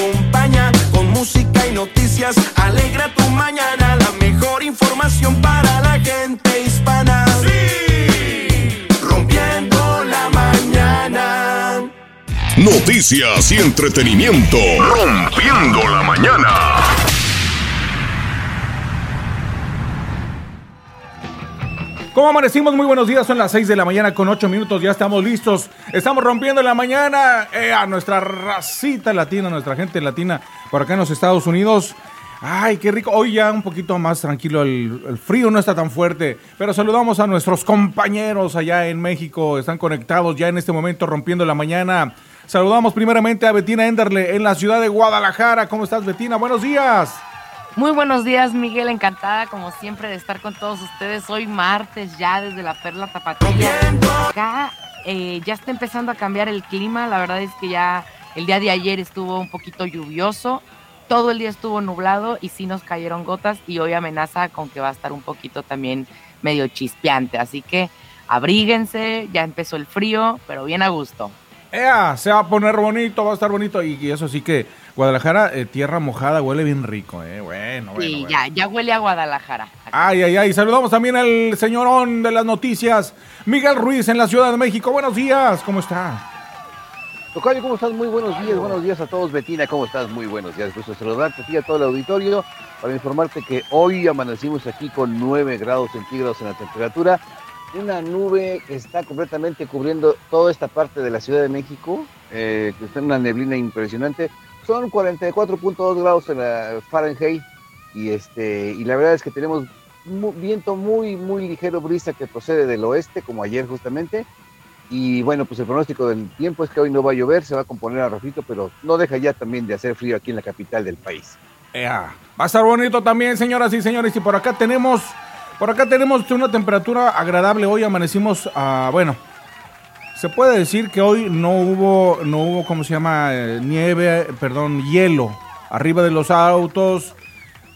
acompaña con música y noticias. Alegra tu mañana, la mejor información para la gente hispana. Sí, rompiendo la mañana. Noticias y entretenimiento. Rompiendo la mañana. ¿Cómo amanecimos? Muy buenos días, son las 6 de la mañana con 8 minutos, ya estamos listos. Estamos rompiendo la mañana eh, a nuestra racita latina, nuestra gente latina por acá en los Estados Unidos. Ay, qué rico. Hoy ya un poquito más tranquilo, el, el, frío no está tan fuerte, pero saludamos a nuestros compañeros allá en México, están conectados ya en este momento rompiendo la mañana. Saludamos primeramente a Betina Enderle en la ciudad de Guadalajara. ¿Cómo estás, Betina? Buenos días. Muy buenos días, Miguel. Encantada, como siempre, de estar con todos ustedes. Hoy martes, ya desde la Perla Tapatilla. Acá eh, ya está empezando a cambiar el clima. La verdad es que ya el día de ayer estuvo un poquito lluvioso. Todo el día estuvo nublado y sí nos cayeron gotas. Y hoy amenaza con que va a estar un poquito también medio chispeante. Así que abríguense. Ya empezó el frío, pero bien a gusto. ¡Ea! Se va a poner bonito, va a estar bonito. Y, y eso sí que Guadalajara, eh, tierra mojada, huele bien rico, ¿eh? Bueno, bueno. Sí, bueno. ya, ya huele a Guadalajara. Ay, ay, ay. Saludamos también al señorón de las noticias, Miguel Ruiz, en la Ciudad de México. Buenos días, ¿cómo está? Tocayo, ¿cómo estás? Muy buenos días, buenos días a todos. Betina, ¿cómo estás? Muy buenos días. Gusto saludarte a ti y a todo el auditorio para informarte que hoy amanecimos aquí con 9 grados centígrados en la temperatura. Una nube que está completamente cubriendo toda esta parte de la Ciudad de México, eh, que está en una neblina impresionante. Son 44.2 grados en la Fahrenheit y, este, y la verdad es que tenemos viento muy, muy ligero, brisa que procede del oeste, como ayer justamente. Y bueno, pues el pronóstico del tiempo es que hoy no va a llover, se va a componer a rojito, pero no deja ya también de hacer frío aquí en la capital del país. Va a estar bonito también, señoras y señores. Y por acá tenemos, por acá tenemos una temperatura agradable. Hoy amanecimos, a, bueno, se puede decir que hoy no hubo, no hubo, ¿cómo se llama? Eh, nieve, perdón, hielo arriba de los autos.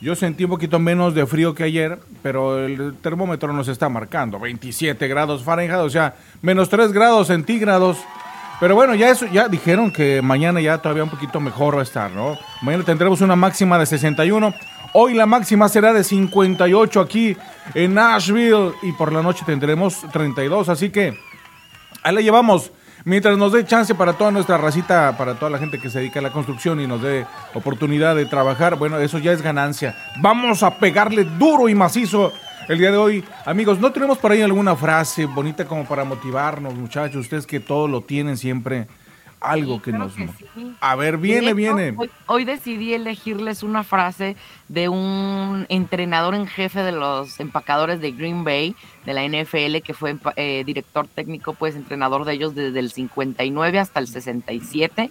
Yo sentí un poquito menos de frío que ayer, pero el termómetro nos está marcando 27 grados Fahrenheit, o sea, menos 3 grados centígrados. Pero bueno, ya eso, ya dijeron que mañana ya todavía un poquito mejor va a estar, ¿no? Mañana tendremos una máxima de 61. Hoy la máxima será de 58 aquí en Nashville y por la noche tendremos 32, así que ahí la llevamos. Mientras nos dé chance para toda nuestra racita, para toda la gente que se dedica a la construcción y nos dé oportunidad de trabajar, bueno, eso ya es ganancia. Vamos a pegarle duro y macizo el día de hoy. Amigos, ¿no tenemos por ahí alguna frase bonita como para motivarnos, muchachos? Ustedes que todo lo tienen siempre, algo que nos... que sí. A ver, viene, hecho, viene. Hoy, hoy decidí elegirles una frase de un entrenador en jefe de los empacadores de Green Bay, de la NFL, que fue eh, director técnico, pues entrenador de ellos desde el 59 hasta el 67,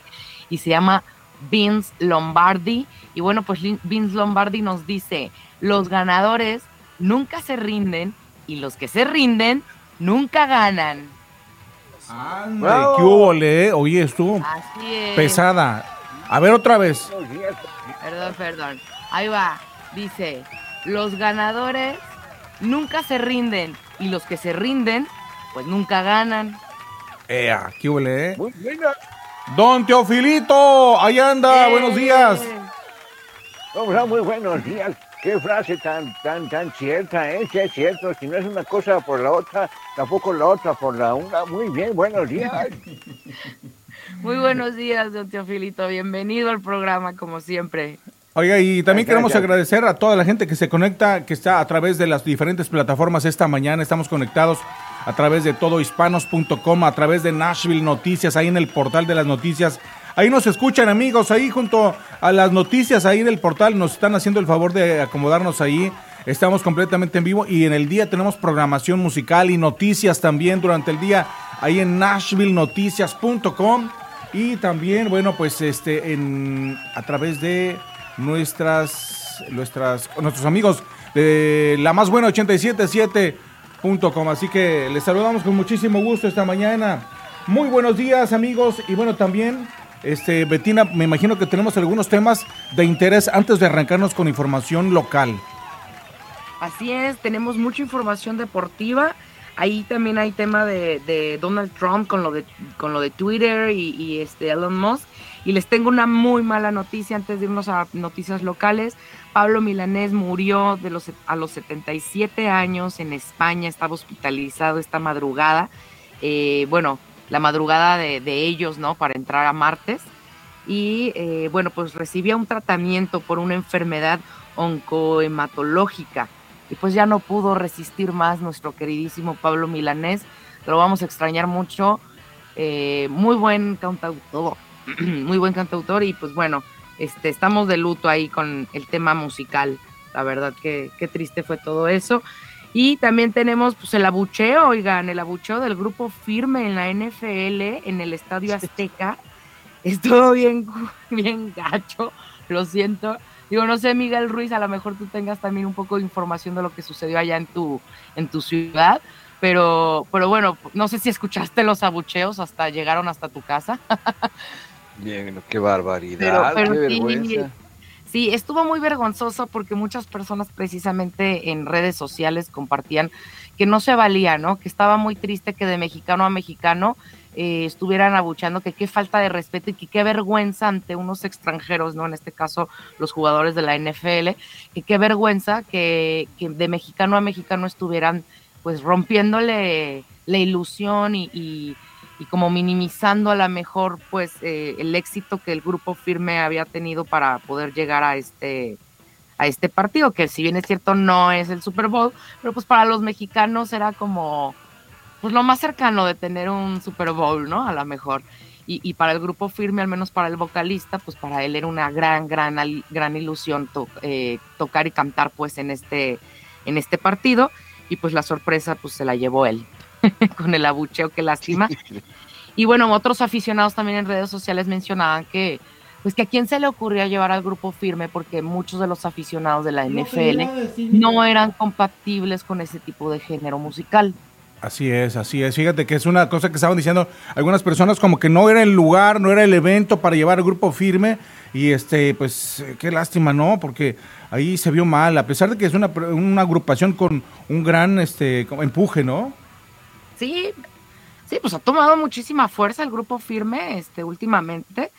y se llama Vince Lombardi. Y bueno, pues Vince Lombardi nos dice, los ganadores nunca se rinden y los que se rinden nunca ganan. Ande, Bravo. ¿Qué hubo, le? Oye, estuvo Así es. pesada. A ver otra vez. Perdón, perdón. Ahí va. Dice, los ganadores nunca se rinden y los que se rinden, pues nunca ganan. Ea, ¿qué hubo, le? Muy buena. Don Teofilito, ahí anda, buenos días. Eh, Hola, muy buenos días. Qué frase tan, tan, tan cierta, ¿eh? Sí, es cierto. Si no es una cosa por la otra, tampoco la otra por la una. Muy bien, buenos días. Muy buenos días, don Teofilito. Bienvenido al programa, como siempre. Oiga, y también queremos agradecer a toda la gente que se conecta, que está a través de las diferentes plataformas esta mañana. Estamos conectados a través de todohispanos.com, a través de Nashville Noticias, ahí en el portal de las noticias. Ahí nos escuchan amigos, ahí junto a las noticias ahí del portal nos están haciendo el favor de acomodarnos ahí. Estamos completamente en vivo y en el día tenemos programación musical y noticias también durante el día ahí en nashvillenoticias.com y también, bueno, pues este en a través de nuestras nuestras nuestros amigos de la más buena 877.com. Así que les saludamos con muchísimo gusto esta mañana. Muy buenos días, amigos, y bueno, también este Betina, me imagino que tenemos algunos temas de interés antes de arrancarnos con información local. Así es, tenemos mucha información deportiva. Ahí también hay tema de, Donald Trump con lo de, con lo de Twitter y, y este Elon Musk. Y les tengo una muy mala noticia antes de irnos a noticias locales. Pablo Milanés murió de los, a los 77 años en España, estaba hospitalizado esta madrugada. Eh, bueno, la madrugada de, ellos, ¿no? Para entrar a martes. Y eh, bueno, pues recibía un tratamiento por una enfermedad oncohematológica. Y pues ya no pudo resistir más nuestro queridísimo Pablo Milanés. Lo vamos a extrañar mucho. Eh, muy buen cantautor, muy buen cantautor. Y pues bueno, este, estamos de luto ahí con el tema musical. La verdad que qué triste fue todo eso. Y también tenemos pues, el abucheo, oigan, el abucheo del grupo firme en la NFL, en el Estadio Azteca. Estuvo bien, bien gacho, lo siento. Digo, no sé, Miguel Ruiz, a lo mejor tú tengas también un poco de información de lo que sucedió allá en tu, en tu ciudad, pero, pero bueno, no sé si escuchaste los abucheos hasta llegaron hasta tu casa. Bien, qué barbaridad, qué vergüenza. Sí, estuvo muy vergonzoso porque muchas personas precisamente en redes sociales compartían que no se valía, ¿no? Que estaba muy triste que de mexicano a mexicano eh, estuvieran abuchando, que qué falta de respeto y que qué vergüenza ante unos extranjeros, ¿no? En este caso, los jugadores de la NFL, que qué vergüenza que, que de mexicano a mexicano estuvieran pues rompiéndole la ilusión y y como minimizando a lo mejor pues eh, el éxito que el grupo firme había tenido para poder llegar a este a este partido que si bien es cierto no es el Super Bowl pero pues para los mexicanos era como pues lo más cercano de tener un Super Bowl no a lo mejor. Y, para el grupo firme al menos para el vocalista pues para él era una gran gran gran ilusión eh, tocar y cantar pues en este en este partido. Y pues la sorpresa pues se la llevó él con el abucheo que lastima. Y bueno, otros aficionados también en redes sociales mencionaban que, pues que a quién se le ocurría llevar al grupo firme porque muchos de los aficionados de la NFL no eran compatibles con ese tipo de género musical. Así es, así es. Fíjate que es una cosa que estaban diciendo algunas personas como que no era el lugar, no era el evento para llevar al grupo firme y este, pues qué lástima, ¿no? Porque ahí se vio mal, a pesar de que es una, una agrupación con un gran este empuje, ¿no? Sí, sí, pues ha tomado muchísima fuerza el grupo firme este, últimamente.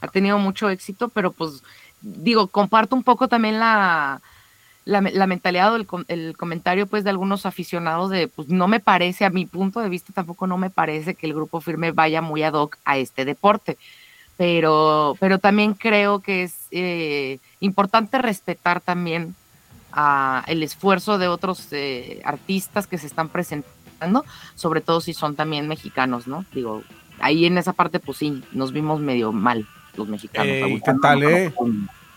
Ha tenido mucho éxito, pero pues digo, comparto un poco también la, la, mentalidad o el, comentario pues de algunos aficionados de pues no me parece, a mi punto de vista tampoco no me parece que el grupo firme vaya muy ad hoc a este deporte. Pero, pero también creo que es eh, importante respetar también a el esfuerzo de otros eh, artistas que se están presentando sobre todo si son también mexicanos, ¿no? Digo, ahí en esa parte, pues sí, nos vimos medio mal los mexicanos. ¿Qué tal, eh?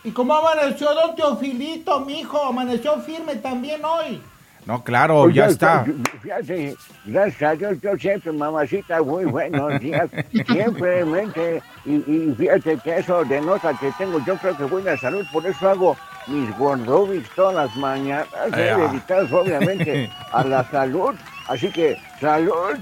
¿Y cómo amaneció don Teofilito, mijo? Amaneció firme también hoy. No, claro, ya está. Fíjate, gracias a Dios, yo siempre, mamacita, muy buenos días. siempre, mente. Y, y, fíjate que eso denota que tengo, yo creo que buena salud, por eso hago mis gordobics todas las mañanas, eh, dedicados obviamente a la salud. Así que, salud.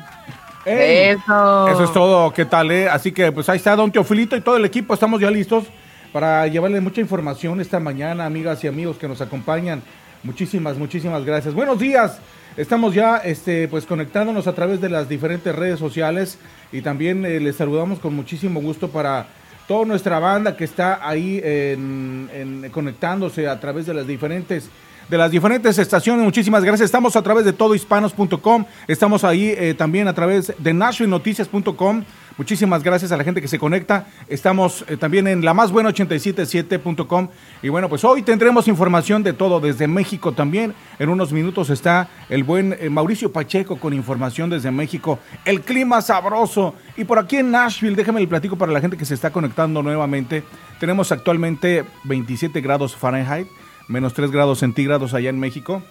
Eso. Eso es todo, ¿qué tal? Eh? Así que pues ahí está Don Teofilito y todo el equipo, estamos ya listos para llevarle mucha información esta mañana, amigas y amigos que nos acompañan. Muchísimas, muchísimas gracias. Buenos días. Estamos ya este, pues conectándonos a través de las diferentes redes sociales y también eh, les saludamos con muchísimo gusto para toda nuestra banda que está ahí en, conectándose a través de las diferentes de las diferentes estaciones. Muchísimas gracias. Estamos a través de todohispanos.com. Estamos ahí eh, también a través de nashvillenoticias.com. Muchísimas gracias a la gente que se conecta. Estamos eh, también en la más buena 877.com. Y bueno, pues hoy tendremos información de todo desde México también. En unos minutos está el buen eh, Mauricio Pacheco con información desde México. El clima sabroso. Y por aquí en Nashville, déjame el platico para la gente que se está conectando nuevamente. Tenemos actualmente 27 grados Fahrenheit menos 3 grados centígrados allá en México.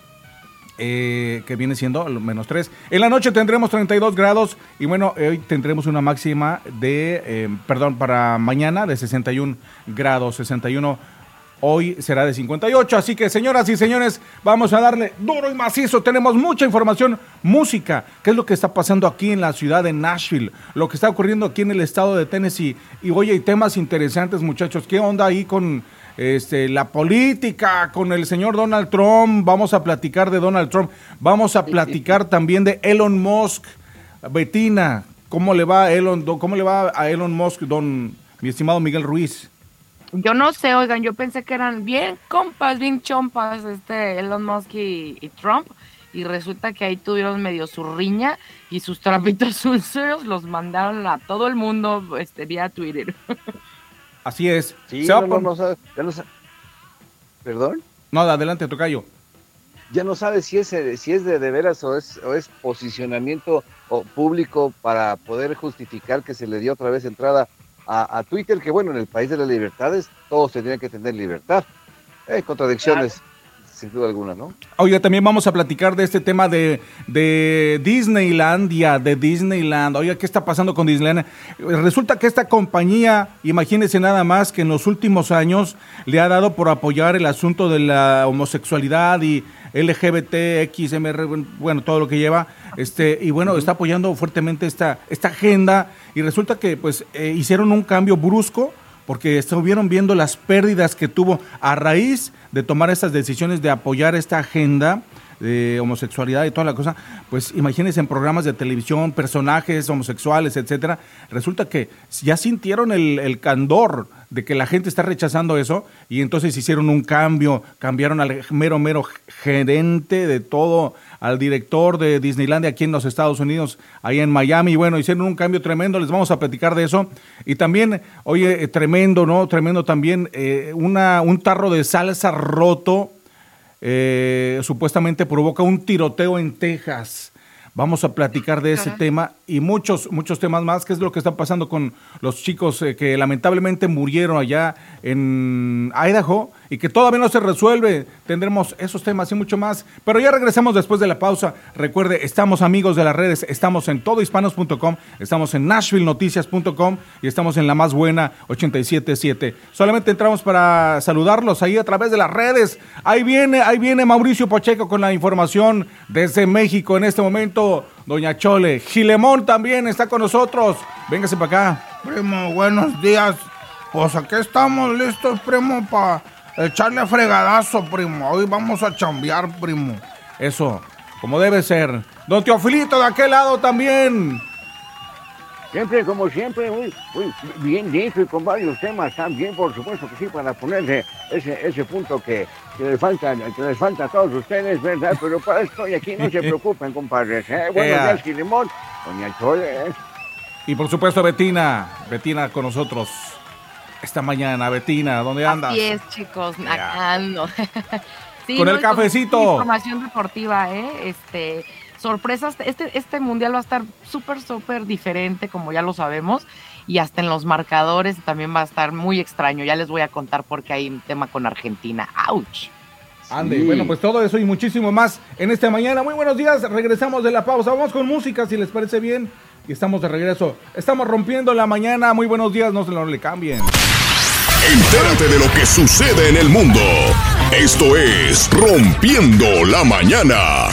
Eh, que viene siendo menos 3. En la noche tendremos 32 grados y bueno, hoy tendremos una máxima de, eh, perdón, para mañana de 61 grados, 61 Hoy será de 58, así que señoras y señores, vamos a darle duro y macizo. Tenemos mucha información, música, qué es lo que está pasando aquí en la ciudad de Nashville, lo que está ocurriendo aquí en el estado de Tennessee. Y oye, hay temas interesantes, muchachos. ¿Qué onda ahí con este, la política, con el señor Donald Trump? Vamos a platicar de Donald Trump. Vamos a platicar también de Elon Musk. Betina, ¿cómo le va a Elon, cómo le va a Elon Musk, don mi estimado Miguel Ruiz. Yo no sé, oigan, yo pensé que eran bien compas, bien chompas, este Elon Musk y, y Trump, y resulta que ahí tuvieron medio su riña y sus trapitos sucios los mandaron a todo el mundo este, vía Twitter. Así es. Sí, Se va no, no sabe- ya no sa- ¿Perdón? No, adelante, Tocayo. Ya no sabe si es, si es de, de veras o es, o es posicionamiento o público para poder justificar que se le dio otra vez entrada a, a Twitter, que bueno, en el país de las libertades todos tendrían que tener libertad. Eh, contradicciones, sin duda alguna, ¿no? Oye, también vamos a platicar de este tema de, de Disneylandia, de Disneyland. Oiga, ¿qué está pasando con Disneyland? Resulta que esta compañía, imagínense nada más que en los últimos años le ha dado por apoyar el asunto de la homosexualidad y LGBT, XMR, bueno, todo lo que lleva, este, y bueno, está apoyando fuertemente esta, esta agenda y resulta que pues eh, hicieron un cambio brusco porque estuvieron viendo las pérdidas que tuvo a raíz de tomar estas decisiones de apoyar esta agenda de homosexualidad y toda la cosa, pues imagínense en programas de televisión, personajes homosexuales, etcétera, resulta que ya sintieron el, el candor de que la gente está rechazando eso y entonces hicieron un cambio, cambiaron al mero, mero gerente de todo, al director de Disneylandia aquí en los Estados Unidos, ahí en Miami, bueno, hicieron un cambio tremendo, les vamos a platicar de eso. Y también, oye, eh, tremendo, ¿no? Tremendo también, eh, una, un tarro de salsa roto, eh, supuestamente provoca un tiroteo en Texas. Vamos a platicar de ese tema y muchos, muchos temas más. ¿Qué es lo que está pasando con los chicos eh, que lamentablemente murieron allá en Idaho y que todavía no se resuelve? Tendremos esos temas y mucho más. Pero ya regresamos después de la pausa. Recuerde, estamos amigos de las redes, estamos en todohispanos.com, estamos en nashvillenoticias.com y estamos en la más buena 877. Solamente entramos para saludarlos ahí a través de las redes. Ahí viene, ahí viene Mauricio Pacheco con la información desde México en este momento. Doña Chole, Gilemón también está con nosotros. Véngase para acá. Primo, buenos días. Pues aquí estamos listos, primo, para echarle fregadazo, primo. Hoy vamos a chambear, primo. Eso, como debe ser. Don Teofilito de aquel lado también. Siempre, como siempre, muy, muy bien dicho y con varios temas también, por supuesto que sí, para ponerle ese, ese punto que, que les falta, que les falta a todos ustedes, ¿verdad? Pero para eso estoy aquí, no se preocupen, compadres. ¿eh? Buenos días, Gilimón. Doña Chole, ¿eh? Y por supuesto Betina, Betina con nosotros esta mañana. Betina, ¿dónde andas? Así es, chicos, acá ando. Sí, Con el y con cafecito. Información deportiva, ¿eh? Este, sorpresas. Este, este mundial va a estar súper, súper diferente, como ya lo sabemos. Y hasta en los marcadores también va a estar muy extraño. Ya les voy a contar porque hay un tema con Argentina. ¡Auch! Ande, Sí. bueno, pues todo eso y muchísimo más en esta mañana. Muy buenos días, regresamos de la pausa. Vamos con música, si les parece bien. Y estamos de regreso. Estamos rompiendo la mañana. Muy buenos días, no se lo le cambien. Entérate de lo que sucede en el mundo. Esto es Rompiendo la Mañana.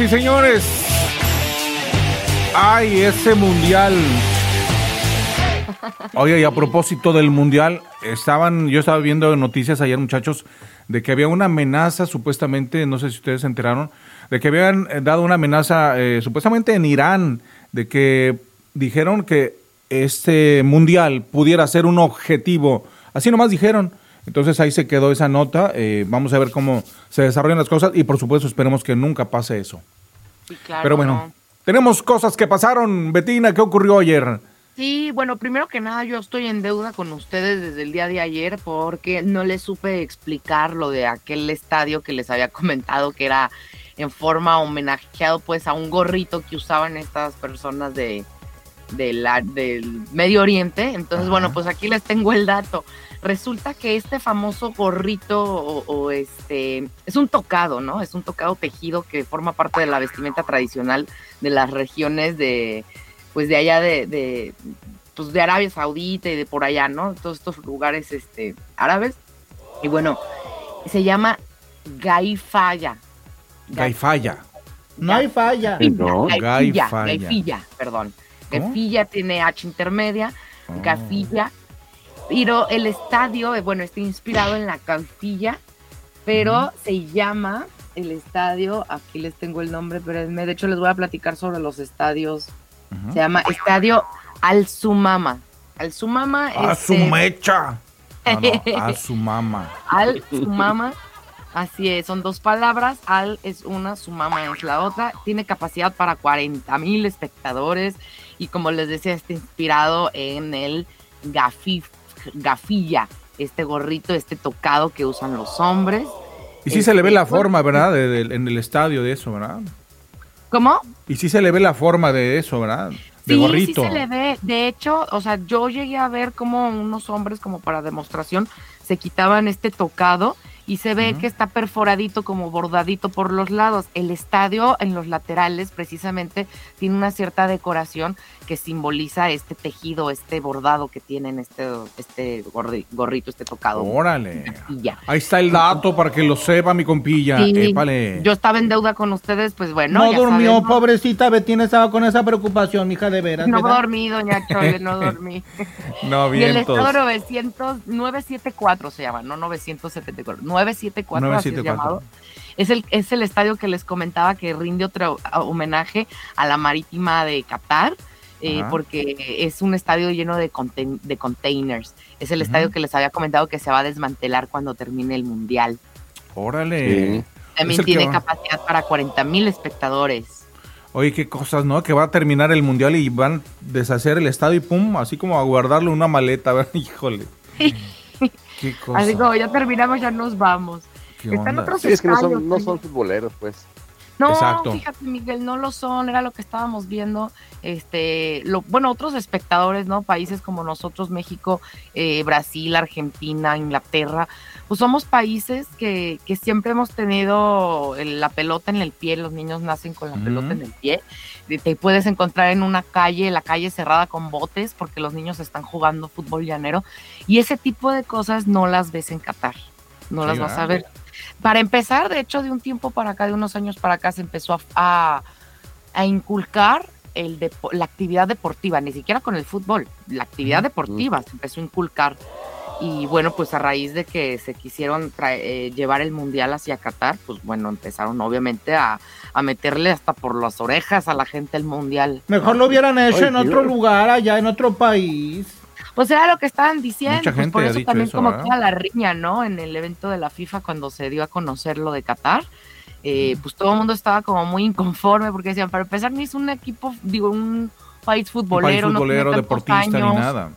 Y señores. Ay, ese mundial. Oye, y a propósito del mundial, estaban, yo estaba viendo noticias ayer, muchachos, de que había una amenaza, supuestamente, no sé si ustedes se enteraron, de que habían eh, dado una amenaza, eh, supuestamente en Irán, de que dijeron que este mundial pudiera ser un objetivo. Así nomás dijeron. Entonces ahí se quedó esa nota. eh, vamos a ver cómo se desarrollan las cosas y por supuesto esperemos que nunca pase eso. Sí, claro, Pero bueno, no. tenemos cosas que pasaron. Betina, ¿qué ocurrió ayer? Sí, bueno, primero que nada yo estoy en deuda con ustedes desde el día de ayer porque no les supe explicar lo de aquel estadio que les había comentado que era en forma homenajeado pues a un gorrito que usaban estas personas de, de la- del Medio Oriente. Entonces, bueno, pues aquí les tengo el dato. Resulta que este famoso gorrito o, o este es un tocado, ¿no? Es un tocado tejido que forma parte de la vestimenta tradicional de las regiones de, pues de allá de, de, pues de Arabia Saudita y de por allá, ¿no? Todos estos lugares este, árabes. Y bueno, se llama gaifaya. Gaifaya. No hay falla. No. Gaifilla, Gaifaya. gaifilla, perdón. ¿Cómo? Gaifilla tiene H intermedia, Oh. gafilla. Pero el estadio, eh, bueno, está inspirado en la gaifilla, pero se llama el estadio, aquí les tengo el nombre, pero de hecho les voy a platicar sobre los estadios. Se llama Estadio Al Sumama. Al Sumama A su este, mecha. Ah, no, a su mamá. Al Sumama. Así es, son dos palabras. Al es una, Sumama es la otra. Tiene capacidad para 40 mil espectadores. Y como les decía, está inspirado en el gafif, gafilla, este gorrito, este tocado que usan los hombres. Y sí se le ve Este, la forma, ¿verdad? De- de- en el estadio de eso, ¿verdad? ¿Cómo? Y sí se le ve la forma de eso, ¿verdad? De Sí, gorrito. sí se le ve. De hecho, o sea, yo llegué a ver como unos hombres, como para demostración, se quitaban este tocado y se ve que está perforadito, como bordadito por los lados. El estadio en los laterales, precisamente, tiene una cierta decoración que simboliza este tejido, este bordado que tienen este, este gorri- gorrito, este tocado. Órale. Ahí está el dato para que lo sepa mi compilla. Sí, yo estaba en deuda con ustedes, pues bueno. No, ya durmió, sabemos. pobrecita Betina estaba con esa preocupación, mija, de veras. No ¿verdad? dormí, doña Chole, no dormí. No, Y el bien, estado 900, 974 se llama, no 974, 974, así es 974. llamado. Es el, es el estadio que les comentaba que rinde otro homenaje a la marítima de Qatar, eh, porque es un estadio lleno de, conten- de containers. Es el estadio que les había comentado que se va a desmantelar cuando termine el Mundial. Órale. Sí. También tiene va- capacidad para 40 mil espectadores. Oye, qué cosas, ¿no? Que va a terminar el mundial y van a deshacer el estadio y pum, así como a guardarle una maleta, a ver, híjole. Qué cosa. Así como ya terminamos, ya nos vamos. ¿Qué Están onda? otros Sí, es que no estadios son, no también. son futboleros, pues. No, Exacto. fíjate, Miguel, no lo son, era lo que estábamos viendo. Este, lo, bueno, otros espectadores, ¿no? Países como nosotros, México, eh, Brasil, Argentina, Inglaterra, pues somos países que, que siempre hemos tenido el- la pelota en el pie, los niños nacen con la pelota en el pie. Te puedes encontrar en una calle, la calle cerrada con botes, porque los niños están jugando fútbol llanero. Y ese tipo de cosas no las ves en Qatar, no Sí, las vas a ver. Para empezar, de hecho, de un tiempo para acá, de unos años para acá, se empezó a, a- a inculcar el la actividad deportiva, ni siquiera con el fútbol, la actividad deportiva se empezó a inculcar. Y bueno, pues a raíz de que se quisieron trae- eh, llevar el mundial hacia Qatar, pues bueno, empezaron obviamente a, a meterle hasta por las orejas a la gente el mundial. Mejor lo hubieran hecho Ay, en otro lugar, allá en otro país. Pues era lo que estaban diciendo, Mucha pues gente por ha eso dicho también eso, como ¿verdad? toda la riña, ¿no? En el evento de la FIFA cuando se dio a conocer lo de Qatar, eh, pues todo el mundo estaba como muy inconforme porque decían, para empezar ni es un equipo, digo, un país Un futbolero, país no tiene futbolero, deportista ni nada.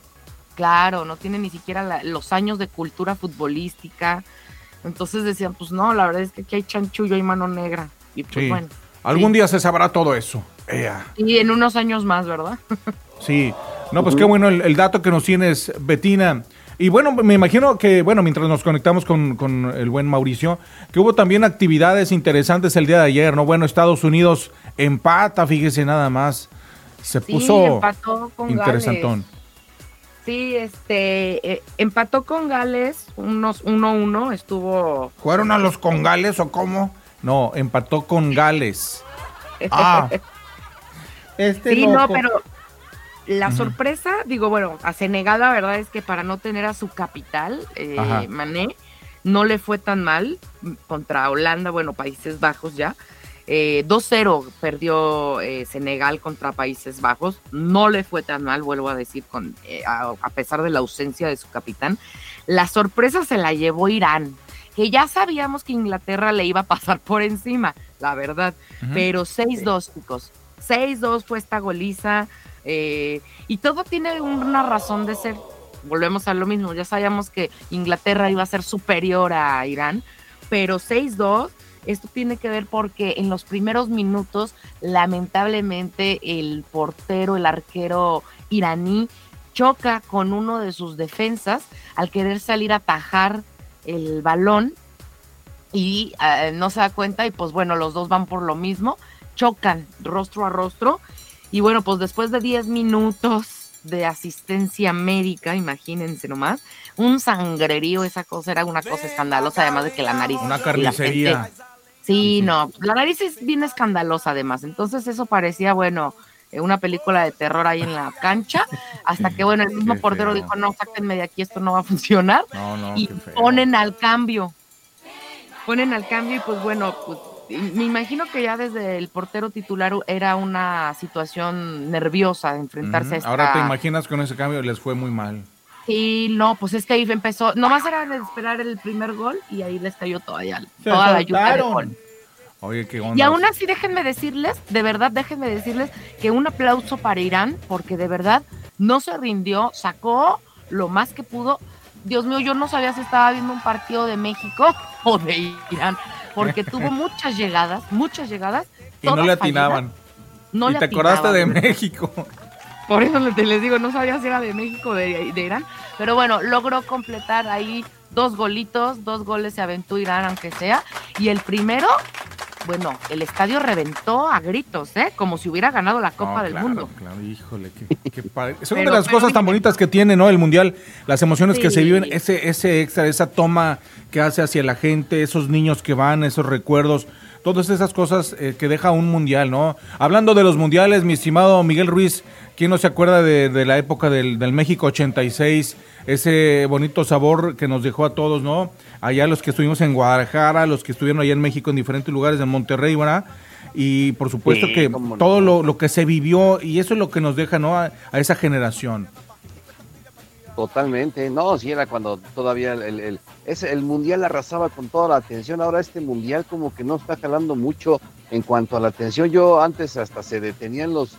Claro, no tiene ni siquiera la- los años de cultura futbolística. Entonces decían, pues no, la verdad es que aquí hay chanchullo y mano negra. Y pues Sí. bueno, Algún Sí. día se sabrá todo eso. Ea. y en unos años más, ¿verdad? Sí, no, pues qué bueno el, el dato que nos tienes, Betina. Y bueno, me imagino que, bueno, mientras nos conectamos con, con el buen Mauricio, que hubo también actividades interesantes el día de ayer, ¿no? Bueno, Estados Unidos empata, fíjese nada más. Se Sí, puso empató con interesantón. Gales. Sí, este, eh, empató con Gales, unos 1-1, estuvo... ¿Fueron a los congales o cómo? No, empató con Gales. Ah. Este sí, no, pero la sorpresa, digo, bueno, a Senegal la verdad es que para no tener a su capital, eh. Mané, no le fue tan mal contra Holanda, bueno, Países Bajos ya. Eh, 2-0 perdió eh, Senegal contra Países Bajos, no le fue tan mal, vuelvo a decir, con, eh, a, a pesar de la ausencia de su capitán. La sorpresa se la llevó Irán, que ya sabíamos que Inglaterra le iba a pasar por encima, la verdad, pero 6-2, chicos. 6-2 fue esta goliza. eh, y todo tiene una razón de ser. Volvemos a lo mismo. Ya sabíamos que Inglaterra iba a ser superior a Irán, pero 6-2. Esto tiene que ver porque en los primeros minutos, lamentablemente, el portero, el arquero iraní, choca con uno de sus defensas al querer salir a atajar el balón y eh, no se da cuenta y pues bueno, los dos van por lo mismo, chocan rostro a rostro y bueno, pues después de 10 minutos de asistencia médica, imagínense nomás, un sangrerío, esa cosa era una cosa escandalosa, además de que la nariz... Una la carnicería. gente- Sí, no, la nariz es bien escandalosa además, entonces eso parecía, bueno, eh, una película de terror ahí en la cancha, hasta que bueno, el mismo portero dijo, no, sáquenme de aquí, esto no va a funcionar, No, no, y ponen al cambio. Ponen al cambio y pues bueno, pues me imagino que ya desde el portero titular era una situación nerviosa de enfrentarse a esta... Ahora te imaginas con ese cambio les fue muy mal. Sí, no, pues es que ahí empezó, nomás era esperar el primer gol y ahí les cayó todavía Se toda la lluvia de gol. Oye, qué onda. Y aún así déjenme decirles, de verdad déjenme decirles que un aplauso para Irán, porque de verdad no se rindió, sacó lo más que pudo. Dios mío, yo no sabía si estaba viendo un partido de México o de Irán, porque tuvo muchas llegadas, muchas llegadas. y no le atinaban. no y le te acordaste de. México. Por eso les, digo, no sabía si era de México o de, de Irán. Pero bueno, logró completar ahí dos golitos, dos goles se aventó Irán, aunque sea. Y el primero, bueno, el estadio reventó a gritos, ¿eh? Como si hubiera ganado la Copa No, del claro, Mundo. Claro, híjole, qué, qué padre. Son Pero- de las cosas tan bonitas que tiene, ¿no? El mundial, las emociones que se viven, ese, ese extra, esa toma que hace hacia la gente, esos niños que van, esos recuerdos, todas esas cosas eh, que deja un mundial, ¿no? Hablando de los mundiales, mi estimado Miguel Ruiz, ¿quién no se acuerda de, de la época del, del México 86? Ese bonito sabor que nos dejó a todos, ¿no? Allá los que estuvimos en Guadalajara, los que estuvieron allá en México en diferentes lugares, en Monterrey, ¿verdad? Y por supuesto Sí, que no. todo lo, lo que se vivió, y eso es lo que nos deja, ¿no? A, a esa generación. Totalmente, no, si era cuando todavía el, el, el- ese- el mundial arrasaba con toda la atención, ahora este mundial como que no está jalando mucho en cuanto a la atención, yo antes hasta se detenían los,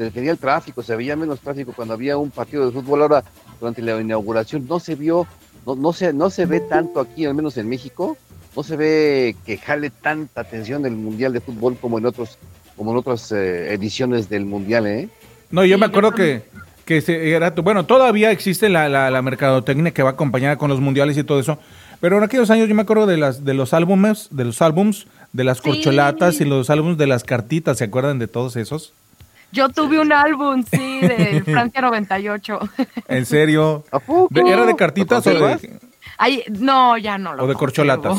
se detenía el tráfico, se veía menos tráfico cuando había un partido de fútbol, ahora durante la inauguración no se vio, no, no se, no se ve tanto aquí, al menos en México, no se ve que jale tanta atención el Mundial de Fútbol como en otros, como en otras eh, ediciones del Mundial, ¿eh? No, yo Sí, me yo acuerdo que, que se- era, bueno, todavía existe la, la, la mercadotecnia que va acompañada con los mundiales y todo eso, pero en aquellos años yo me acuerdo de las de los álbumes, de los álbums, de las Sí. corcholatas y los álbumes de las cartitas, ¿se acuerdan de todos esos? Yo tuve un álbum, sí, de Francia 98. ¿En serio? ¿A poco? ¿De- ¿Era de cartitas o de, Ay, no, ya no lo o de corcholatas?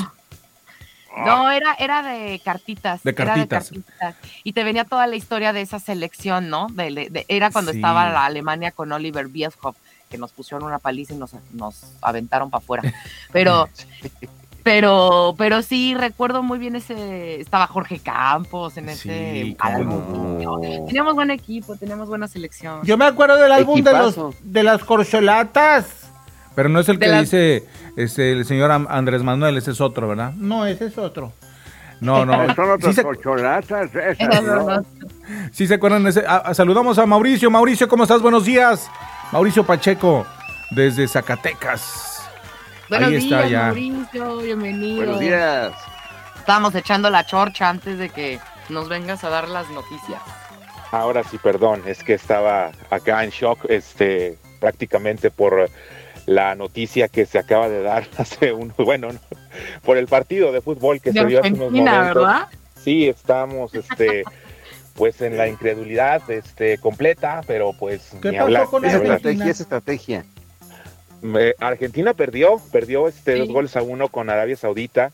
No, era, era de cartitas. De era cartitas. cartitas. Y te venía toda la historia de esa selección, ¿no? De, de- de- era cuando Sí. estaba la Alemania con Oliver Bierhoff, que nos pusieron una paliza y nos, nos aventaron para afuera. Pero, pero, pero sí, recuerdo muy bien ese. Estaba Jorge Campos en ese Sí, álbum. no. Teníamos buen equipo, teníamos buena selección. Yo me acuerdo del álbum de, los, de las corcholatas. Pero no es el De que las- dice este, el señor Andrés Manuel, ese es otro, ¿verdad? No, ese es otro. No, no. Son Sí otras se, corcholatas sí se acuerdan de ese. ah, ah, saludamos a Mauricio. Mauricio, ¿cómo estás? Buenos días. Mauricio Pacheco, desde Zacatecas. Buenos Ahí está días, ya. Mauricio, bienvenido. Buenos días. Estábamos echando la chorcha antes de que nos vengas a dar las noticias. Ahora sí, perdón, es que estaba acá en shock, este, prácticamente por la noticia que se acaba de dar hace un, bueno, no, por el partido de fútbol que De se dio hace unos Argentina, momentos. ¿verdad? Sí, estamos, este, pues en la incredulidad, este, completa, pero pues ¿Qué ni pasó hablar. con ni Es hablar. estrategia, es estrategia. Eh, Argentina perdió, perdió este Sí. dos goles a uno con Arabia Saudita.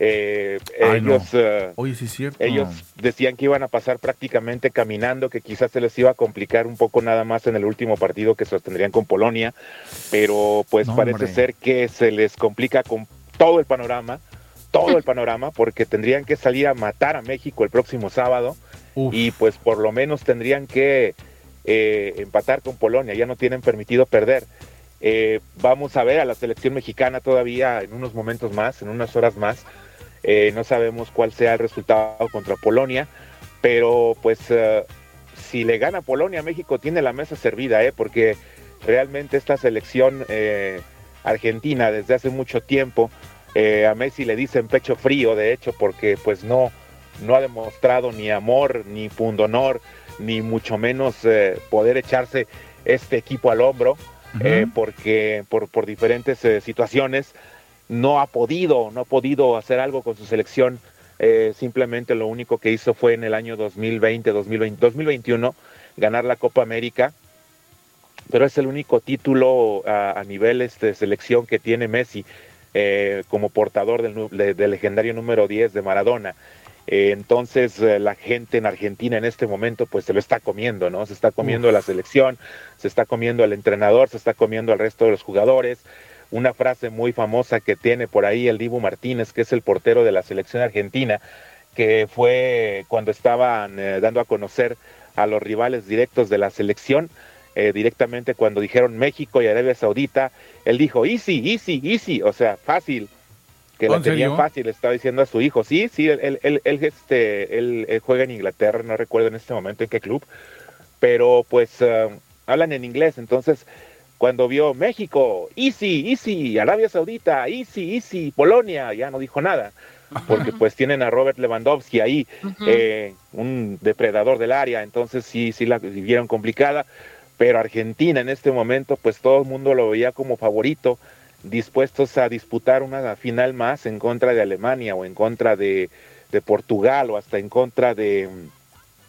Eh, Ay, no. ellos eh, Oye, sí es cierto. ellos decían que iban a pasar prácticamente caminando, que quizás se les iba a complicar un poco nada más en el último partido que sostendrían con Polonia, pero pues No, parece hombre. ser que se les complica con todo el panorama, todo el panorama, porque tendrían que salir a matar a México el próximo sábado Uf. y pues por lo menos tendrían que eh, empatar con Polonia, ya no tienen permitido perder. Eh, vamos a ver a la selección mexicana todavía en unos momentos más, en unas horas más. Eh, no sabemos cuál sea el resultado contra Polonia, pero pues eh, si le gana Polonia, México tiene la mesa servida, ¿eh? porque realmente esta selección argentina desde hace mucho tiempo, a Messi le dicen pecho frío, de hecho, porque pues no, no ha demostrado ni amor, ni pundonor, ni mucho menos poder echarse este equipo al hombro, eh, porque por, diferentes eh, situaciones no ha podido, no ha podido hacer algo con su selección. eh, simplemente lo único que hizo fue en el año 2020, 2020, 2021 ganar la Copa América, pero es el único título a, nivel este, selección que tiene Messi eh, como portador del, de- del legendario número 10 de Maradona. Eh, entonces eh, la gente en Argentina en este momento pues se lo está comiendo, ¿no? Se está comiendo la selección, se está comiendo al entrenador, se está comiendo al resto de los jugadores. Una frase muy famosa que tiene por ahí el Dibu Martínez, que es el portero de la selección argentina, que fue cuando estaban eh, dando a conocer a los rivales directos de la selección, eh, directamente cuando dijeron México y Arabia Saudita, él dijo easy, easy, easy, o sea, fácil, que ¿Oh, la en tenían serio? fácil, le estaba diciendo a su hijo, sí, sí, él, él, él, él, este, él, él juega en Inglaterra, no recuerdo en este momento en qué club, pero pues eh, hablan en inglés, entonces cuando vio México, easy, easy, Arabia Saudita, easy, easy, Polonia, ya no dijo nada, porque pues tienen a Robert Lewandowski ahí, eh, un depredador del área, entonces sí, sí la vieron complicada, pero Argentina en este momento, pues todo el mundo lo veía como favorito, dispuestos a disputar una final más en contra de Alemania o en contra de, de Portugal o hasta en contra de,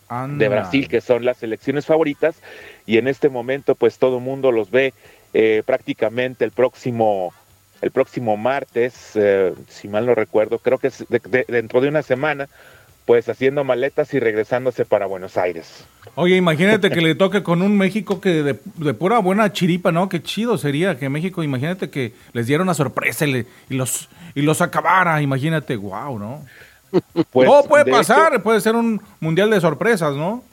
Anda. de Brasil, que son las selecciones favoritas, y en este momento pues todo el mundo los ve eh, prácticamente el próximo el próximo martes, eh, si mal no recuerdo, creo que es de- de- dentro de una semana, pues haciendo maletas y regresándose para Buenos Aires. Oye, imagínate que le toque con un México que de, de pura buena chiripa, ¿no? Qué chido sería que México, imagínate que les diera una sorpresa y, le- y los, y los acabara, imagínate, wow, ¿no? Pues, Todo puede de pasar, hecho- puede ser un mundial de sorpresas, ¿no?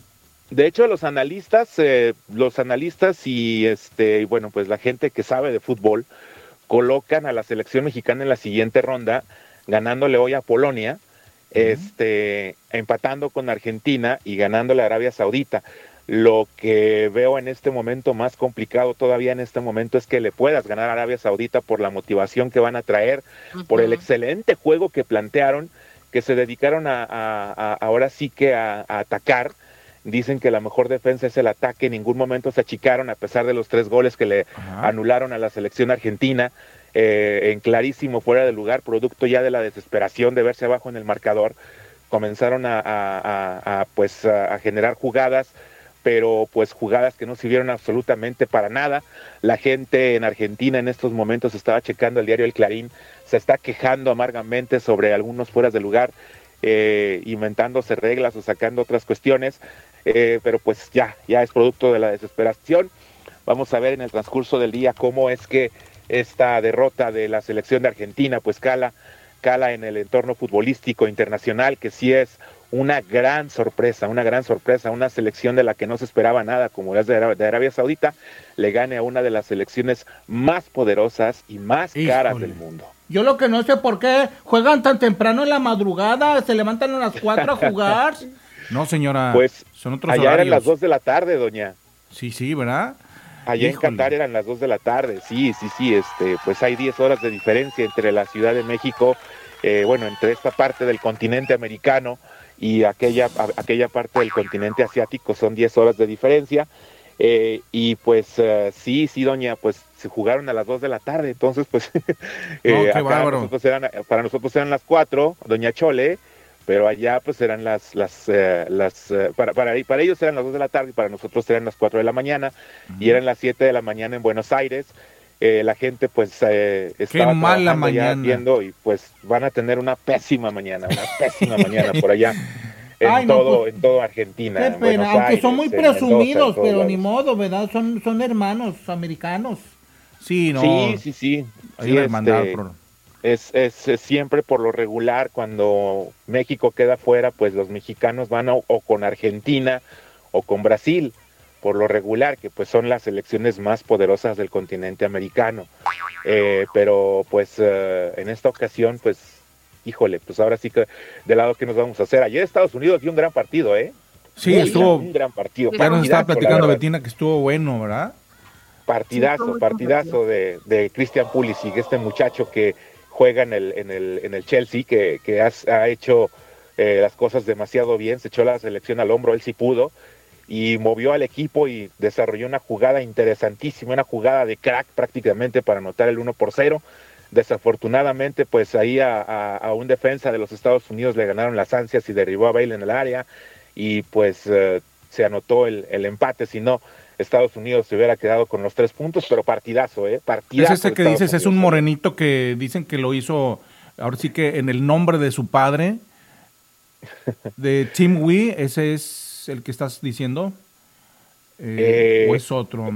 De hecho, los analistas, eh, los analistas y este, y bueno, pues la gente que sabe de fútbol colocan a la selección mexicana en la siguiente ronda, ganándole hoy a Polonia, este, empatando con Argentina y ganándole a Arabia Saudita. Lo que veo en este momento más complicado todavía en este momento es que le puedas ganar a Arabia Saudita por la motivación que van a traer, por el excelente juego que plantearon, que se dedicaron a, a- a- ahora sí que a, a atacar. Dicen que la mejor defensa es el ataque, en ningún momento se achicaron a pesar de los tres goles que le anularon a la selección argentina, eh, en clarísimo fuera de lugar, producto ya de la desesperación de verse abajo en el marcador, comenzaron a, pues, a generar jugadas, pero pues jugadas que no sirvieron absolutamente para nada. La gente en Argentina en estos momentos estaba checando el diario El Clarín, se está quejando amargamente sobre algunos fueras de lugar, eh, inventándose reglas o sacando otras cuestiones, eh, pero pues ya, ya es producto de la desesperación. Vamos a ver en el transcurso del día cómo es que esta derrota de la selección de Argentina pues cala, cala en el entorno futbolístico internacional, que sí es una gran sorpresa, una gran sorpresa, una selección de la que no se esperaba nada, como es de, Ara- de Arabia Saudita, le gane a una de las selecciones más poderosas y más caras Híjole. del mundo. Yo lo que no sé por qué juegan tan temprano en la madrugada, se levantan a las 4 a jugar. No, señora. Pues son otros allá eran las 2 de la tarde, doña. Sí, sí, ¿verdad? Allá Híjole. en Qatar eran las 2 de la tarde, sí, sí, sí, este, pues hay 10 horas de diferencia entre la Ciudad de México, eh, bueno, entre esta parte del continente americano y aquella, a- aquella parte del continente asiático, son 10 horas de diferencia, eh, y pues eh, sí, sí, doña, pues se jugaron a las 2 de la tarde, entonces pues eh, acá bárbaro. nosotros eran, para nosotros eran las 4, doña Chole, pero allá pues eran las, las, eh, las eh, para, para, para ellos eran las 2 de la tarde y para nosotros eran las 4 de la mañana y eran las 7 de la mañana en Buenos Aires. Eh, la gente pues eh, estaba mala ya mañana. viendo y pues van a tener una pésima mañana, una pésima mañana por allá en Ay, no, todo pues, en todo Argentina. Qué en pena, aunque son muy Mendoza, presumidos, todos pero ni modo, ¿verdad? Son, son hermanos americanos. Sí, no. Sí, sí, sí. Hay Sí, hermandad, este, por- es, es, es siempre por lo regular cuando México queda fuera, pues los mexicanos van o, o con Argentina o con Brasil, por lo regular, que pues son las selecciones más poderosas del continente americano. Eh, pero pues eh, en esta ocasión, pues, híjole, pues ahora sí que del lado que nos vamos a hacer. Ayer Estados Unidos dio un gran partido, ¿eh? Sí, Muy estuvo. Un gran partido. Ya nos estaba platicando. Betina que estuvo bueno, ¿verdad? Partidazo, partidazo de, de Christian Pulisic, este muchacho que juega en el, en el, en el Chelsea, que, que has- ha hecho eh, las cosas demasiado bien, se echó la selección al hombro, él sí pudo, y movió al equipo y desarrolló una jugada interesantísima, una jugada de crack prácticamente para anotar el 1 por 0. Desafortunadamente, pues ahí a, un defensa de los Estados Unidos le ganaron las ansias y derribó a Bale en el área y pues eh, se anotó el, el empate, si no, Estados Unidos se hubiera quedado con los tres puntos, pero partidazo, ¿eh? Es Partidazo. ese de que dices, es un Unidos. morenito que dicen que lo hizo, ahora sí que en el nombre de su padre, de Tim Wee, ese es el que estás diciendo. Eh, Eh, ¿O es otro?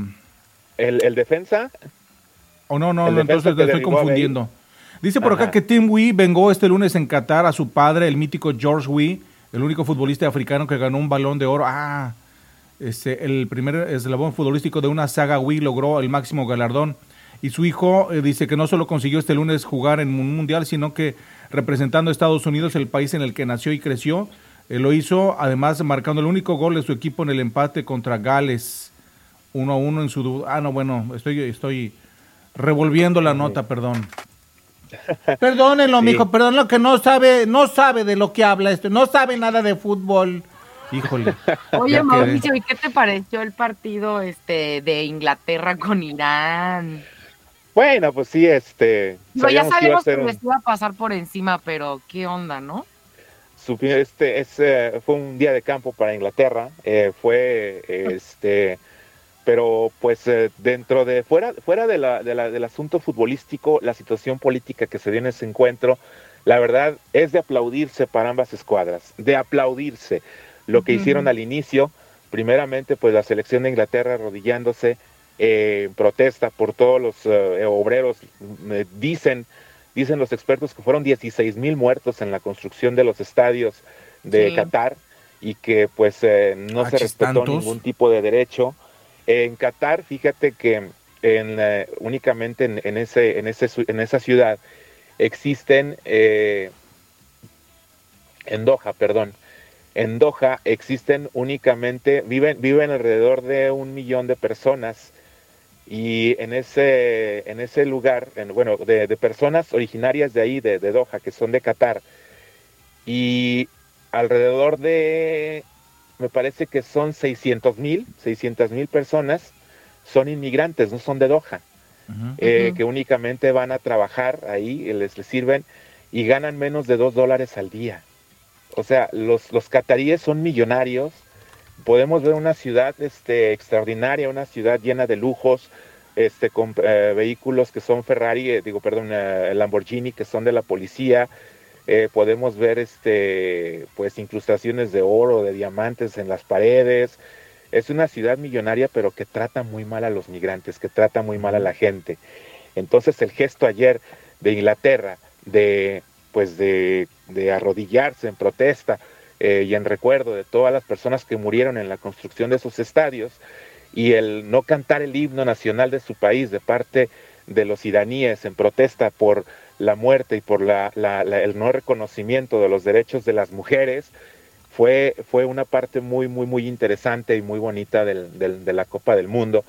El, el defensa, O no, no, no, defensa entonces le estoy confundiendo. Dice por acá que Tim Wee vengó este lunes en Qatar a su padre, el mítico George Wee, el único futbolista africano que ganó un balón de oro. Ah, este, el primer eslabón futbolístico de una saga Wii logró el máximo galardón. Y su hijo eh, dice que no solo consiguió este lunes jugar en un mundial, sino que representando a Estados Unidos, el país en el que nació y creció, eh, lo hizo además marcando el único gol de su equipo en el empate contra Gales. 1 a 1 en su... Ah, no, bueno, estoy, estoy revolviendo la nota, perdón. Perdónenlo, Sí. mijo, perdónenlo que no sabe, no sabe de lo que habla esto, no sabe nada de fútbol. Híjole. Oye. Mauricio, ¿y qué te pareció el partido este de Inglaterra con Irán? bueno, pues sí, este. Digo, ya sabemos que les iba a pasar por encima, pero qué onda, ¿no? Este es, eh, fue un día de campo para Inglaterra eh, fue este pero pues eh, dentro de fuera fuera de la, de la- del asunto futbolístico la situación política que se dio en ese encuentro la verdad es de aplaudirse para ambas escuadras de aplaudirse lo que hicieron al inicio primeramente pues la selección de Inglaterra arrodillándose eh, en protesta por todos los eh, obreros eh, dicen Dicen los expertos que fueron 16 mil muertos en la construcción de los estadios de Sí. Qatar y que pues eh, no se Achis, respetó tantos. ningún tipo de derecho. En Qatar, fíjate que en, eh, únicamente en, en ese, en, ese, en esa ciudad existen, eh, en Doha, perdón, en Doha existen únicamente, viven, viven alrededor de un millón de personas y en ese, en ese lugar, en, bueno, de, de, personas originarias de ahí, de, de, Doha, que son de Qatar, y alrededor de, me parece que son 600 mil, 600 mil personas son inmigrantes, no son de Doha, uh -huh. eh, uh -huh. que únicamente van a trabajar ahí, les, les sirven y ganan menos de dos dólares al día. O sea, los, los cataríes son millonarios. Podemos ver una ciudad este, extraordinaria, una ciudad llena de lujos, este, con eh, vehículos que son Ferrari, eh, digo, perdón, eh, Lamborghini, que son de la policía. podemos ver este, pues, incrustaciones de oro, de diamantes en las paredes. Es una ciudad millonaria, pero que trata muy mal a los migrantes, que trata muy mal a la gente. Entonces, el gesto ayer de Inglaterra de pues de, de arrodillarse en protesta eh, y en recuerdo de todas las personas que murieron en la construcción de esos estadios y el no cantar el himno nacional de su país de parte de los iraníes en protesta por la muerte y por la, la, el no reconocimiento de los derechos de las mujeres fue, fue una parte muy, muy, muy interesante y muy bonita del, de la Copa del Mundo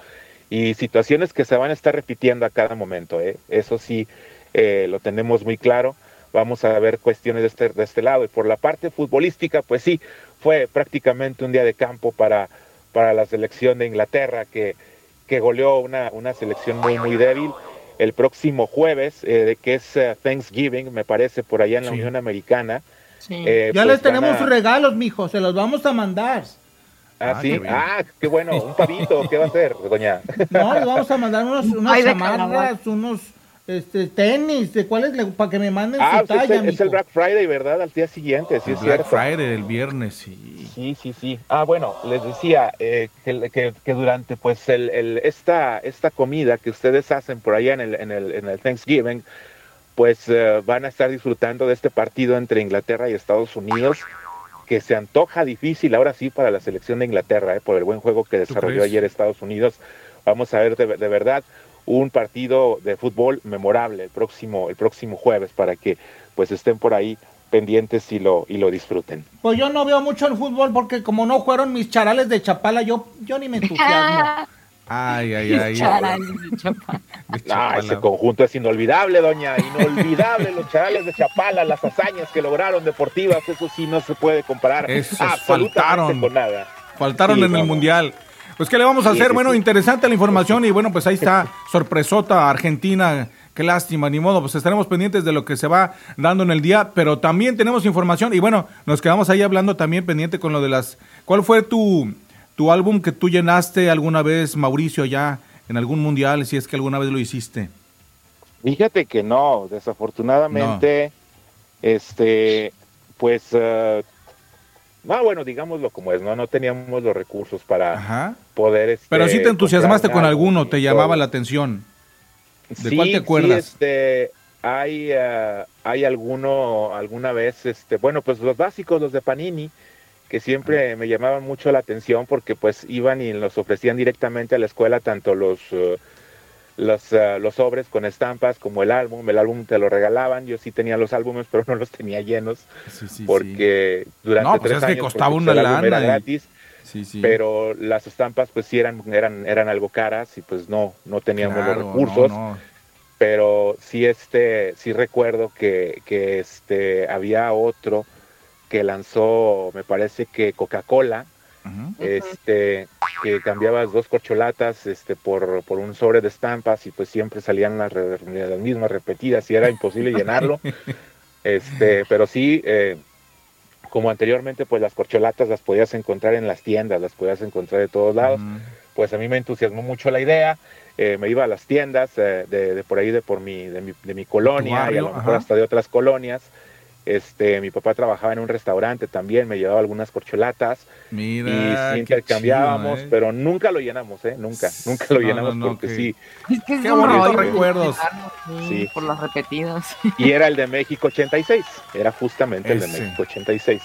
y situaciones que se van a estar repitiendo a cada momento. ¿eh? Eso sí, eh, lo tenemos muy claro. Vamos a ver cuestiones de este, de este lado. Y por la parte futbolística, pues sí, fue prácticamente un día de campo para, para la selección de Inglaterra, que, que goleó una, una selección muy, muy débil. El próximo jueves, eh, que es uh, Thanksgiving, me parece, por allá en la sí. Unión Americana. Sí. Eh, ya pues les tenemos a... sus regalos, mijo, se los vamos a mandar. Ah, ah, sí. Qué ah, qué bueno. Un pavito. ¿Qué va a hacer, doña? No, les vamos a mandar unos, unas chamarras, unos este, tenis, ¿de cuáles? Para que me manden ah, su talla, es, el, es el Black Friday, ¿verdad? Al día siguiente, sí, el es Black cierto. Friday, el viernes, sí. Sí, sí, sí. Ah, bueno, les decía eh, que, que, que, durante pues el, el, esta, esta comida que ustedes hacen por allá en el, en el, en el Thanksgiving, pues uh, van a estar disfrutando de este partido entre Inglaterra y Estados Unidos que se antoja difícil ahora sí para la selección de Inglaterra, eh, por el buen juego que desarrolló ayer Estados Unidos. Vamos a ver de, de verdad un partido de fútbol memorable el próximo, el próximo jueves para que pues estén por ahí pendientes y lo, y lo disfruten. Pues yo no veo mucho el fútbol porque como no fueron mis charales de Chapala, yo, yo ni me entusiasmo. Ay, ay, ay. Charales de Chapala. No, ese conjunto es inolvidable, doña, inolvidable los charales de Chapala, las hazañas que lograron deportivas, eso sí no se puede comparar Esos absolutamente faltaron, con nada. Faltaron Sí, en no, el no. Mundial. Pues, ¿qué le vamos a Sí, hacer? sí, bueno, sí. interesante la información y bueno, pues ahí está, sorpresota Argentina. Qué lástima, ni modo, pues estaremos pendientes de lo que se va dando en el día, pero también tenemos información y bueno, nos quedamos ahí hablando también pendiente con lo de las... ¿Cuál fue tu, tu álbum que tú llenaste alguna vez, Mauricio, allá en algún mundial, si es que alguna vez lo hiciste? Fíjate que no, desafortunadamente, este, pues, eh, no, bueno, digámoslo como es, no, no teníamos los recursos para Ajá. Poder. Este, Pero sí te entusiasmaste con alguno, te llamaba la atención. ¿De Sí, cuál te sí, acuerdas? este, hay, eh, hay alguno, alguna vez, este, bueno, pues los básicos, los de Panini, que siempre me llamaban mucho la atención porque pues iban y los ofrecían directamente a la escuela, tanto los, eh, los, eh, los sobres con estampas como el álbum. El álbum te lo regalaban, yo sí tenía los álbumes, pero no los tenía llenos Sí, sí, porque durante No, pues tres es que años, costaba pues, una lana y- gratis Sí, sí. pero las estampas pues sí eran, eran, eran algo caras y pues no, no teníamos Claro, los recursos. no, no. Pero sí este, sí recuerdo que, que este había otro que lanzó, me parece que Coca-Cola, Ujú. este, que cambiabas dos corcholatas este, por, por un sobre de estampas y pues siempre salían las, las mismas repetidas y era imposible llenarlo. Este, pero sí, eh, como anteriormente, pues las corcholatas las podías encontrar en las tiendas, las podías encontrar de todos lados. Pues a mí me entusiasmó mucho la idea. eh, me iba a las tiendas eh, de, de por ahí, de por mi, de mi, de mi colonia y a lo mejor ajá. hasta de otras colonias. Este, mi papá trabajaba en un restaurante también, me llevaba algunas corcholatas Mira, y sí intercambiábamos, chido, ¿eh? pero nunca lo llenamos, ¿eh? Nunca, nunca lo No, llenamos no, no, porque que- sí. Es que es Qué bonitos recuerdos. sí. Por las repetidas. Y era el de México 86, era justamente el de. México 86.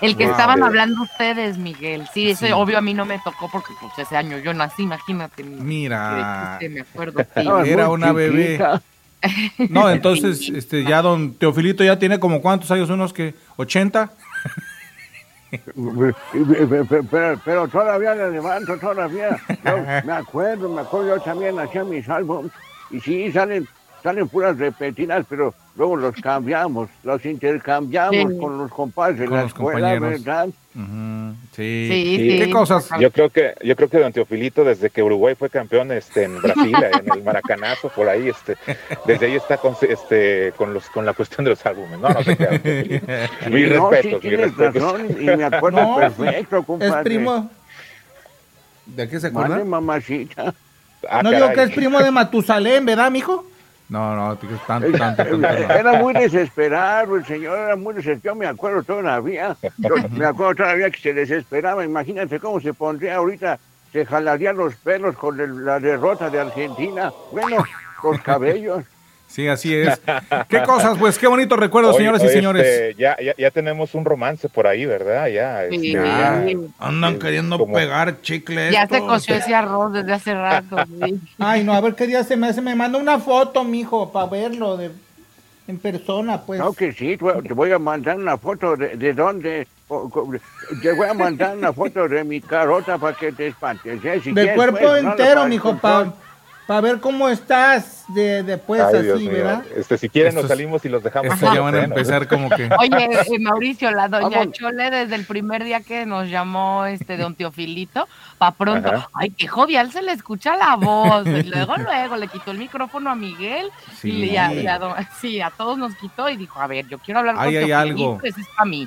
El que Wow. estaban hablando ustedes, Miguel. Sí, ese Sí. obvio a mí no me tocó porque pues ese año yo nací, imagínate. Mira. me acuerdo. sí. Era una bebé. No, entonces, este, ya don Teofilito ya tiene como cuántos años, unos que, ¿80? pero, pero todavía le levanto, todavía. Yo me acuerdo, me acuerdo, yo también hacía mis álbumes. Y sí, salen, salen puras repetidas, pero luego los cambiamos, los intercambiamos Sí. con los compadres de Con la los escuela, compañeros. ¿verdad? Sí. Sí, ¿Qué cosas? Yo creo que, yo creo que Don Teofilito, desde que Uruguay fue campeón este, en Brasil, en el Maracanazo, por ahí, este, desde ahí está con, este, con los, con la cuestión de los álbumes. No, no queda. Teofilito. Mis no, respetos, sí, mis respetos. razón, y me acuerdo No, perfecto, Es compadre. primo. ¿De qué se Mande, acuerdan? mamacita. Ah, no digo caray. que es primo de Matusalén, ¿verdad, mijo? No, no, tanto, tanto, tanto, no. Era muy desesperado, el señor era muy desesperado, me acuerdo todavía. Yo me acuerdo todavía que se desesperaba, imagínate cómo se pondría ahorita, se jalaría los pelos con el- la derrota de Argentina. Bueno, los cabellos. Sí, así es. ¿Qué cosas? Pues qué bonito recuerdo, Oye, señoras y señores. este, ya, ya, ya tenemos un romance por ahí, ¿verdad? Ya, este, Sí. ya. Andan queriendo como- pegar chicle. Ya se coció ese arroz desde hace rato. sí. Ay, no, a ver qué día se me hace. Me manda una foto, mijo, para verlo de, en persona, pues. No, que sí, te voy a mandar una foto de, de dónde. Te voy a mandar una foto de mi carota para que te espantes. ¿eh? Si de quieres, cuerpo pues, entero, para mijo, el para ver cómo estás de, de pues Ay, así, Dios mío. ¿verdad? Este, si quieren nos salimos y los dejamos. Estos ya solos, van a ¿eh? empezar como que. Oye, eh, Mauricio, la doña Vamos. Chole desde el primer día que nos llamó este don Teofilito, pa' pronto, Ajá. ay, qué jovial se le escucha la voz. Y luego, luego le quitó el micrófono a Miguel Sí. y, le- a, y a don- sí, a todos nos quitó y dijo, a ver, yo quiero hablar con Ahí hay Teofilito, algo. ese es para mí.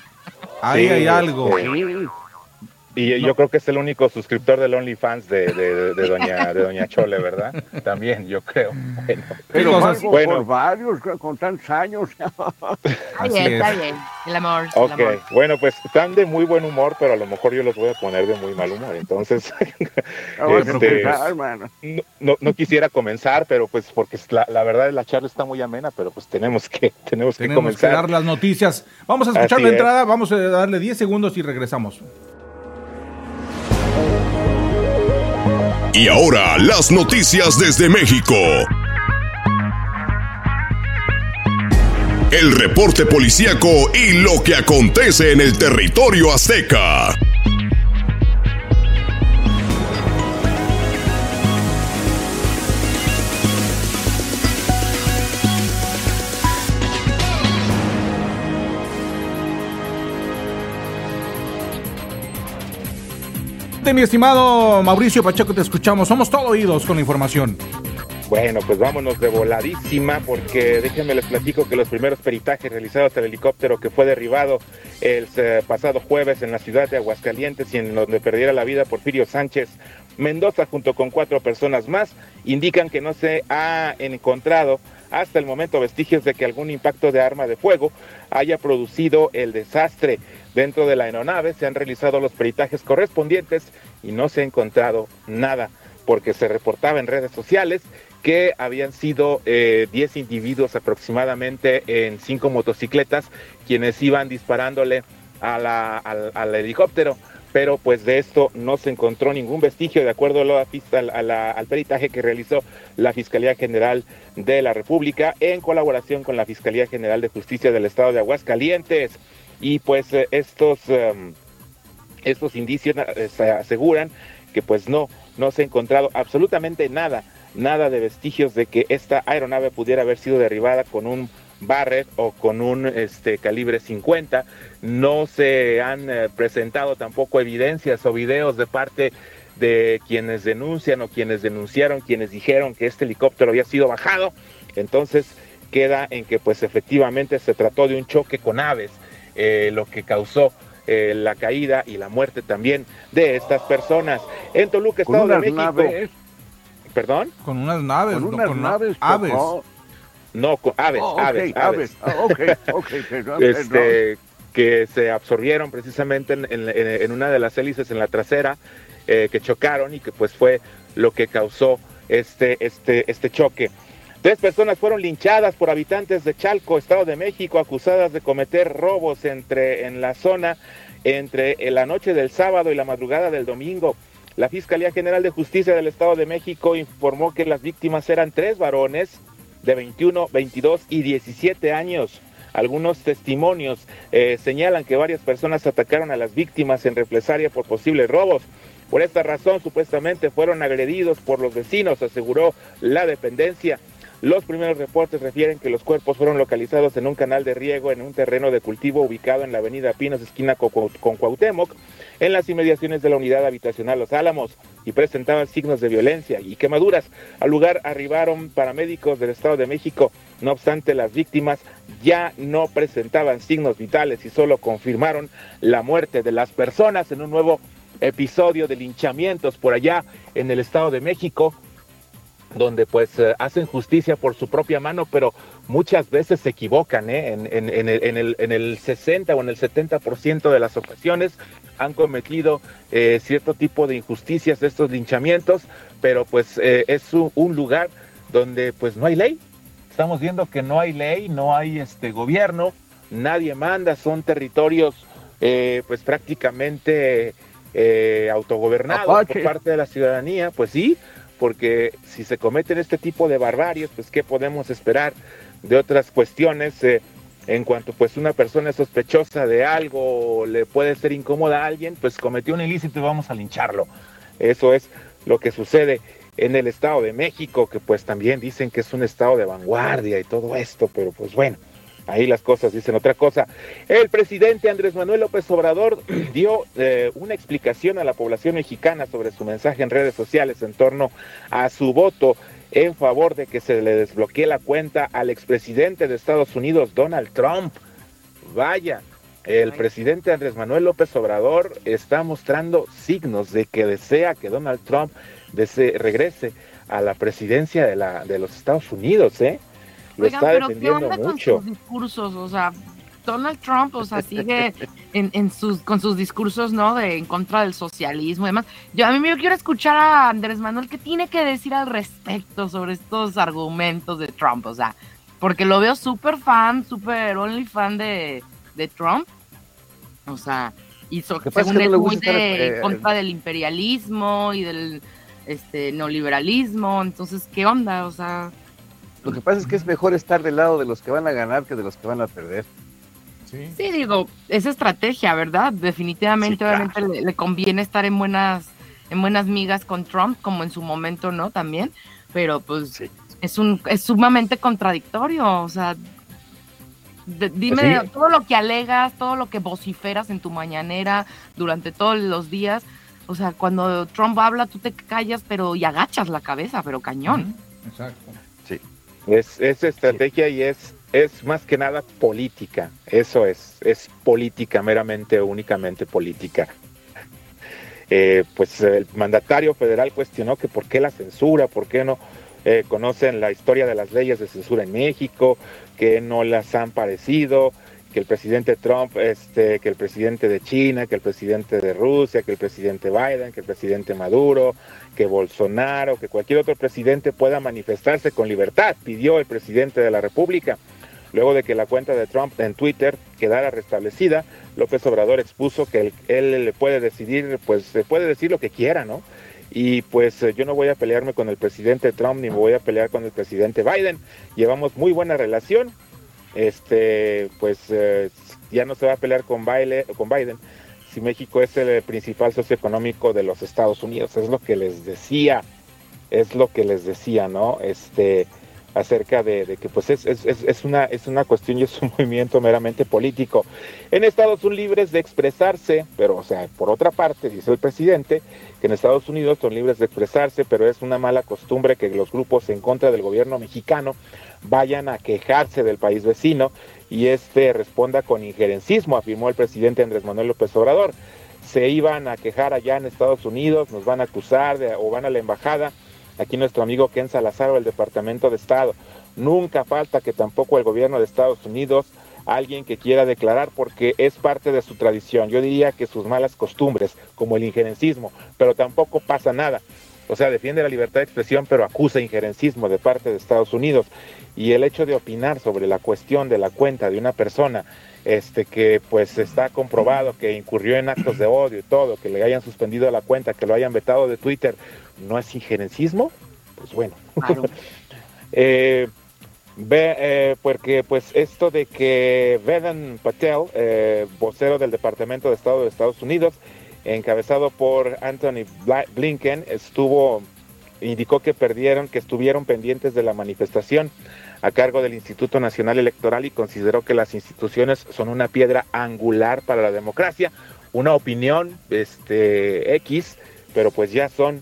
Ahí Sí, hay algo. este, Sí, Y yo creo que es el único suscriptor del OnlyFans de, de, de, de doña, de doña Chole, ¿verdad? También, yo creo. Bueno, pero Bueno. por varios, con tantos años. Está bien, está es. bien. El amor, el ok, amor. bueno, pues están de muy buen humor, pero a lo mejor yo los voy a poner de muy mal humor. Entonces, Vamos a Este, empezar, hermano. no, no, no quisiera comenzar, pero pues porque la, la verdad la charla está muy amena, pero pues tenemos que, tenemos que Tenemos que comenzar. dar las noticias. Vamos a escuchar Así la es. entrada, vamos a darle 10 segundos y regresamos. Y ahora las noticias desde México. El reporte policíaco y lo que acontece en el territorio azteca. De mi estimado Mauricio Pacheco, te escuchamos. Somos todo oídos con la información. Bueno, pues vámonos de voladísima porque déjenme les platico que los primeros peritajes realizados al helicóptero que fue derribado el eh, pasado jueves en la ciudad de Aguascalientes y en donde perdiera la vida Porfirio Sánchez Mendoza junto con cuatro personas más indican que no se ha encontrado hasta el momento vestigios de que algún impacto de arma de fuego haya producido el desastre. Dentro de la aeronave se han realizado los peritajes correspondientes y no se ha encontrado nada porque se reportaba en redes sociales que habían sido eh, 10 individuos aproximadamente en cinco motocicletas quienes iban disparándole al helicóptero, pero pues de esto no se encontró ningún vestigio de acuerdo a la a la- al peritaje que realizó la Fiscalía General de la República en colaboración con la Fiscalía General de Justicia del Estado de Aguascalientes. Y pues eh, estos... em, estos indicios eh, se aseguran que pues no, no se ha encontrado absolutamente nada, nada de vestigios de que esta aeronave pudiera haber sido derribada con un Barrett o con un este calibre 50. No se han eh, presentado tampoco evidencias o videos de parte de quienes denuncian o quienes denunciaron, quienes dijeron que este helicóptero había sido bajado. Entonces queda en que pues efectivamente se trató de un choque con aves, eh, lo que causó eh, la caída y la muerte también de estas personas. En Toluca, Con Estado de unas México. naves, ¿Perdón? Con unas naves, con no, unas con naves. aves. chocó. No, con aves, Oh, ok, aves, aves. Ah, perdón, este, que se absorbieron precisamente en, en- en- en una de las hélices en la trasera, eh, que chocaron y que pues fue lo que causó este, este, este choque. Tres personas fueron linchadas por habitantes de Chalco, Estado de México, acusadas de cometer robos entre, en la zona entre la noche del sábado y la madrugada del domingo. La Fiscalía General de Justicia del Estado de México informó que las víctimas eran tres varones de 21, 22 y 17 años. Algunos testimonios eh, señalan que varias personas atacaron a las víctimas en represalia por posibles robos. Por esta razón, supuestamente fueron agredidos por los vecinos, aseguró la dependencia. Los primeros reportes refieren que los cuerpos fueron localizados en un canal de riego en un terreno de cultivo ubicado en la avenida Pinos, esquina con, Cuauhtémoc, en las inmediaciones de la unidad habitacional Los Álamos, y presentaban signos de violencia y quemaduras. Al lugar arribaron paramédicos del Estado de México. No obstante, las víctimas ya no presentaban signos vitales y solo confirmaron la muerte de las personas en un nuevo episodio de linchamientos por allá en el Estado de México, donde pues eh, hacen justicia por su propia mano, pero muchas veces se equivocan, ¿eh? en, el, en el 60 o en el 70% de las ocasiones han cometido eh, cierto tipo de injusticias estos linchamientos, pero pues eh, es un, un, lugar donde pues no hay ley. Estamos viendo que no hay ley, no hay este gobierno, nadie manda, son territorios eh, pues prácticamente eh, autogobernados Apache. por parte de la ciudadanía, pues sí, porque si se cometen este tipo de barbaries, pues qué podemos esperar de otras cuestiones eh, en cuanto pues una persona es sospechosa de algo o le puede ser incómoda a alguien, pues cometió un ilícito y vamos a lincharlo. Eso es lo que sucede en el Estado de México, que pues también dicen que es un estado de vanguardia y todo esto, pero pues bueno, ahí las cosas dicen otra cosa. El presidente Andrés Manuel López Obrador dio eh, una explicación a la población mexicana sobre su mensaje en redes sociales en torno a su voto en favor de que se le desbloquee la cuenta al expresidente de Estados Unidos, Donald Trump. Vaya, el presidente Andrés Manuel López Obrador está mostrando signos de que desea que Donald Trump desee, regrese a la presidencia de, la, de los Estados Unidos, ¿eh? Lo Oigan, está defendiendo ¿qué onda mucho. con sus discursos? O sea, Donald Trump, o sea, sigue en, en sus, con sus discursos, ¿no? De en contra del socialismo y demás. Yo a mí me quiero escuchar a Andrés Manuel qué tiene que decir al respecto sobre estos argumentos de Trump, o sea, porque lo veo súper fan, súper only fan de, de Trump. O sea, y so, según él no muy de estar, contra del imperialismo y del este neoliberalismo. Entonces, ¿qué onda? O sea, Lo que pasa es que es mejor estar del lado de los que van a ganar que de los que van a perder. Sí, digo, es estrategia, ¿verdad? Definitivamente, Sí, claro. obviamente le, le conviene estar en buenas, en buenas migas con Trump, como en su momento, ¿no? También, pero pues es un, es sumamente contradictorio, o sea, de- dime Pues sí. todo lo que alegas, todo lo que vociferas en tu mañanera durante todos los días, o sea, cuando Trump habla, tú te callas, pero y agachas la cabeza, pero cañón. Exacto. Sí. Es, es estrategia y es, es más que nada política. Eso es, es política, meramente, únicamente política. Eh, pues el mandatario federal cuestionó que por qué la censura, por qué no eh, conocen la historia de las leyes de censura en México, que no las han parecido, que el presidente Trump, este, que el presidente de China, que el presidente de Rusia, que el presidente Biden, que el presidente Maduro, que Bolsonaro, que cualquier otro presidente pueda manifestarse con libertad, pidió el presidente de la República. Luego de que la cuenta de Trump en Twitter quedara restablecida, López Obrador expuso que él, le puede decidir, pues se puede decir lo que quiera, ¿no? Y pues eh, yo no voy a pelearme con el presidente Trump ni me voy a pelear con el presidente Biden. Llevamos muy buena relación. Este, pues eh, ya no se va a pelear con, Baile, con Biden si México es el principal socioeconómico de los Estados Unidos. Es lo que les decía, es lo que les decía, ¿no? Este, acerca de, que pues es, es, una, es una cuestión y es un movimiento meramente político. En Estados son libres de expresarse, pero o sea, por otra parte, dice el presidente, que en Estados Unidos son libres de expresarse, pero es una mala costumbre que los grupos en contra del gobierno mexicano vayan a quejarse del país vecino y este responda con injerencismo, afirmó el presidente Andrés Manuel López Obrador. Se iban a quejar allá en Estados Unidos, nos van a acusar o van a la embajada. Aquí nuestro amigo Ken Salazar o el Departamento de Estado. Nunca falta que tampoco el gobierno de Estados Unidos, alguien que quiera declarar porque es parte de su tradición. Yo diría que sus malas costumbres, como el injerencismo, pero tampoco pasa nada. O sea, defiende la libertad de expresión, pero acusa injerencismo de parte de Estados Unidos. Y el hecho de opinar sobre la cuestión de la cuenta de una persona este que pues está comprobado que incurrió en actos de odio y todo, que le hayan suspendido la cuenta, que lo hayan vetado de Twitter, ¿no es injerencismo? Pues bueno. Claro. Eh, Ve, eh, porque pues esto de que Vedan Patel, eh, vocero del Departamento de Estado de Estados Unidos, encabezado por Anthony Blinken, estuvo indicó que perdieron, que estuvieron pendientes de la manifestación a cargo del Instituto Nacional Electoral y consideró que las instituciones son una piedra angular para la democracia, una opinión este X, pero pues ya son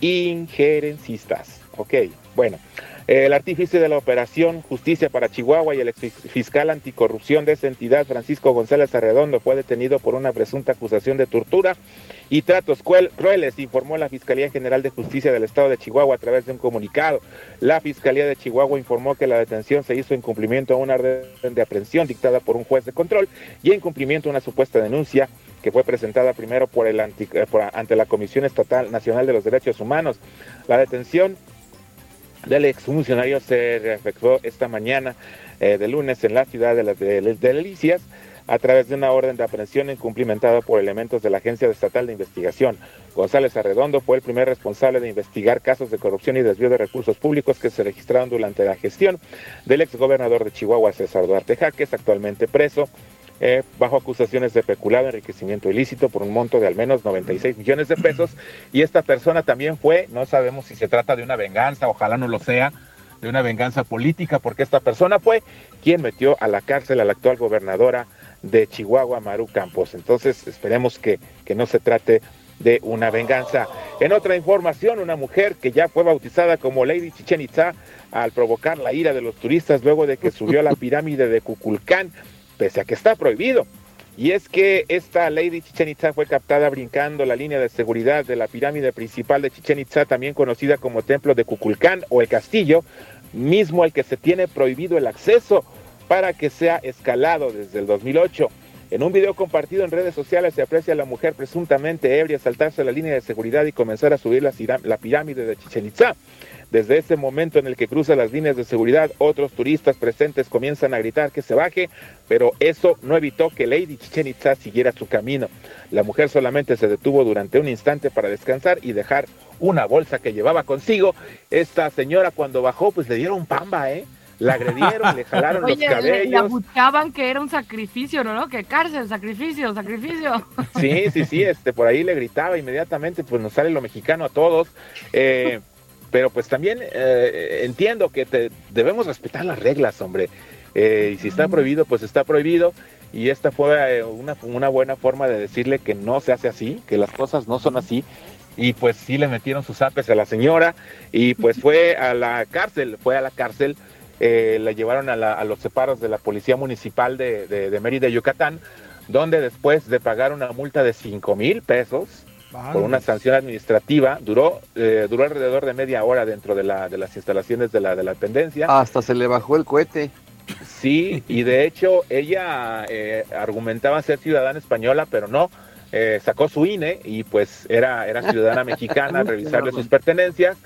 injerencistas. Ok, bueno. El artífice de la operación Justicia para Chihuahua y el fiscal anticorrupción de esa entidad, Francisco González Arredondo, fue detenido por una presunta acusación de tortura y tratos cruel- crueles, informó la Fiscalía General de Justicia del Estado de Chihuahua a través de un comunicado. La Fiscalía de Chihuahua informó que la detención se hizo en cumplimiento a una orden de aprehensión dictada por un juez de control y en cumplimiento a una supuesta denuncia que fue presentada primero por el eh, ante la Comisión Estatal Nacional de los Derechos Humanos. La detención del exfuncionario se efectuó esta mañana eh, de lunes en la ciudad de las de, de Delicias a través de una orden de aprehensión cumplimentada por elementos de la Agencia Estatal de Investigación. González Arredondo fue el primer responsable de investigar casos de corrupción y desvío de recursos públicos que se registraron durante la gestión del exgobernador de Chihuahua, César Duarte Jaques, actualmente preso eh, bajo acusaciones de peculado, enriquecimiento ilícito por un monto de al menos 96 millones de pesos. Y esta persona también fue, no sabemos si se trata de una venganza, ojalá no lo sea, de una venganza política, porque esta persona fue quien metió a la cárcel a la actual gobernadora de Chihuahua, Maru Campos. Entonces esperemos que, que no se trate de una venganza. En otra información, una mujer que ya fue bautizada como Lady Chichen Itza al provocar la ira de los turistas luego de que subió a la pirámide de Cuculcán, pese a que está prohibido. Y es que esta Lady Chichen Itza fue captada brincando la línea de seguridad de la pirámide principal de Chichen Itza, también conocida como Templo de Cuculcán o el Castillo, mismo al que se tiene prohibido el acceso para que sea escalado desde el 2008. En un video compartido en redes sociales se aprecia a la mujer presuntamente ebria saltarse la línea de seguridad y comenzar a subir la, la pirámide de Chichen Itza. Desde ese momento en el que cruza las líneas de seguridad, otros turistas presentes comienzan a gritar que se baje, pero eso no evitó que Lady Chichen Itza siguiera su camino. La mujer solamente se detuvo durante un instante para descansar y dejar una bolsa que llevaba consigo. Esta señora cuando bajó, pues le dieron pamba, ¿eh? La agredieron, le jalaron Oye, los le, le cabellos. abuchaban que era un sacrificio, ¿no? Que cárcel, sacrificio, sacrificio. Sí, sí, sí, este, por ahí le gritaba inmediatamente, pues nos sale lo mexicano a todos. eh, pero pues también eh, entiendo que te- debemos respetar las reglas, hombre. Eh, y si está prohibido, pues está prohibido. Y esta fue eh, una, una buena forma de decirle que no se hace así, que las cosas no son así. Y pues sí le metieron sus apes a la señora y pues fue a la cárcel, fue a la cárcel, eh, la llevaron a, la- a los separos de la Policía Municipal de, de, de Mérida, Yucatán, donde después de pagar una multa de 5 mil pesos por una sanción administrativa, duró, eh, duró alrededor de media hora dentro de, la, de las instalaciones de la, de la dependencia. Hasta se le bajó el cohete. Sí, y de hecho ella eh, argumentaba ser ciudadana española, pero no. Eh, sacó su INE y pues era, era ciudadana mexicana, revisarle sus pertenencias.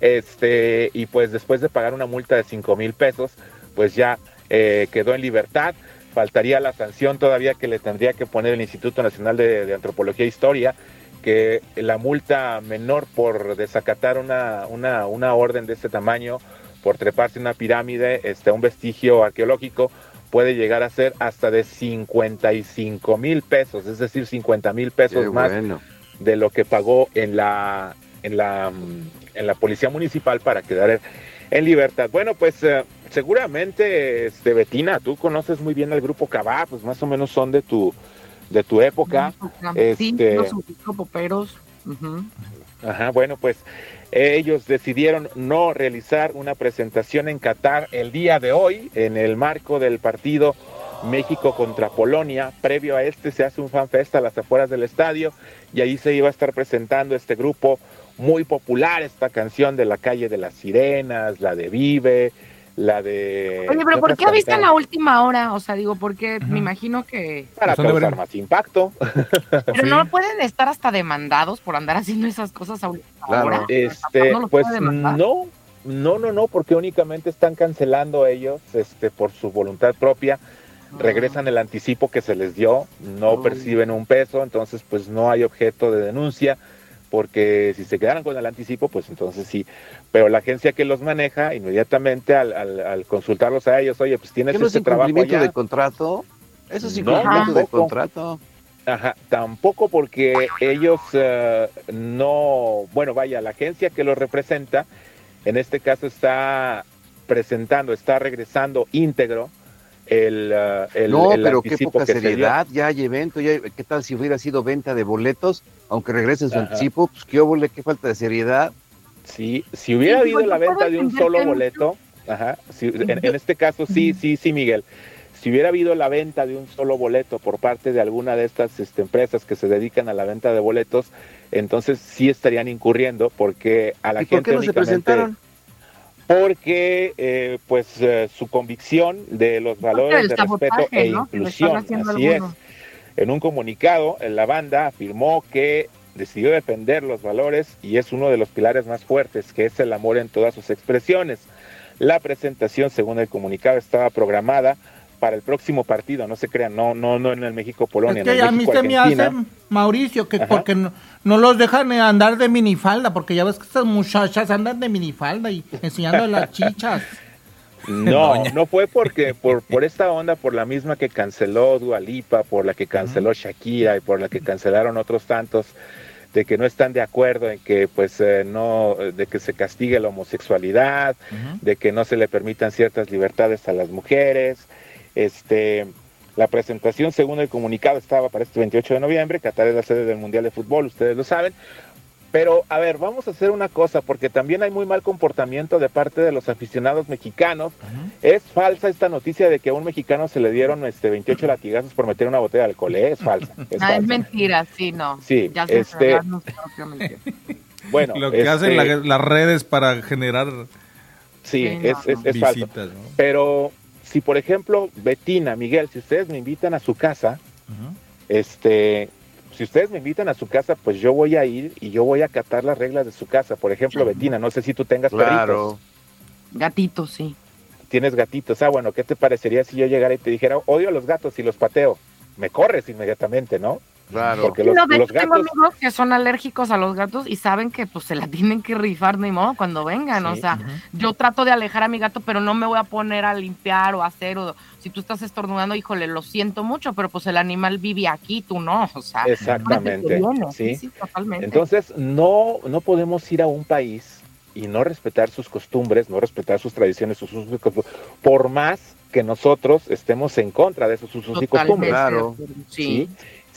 Este, y pues después de pagar una multa de 5 mil pesos, pues ya eh, quedó en libertad. Faltaría la sanción todavía que le tendría que poner el Instituto Nacional de, de Antropología e Historia, que la multa menor por desacatar una, una, una orden de este tamaño, por treparse una pirámide, este, un vestigio arqueológico, puede llegar a ser hasta de 55 mil pesos, es decir, 50 mil pesos Qué más bueno. de lo que pagó en la, en la, en la policía municipal para quedar en libertad. Bueno, pues eh, seguramente, este, Betina, tú conoces muy bien al grupo Cabá, pues más o menos son de tu, de tu época. Sí, Este, los poperos. Ajá, bueno, pues ellos decidieron no realizar una presentación en Qatar el día de hoy en el marco del partido México contra Polonia. Previo a este se hace un fanfest a las afueras del estadio y ahí se iba a estar presentando este grupo muy popular, esta canción de la calle de las sirenas, la de Vive, la de... Oye, pero ¿por qué avisan cantaban? a última hora? O sea, digo, porque me imagino que... Para causar más impacto. Pero Sí. no pueden estar hasta demandados por andar haciendo esas cosas a última Claro. hora. Este, ¿No pues no, no, no, no, porque únicamente están cancelando ellos, este, por su voluntad propia, regresan el anticipo que se les dio, no Uy. perciben un peso, entonces pues no hay objeto de denuncia, porque si se quedaran con el anticipo, pues entonces sí. Pero la agencia que los maneja, inmediatamente al, al, al consultarlos a ellos, oye, pues tienes ¿Qué no este es trabajo allá. de contrato? Eso es No, incumplimiento de tampoco. contrato. Ajá, tampoco porque ellos eh, no, bueno, vaya, la agencia que los representa, en este caso está presentando, está regresando íntegro el, eh, el, no, el pero qué poca se seriedad, ya hay evento, ya, ¿qué tal si hubiera sido venta de boletos? Aunque regresen su Ajá. anticipo, pues qué qué falta de seriedad. Sí, si hubiera Sí, habido la venta de un solo boleto, ajá, si- en, en este caso sí, sí, sí, Miguel. Si hubiera habido la venta de un solo boleto por parte de alguna de estas este, empresas que se dedican a la venta de boletos, entonces sí estarían incurriendo porque a la ¿Y por gente qué no se únicamente- presentaron? Porque pues, eh, pues eh, su convicción de los valores de respeto e inclusión, así es. En un comunicado, eh, la banda afirmó que decidió defender los valores y es uno de los pilares más fuertes, que es el amor en todas sus expresiones. La presentación, según el comunicado, estaba programada para el próximo partido, no se crean, no, no, no en el México-Polonia, Es en que el a mí se me México-Argentina. hace, Mauricio, que Ajá. porque no, no los dejan andar de minifalda, porque ya ves que estas muchachas andan de minifalda y enseñando las chichas. No, no fue porque por, por esta onda, por la misma que canceló Dualipa, por la que canceló Shakira y por la que cancelaron otros tantos, de que no están de acuerdo en que pues eh, no, de que se castigue la homosexualidad, de que no se le permitan ciertas libertades a las mujeres, este la presentación según el comunicado estaba para este 28 de noviembre, Qatar es la sede del Mundial de Fútbol, ustedes lo saben, pero, a ver, vamos a hacer una cosa, porque también hay muy mal comportamiento de parte de los aficionados mexicanos. Es falsa esta noticia de que a un mexicano se le dieron este 28 latigazos por meter una botella de alcohol. ¿eh? Es falsa. Es Ah, es mentira, sí, no. Sí, ya se este-. Bueno, Lo que este, hacen la- las redes para generar Sí, Sí, no, es, es, no. es falso. visitas, ¿no? Pero si, por ejemplo, Betina, Miguel, si ustedes me invitan a su casa, este, si ustedes me invitan a su casa, pues yo voy a ir y yo voy a acatar las reglas de su casa. Por ejemplo, Betina, no sé si tú tengas Claro. perritos. Gatitos, sí. tienes gatitos. Ah, bueno, ¿qué te parecería si yo llegara y te dijera, odio a los gatos y los pateo? Me corres inmediatamente, ¿no? Claro. Porque los, no, de los hecho, tengo gatos... amigos que son alérgicos a los gatos y saben que pues se la tienen que rifar ni modo cuando vengan. O sea, yo trato de alejar a mi gato, pero no me voy a poner a limpiar o a hacer. O, si tú estás estornudando, híjole, lo siento mucho, pero pues el animal vive aquí, tú no. O sea, Exactamente, que viene. sí. sí, totalmente. Entonces, no, no podemos ir a un país y no respetar sus costumbres, no respetar sus tradiciones, sus usos y costumbres, por más que nosotros estemos en contra de esos usos y costumbres. Claro. ¿sí?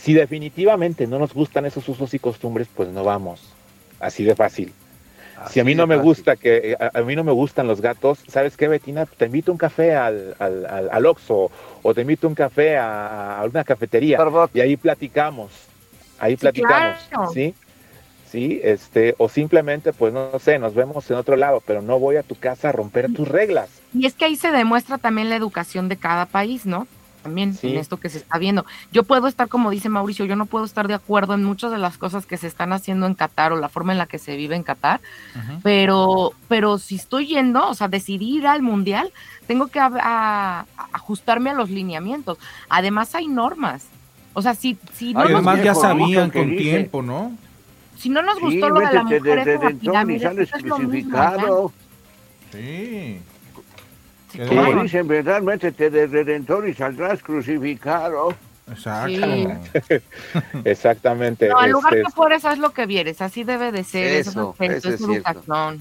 Si definitivamente no nos gustan esos usos y costumbres, pues no vamos. Así de fácil. si a mí no me fácil. gusta que a, a mí no me gustan los gatos, ¿sabes qué, Betina? Te invito un café al, al, al, al Oxxo o te invito a un café a, a una cafetería y ahí platicamos. Ahí Sí, platicamos, claro. ¿sí? Sí, este, o simplemente, pues no, sé, nos vemos en otro lado, pero no voy a tu casa a romper tus reglas. Y es que ahí se demuestra también la educación de cada país, ¿no? También Sí. en esto que se está viendo. Yo puedo estar, como dice Mauricio, yo no puedo estar de acuerdo en muchas de las cosas que se están haciendo en Qatar o la forma en la que se vive en Qatar, pero, pero si estoy yendo, o sea, decidí ir al mundial, tengo que a- a- ajustarme a los lineamientos. Además hay normas. O sea, si, si no, Ay, nos, además ya sabían con dice. tiempo, ¿no? si no nos Sí, gustó lo de la mujer, desde esa de la dentro y pirámide, sales pues es lo mismo. Sí. Como claro. dicen, ¿verdad? Métete de redentor y saldrás crucificado. Exacto. Sí. Exactamente. No, al lugar este, que fueres, haz lo que vieres. Así debe de ser. Eso, Eso, es eso es es cierto.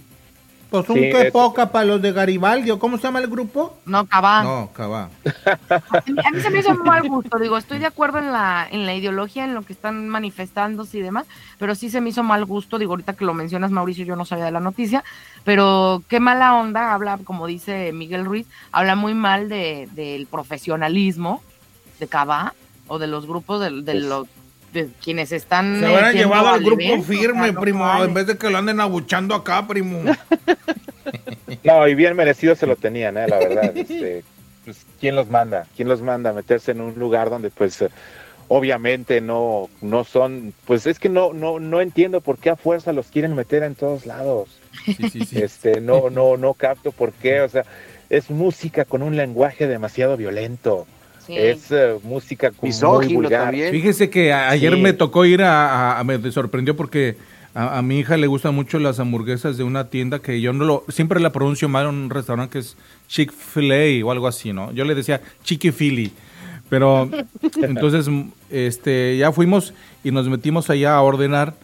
Pues un Sí, que es- poca para los de Garibaldi, ¿o ¿cómo se llama el grupo? No, cabal. No, cabá. A mí a mí se me hizo mal gusto. Digo, estoy de acuerdo en la, en la ideología, en lo que están manifestándose y demás, pero sí se me hizo mal gusto. Digo, ahorita que lo mencionas, Mauricio, yo no sabía de la noticia, pero qué mala onda. Habla, como dice Miguel Ruiz, habla muy mal de, del profesionalismo de Cabá o de los grupos de, de Pues- los de quienes están. Se hubieran metiendo llevado al grupo firme, no primo, vale. en vez de que lo anden abuchando acá, primo. No, y bien merecido se lo tenían, ¿eh? la verdad. Este, pues, ¿Quién los manda? ¿Quién los manda a meterse en un lugar donde, pues, eh, obviamente no, no son, pues es que no, no, no entiendo por qué a fuerza los quieren meter en todos lados. Sí, sí, sí. Este, no, no, no capto por qué, o sea, es música con un lenguaje demasiado violento. Sí. Es eh, música muy vulgar. también. Fíjese que ayer Sí. me tocó ir a, a- a- me sorprendió porque A, a mi hija le gustan mucho las hamburguesas de una tienda que yo no lo, siempre la pronuncio mal en un restaurante que es Chick-fil-A o algo así, ¿no? Yo le decía Chicky-Philly. Pero entonces, m- este, ya fuimos y nos metimos allá a ordenar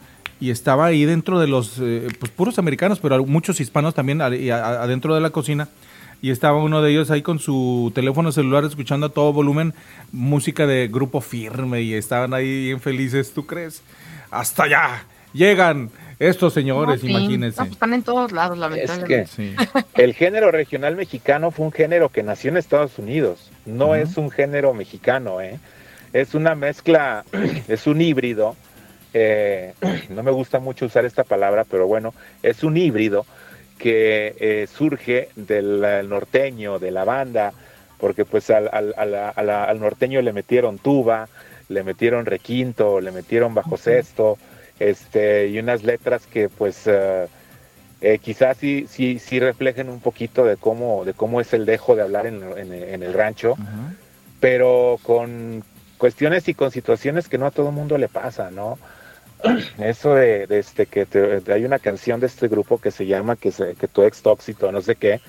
y estaba ahí dentro de los, eh, pues puros americanos, pero muchos hispanos también adentro de la cocina. Y estaba uno de ellos ahí con su teléfono celular escuchando a todo volumen música de grupo firme y estaban ahí bien felices, ¿tú crees? Hasta allá llegan estos señores, No, sí. imagínense. No, pues están en todos lados, Es lamentablemente. que el género regional mexicano fue un género que nació en Estados Unidos, no es un género mexicano, ¿eh? es una mezcla, es un híbrido, eh, no me gusta mucho usar esta palabra, pero bueno, es un híbrido que eh, surge del norteño, de la banda, porque pues al, al- al norteño le metieron tuba, le metieron requinto, le metieron bajo sexto, este, y unas letras que pues eh, eh, quizás sí, sí, sí reflejen un poquito de cómo, de cómo es el dejo de hablar en, en- en el rancho, pero con cuestiones y con situaciones que no a todo mundo le pasa, ¿no? Eso de, de este que te- de- hay una canción de este grupo que se llama que, se, que tu ex tóxico, no sé qué,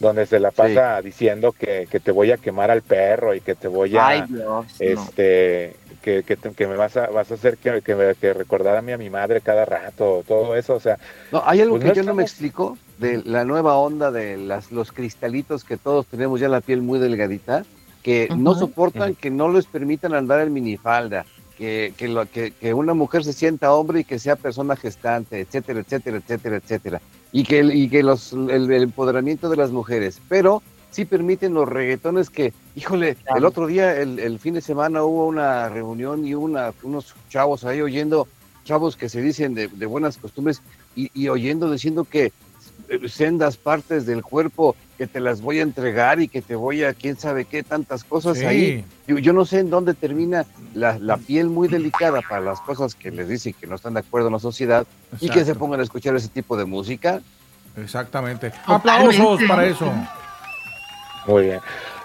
donde se la pasa diciendo que, que te voy a quemar al perro y que te voy a Ay, Dios, no. este que, que, te- que me vas a vas a hacer que, que, recordar a mí a mi madre cada rato, todo eso, o sea, No, hay algo pues que yo no me explico de la nueva onda de las, los cristalitos que todos tenemos ya la piel muy delgadita, que no soportan que no les permitan andar en minifalda, que, que, lo, que, que una mujer se sienta hombre y que sea persona gestante, etcétera, etcétera, etcétera, etcétera. Y que, y que los, el, el empoderamiento de las mujeres, pero sí permiten los reggaetones que, híjole, el otro día, el, el fin de semana hubo una reunión y una, unos chavos ahí oyendo, chavos que se dicen de, de buenas costumbres y, y oyendo diciendo que sendas partes del cuerpo que te las voy a entregar y que te voy a quién sabe qué, tantas cosas Sí. ahí. Yo, yo no sé en dónde termina la, la piel muy delicada para las cosas que les dicen que no están de acuerdo en la sociedad y que se pongan a escuchar ese tipo de música. Exactamente. Aplausos para eso. Muy bien.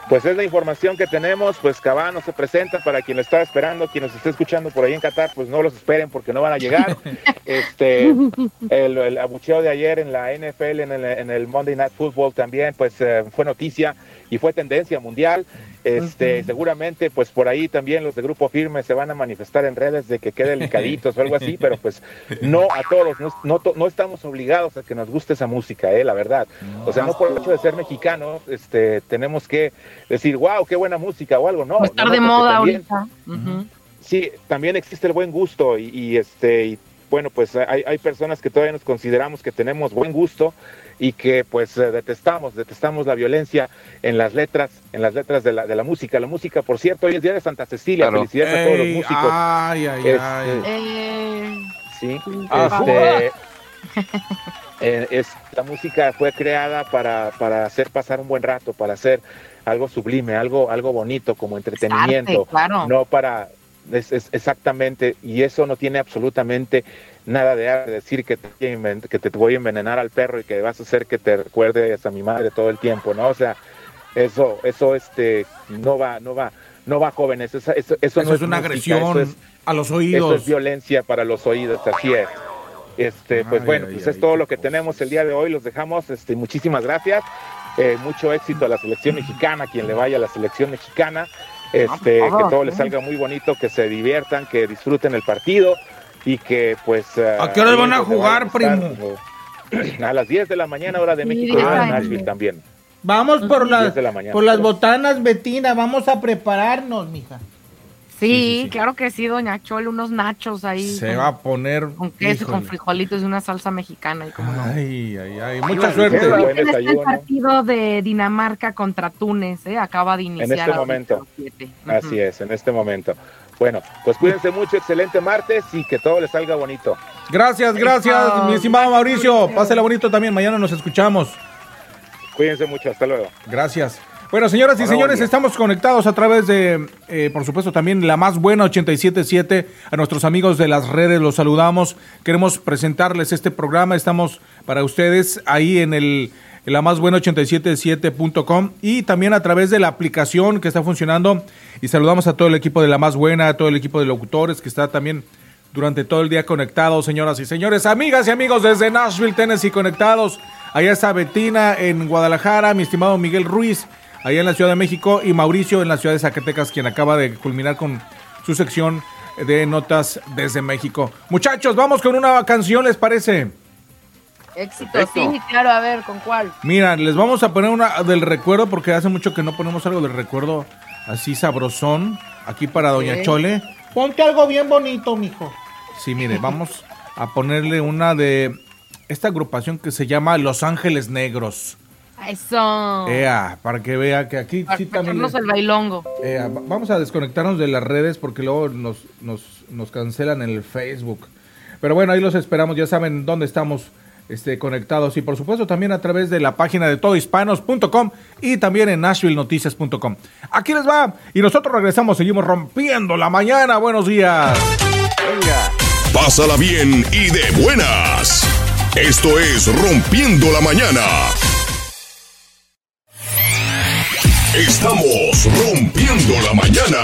Pues es la información que tenemos, pues Cabano se presenta para quien lo estaba esperando, quien nos esté escuchando por ahí en Qatar, pues no los esperen porque no van a llegar. Este, el, el abucheo de ayer en la NFL, en el, en el Monday Night Football también, pues eh, fue noticia y fue tendencia mundial. Este, seguramente, pues por ahí también los de Grupo Firme se van a manifestar en redes de que queden delicaditos o algo así, pero pues no a todos, no, no, estamos obligados a que nos guste esa música, eh, la verdad. O sea, no por el hecho de ser mexicanos, este, tenemos que decir, wow, qué buena música o algo, no. O estar no, de moda también- ahorita. Sí, también existe el buen gusto y, y, este y bueno, pues hay, hay personas que todavía nos consideramos que tenemos buen gusto y que pues eh, detestamos, detestamos la violencia en las letras, en las letras de la, de la música. La música, por cierto, hoy es día de Santa Cecilia, Claro. felicidades a todos los músicos. Ay, ay, Este, ay. Eh, Sí, Ah, este, eh, es, la música fue creada para, para hacer pasar un buen rato, para hacer algo sublime, algo, algo bonito como entretenimiento, arte, claro. no para es, es- exactamente, y eso no tiene absolutamente nada de decir que te, voy a inven- que te voy a envenenar al perro y que vas a hacer que te recuerdes a mi madre todo el tiempo, ¿no? O sea, eso, eso este no va, no va, no va jóvenes, eso, eso, eso Eso no es una música, agresión eso es- a los eso oídos. es violencia para los oídos, así es. Este, pues Ay, bueno, ay, pues ay, es todo lo que tenemos el día de hoy. Los dejamos. Este, muchísimas gracias. Eh, mucho éxito a la selección mexicana, quien le vaya a la selección mexicana. Este, Ah, que todo ah, les salga muy bonito, que se diviertan, que disfruten el partido y que pues... eh, ¿A qué horas ahí van a jugar, a estar, A las 10 de la mañana, hora de México, en de Nashville también. Vamos por 10 las, la mañana. por las botanas, Betina. Vamos a prepararnos, mija. sí, sí, sí. claro que sí, doña Chole, unos nachos ahí. Se con, va a poner. con queso, con híjole. frijolitos y una salsa mexicana. Y como no. Ay, ay, ay. Ay, Mucha ay, suerte. buen está el partido de Dinamarca contra Túnez, ¿eh? acaba de iniciar. este ahorita momento. a las siete. Ujú. Así es, en este momento. Bueno, pues cuídense mucho, excelente martes y que todo les salga bonito. Gracias, gracias, Eso. mi estimado Mauricio. Pásela bonito también. Mañana nos escuchamos. Cuídense mucho, hasta luego. Gracias. Bueno, señoras y Hola, señores, estamos conectados a través de, eh, por supuesto, también la más buena 877. A nuestros amigos de las redes los saludamos. Queremos presentarles este programa. Estamos para ustedes ahí en el la más buena 877.com y también a través de la aplicación que está funcionando. Y saludamos a todo el equipo de la más buena, a todo el equipo de locutores que está también durante todo el día conectados, señoras y señores, amigas y amigos desde Nashville, Tennessee, conectados. Allá está Betina en Guadalajara, mi estimado Miguel Ruiz, allá en la Ciudad de México, y Mauricio en la ciudad de Zacatecas, quien acaba de culminar con su sección de notas desde México. Muchachos, vamos con una canción, ¿les parece? Éxito, Perfecto. sí, claro, a ver, ¿con cuál? Mira, les vamos a poner una del recuerdo porque hace mucho que no ponemos algo del recuerdo así sabrosón aquí para Doña. Chole. Ponte algo bien bonito, mijo. Sí, mire, vamos a ponerle una de esta agrupación que se llama Los Ángeles Negros. Eso. Ea, para que vea que aquí Para sí también. le- el bailongo. Ea, va- vamos a desconectarnos de las redes porque luego nos, nos, nos cancelan en el Facebook. Pero bueno, ahí los esperamos, ya saben dónde estamos este, conectados y por supuesto también a través de la página de todohispanos.com y también en nashvillenoticias.com. Aquí les va y nosotros regresamos, seguimos rompiendo la mañana. Buenos días. Venga. Pásala bien y de buenas. Esto es Rompiendo la Mañana. Estamos rompiendo la mañana.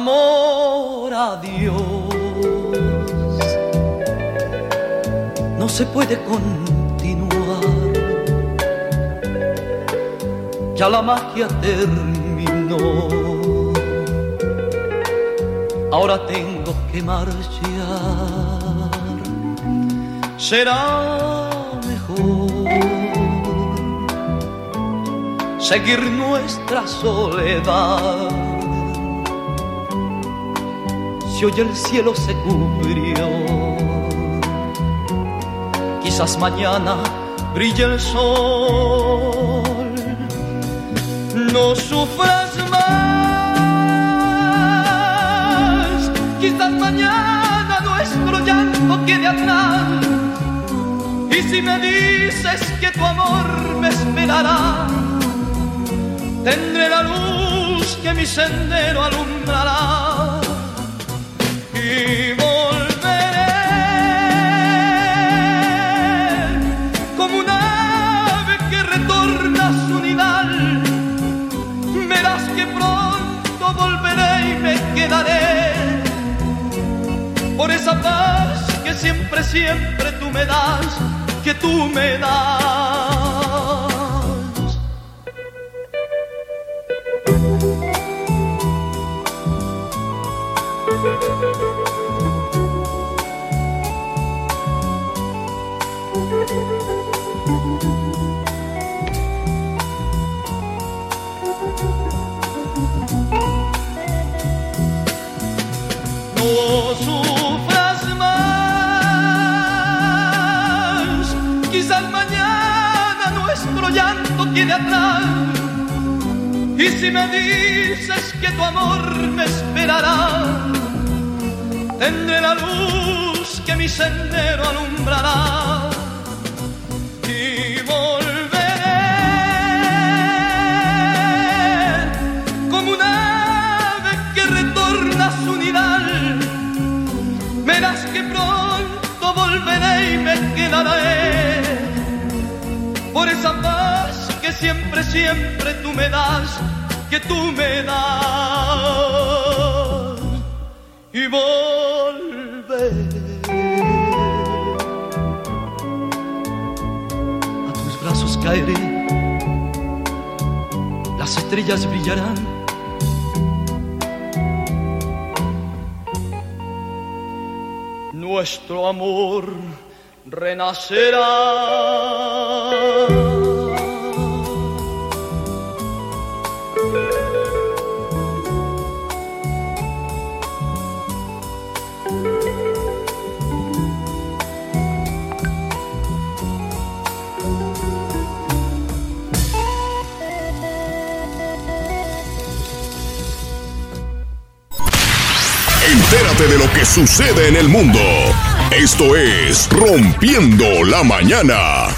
Amor a Dios. No se puede continuar. Ya la magia terminó. Ahora tengo que marchar. Será mejor seguir nuestra soledad hoy el cielo se cubrió. Quizás mañana brille el sol. No sufras más. Quizás mañana nuestro llanto quede atrás. Y si me dices que tu amor me esperará, tendré la luz que mi sendero alumbrará y volveré como un ave que retorna a su nidal. Verás que pronto volveré y me quedaré por esa paz que siempre, siempre tú me das, que tú me das. No sufras más, quizás mañana nuestro llanto quede atrás. Y si me dices que tu amor me esperará, tendré la luz que mi sendero alumbrará. Me quedaré por esa paz que siempre, siempre tú me das, que tú me das. Y volveré a tus brazos caeré, las estrellas brillarán. Nuestro amor renacerá. de lo que sucede en el mundo. Esto es Rompiendo la Mañana.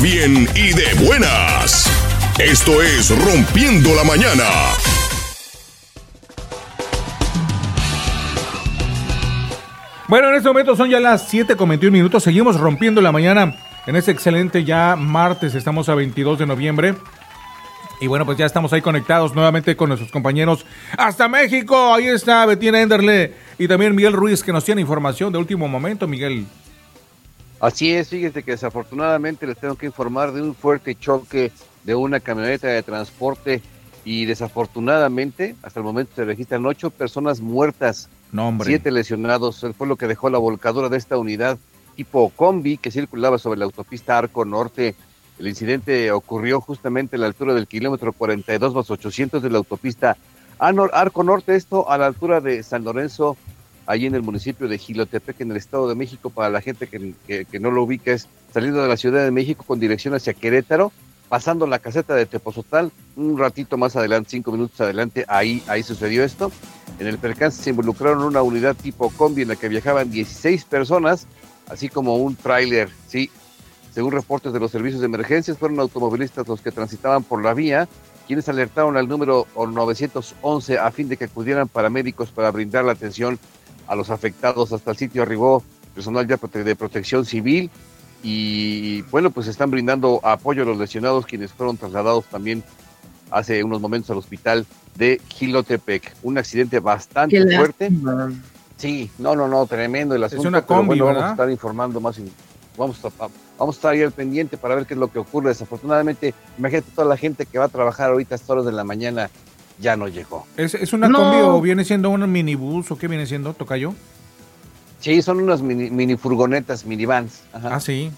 Bien y de buenas. Esto es Rompiendo la Mañana. Bueno, en este momento son ya las 7 con 21 minutos. Seguimos rompiendo la mañana en este excelente ya martes. Estamos a 22 de noviembre. Y bueno, pues ya estamos ahí conectados nuevamente con nuestros compañeros hasta México. Ahí está Betina Enderle y también Miguel Ruiz que nos tiene información de último momento, Miguel. Así es, fíjese que desafortunadamente les tengo que informar de un fuerte choque de una camioneta de transporte y desafortunadamente hasta el momento se registran ocho personas muertas, No, siete lesionados. Fue lo que dejó la volcadura de esta unidad tipo combi que circulaba sobre la autopista Arco Norte. El incidente ocurrió justamente a la altura del kilómetro 42 más 800 de la autopista Arco Norte, esto a la altura de San Lorenzo, allí en el municipio de Gilotepec, en el Estado de México. Para la gente que, no lo ubica, es saliendo de la Ciudad de México con dirección hacia Querétaro, pasando la caseta de Tepozotal, un ratito más adelante, cinco minutos adelante, ahí, ahí sucedió esto. En el percance se involucraron una unidad tipo combi en la que viajaban 16 personas, así como un tráiler, sí. Según reportes de los servicios de emergencias, fueron automovilistas los que transitaban por la vía, quienes alertaron al número 911 a fin de que acudieran paramédicos para brindar la atención a los afectados. Hasta el sitio arribó personal de protección civil y bueno, pues están brindando apoyo a los lesionados quienes fueron trasladados también hace unos momentos al hospital de Gilotepec. Un accidente bastante Qué fuerte. Sí, no, no, no, tremendo el asunto. una pero combi, bueno, vamos a estar informando más. y Vamos a, vamos a estar ahí al pendiente para ver qué es lo que ocurre. Desafortunadamente, imagínate toda la gente que va a trabajar ahorita a estas horas de la mañana ya no llegó. ¿Es, es una No. combi o viene siendo un minibús o qué viene siendo, Tocayo? Sí, son unas mini, mini furgonetas, minivans. Ajá. Ah, sí.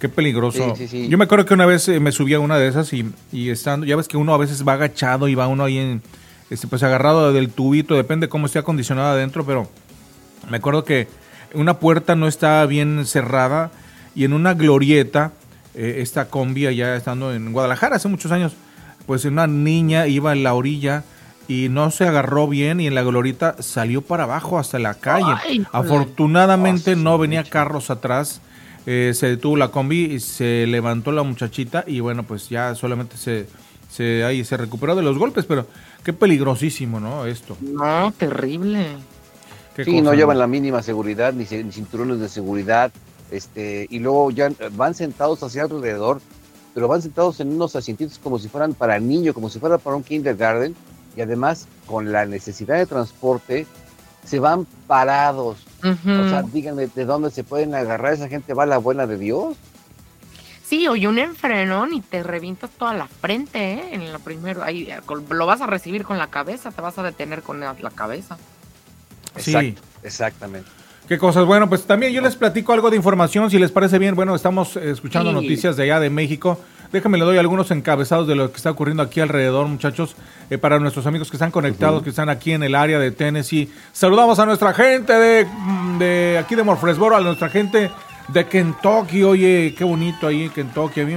Qué peligroso. Sí, sí, sí. Yo me acuerdo que una vez eh, me subí a una de esas y, y estando, ya ves que uno a veces va agachado y va uno ahí en, este, pues agarrado del tubito, depende cómo esté acondicionada adentro, pero me acuerdo que una puerta no estaba bien cerrada y en una glorieta, eh, esta combi allá estando en Guadalajara hace muchos años, pues una niña iba en la orilla y no se agarró bien y en la glorieta salió para abajo hasta la calle. Ay. Afortunadamente no venía carros atrás, eh, se detuvo la combi y se levantó la muchachita y bueno, pues ya solamente se, se, ahí se recuperó de los golpes, pero qué peligrosísimo, ¿no? Esto. No, terrible. Qué Sí, cosa, no llevan la mínima seguridad, ni, ni cinturones de seguridad, este, y luego ya van sentados hacia alrededor, pero van sentados en unos asientitos como si fueran para niños, como si fuera para un kindergarten, y además con la necesidad de transporte, se van parados. O sea, díganme, ¿de dónde se pueden agarrar? ¿Esa gente va a la buena de Dios? Sí, oye, un enfrenón y te revientas toda la frente, ¿eh? En lo primero, ahí lo vas a recibir con la cabeza, te vas a detener con la, la cabeza. Sí. Exacto, exactamente. Qué cosas. Bueno, pues también yo les platico algo de información, si les parece bien. Bueno, estamos eh, escuchando Sí. noticias de allá de México. Déjame le doy algunos encabezados de lo que está ocurriendo aquí alrededor, muchachos, eh, para nuestros amigos que están conectados, que están aquí en el área de Tennessee. Saludamos a nuestra gente de, mm, de aquí de Morfresboro, a nuestra gente de Kentucky. Oye, qué bonito ahí en Kentucky. A mí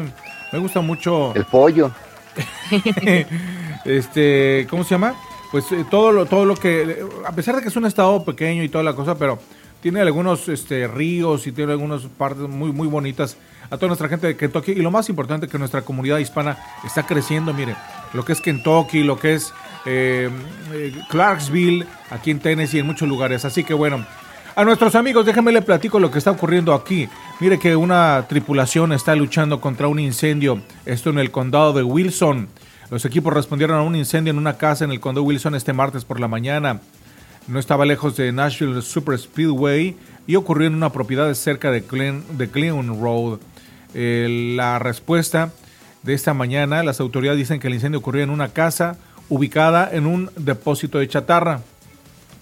me gusta mucho. El pollo. este, ¿cómo se llama? Pues eh, todo lo, todo lo que, a pesar de que es un estado pequeño y toda la cosa, pero tiene algunos este, ríos y tiene algunas partes muy, muy bonitas a toda nuestra gente de Kentucky. Y lo más importante que nuestra comunidad hispana está creciendo, mire, lo que es Kentucky, lo que es eh, eh, Clarksville, aquí en Tennessee, en muchos lugares. Así que bueno, a nuestros amigos, déjenme le platico lo que está ocurriendo aquí. Mire que una tripulación está luchando contra un incendio, esto en el condado de Wilson. Los equipos respondieron a un incendio en una casa en el condado de Wilson este martes por la mañana. No estaba lejos de Nashville Super Speedway y ocurrió en una propiedad cerca de, de Glen Road. Eh, la respuesta de esta mañana, las autoridades dicen que el incendio ocurrió en una casa ubicada en un depósito de chatarra.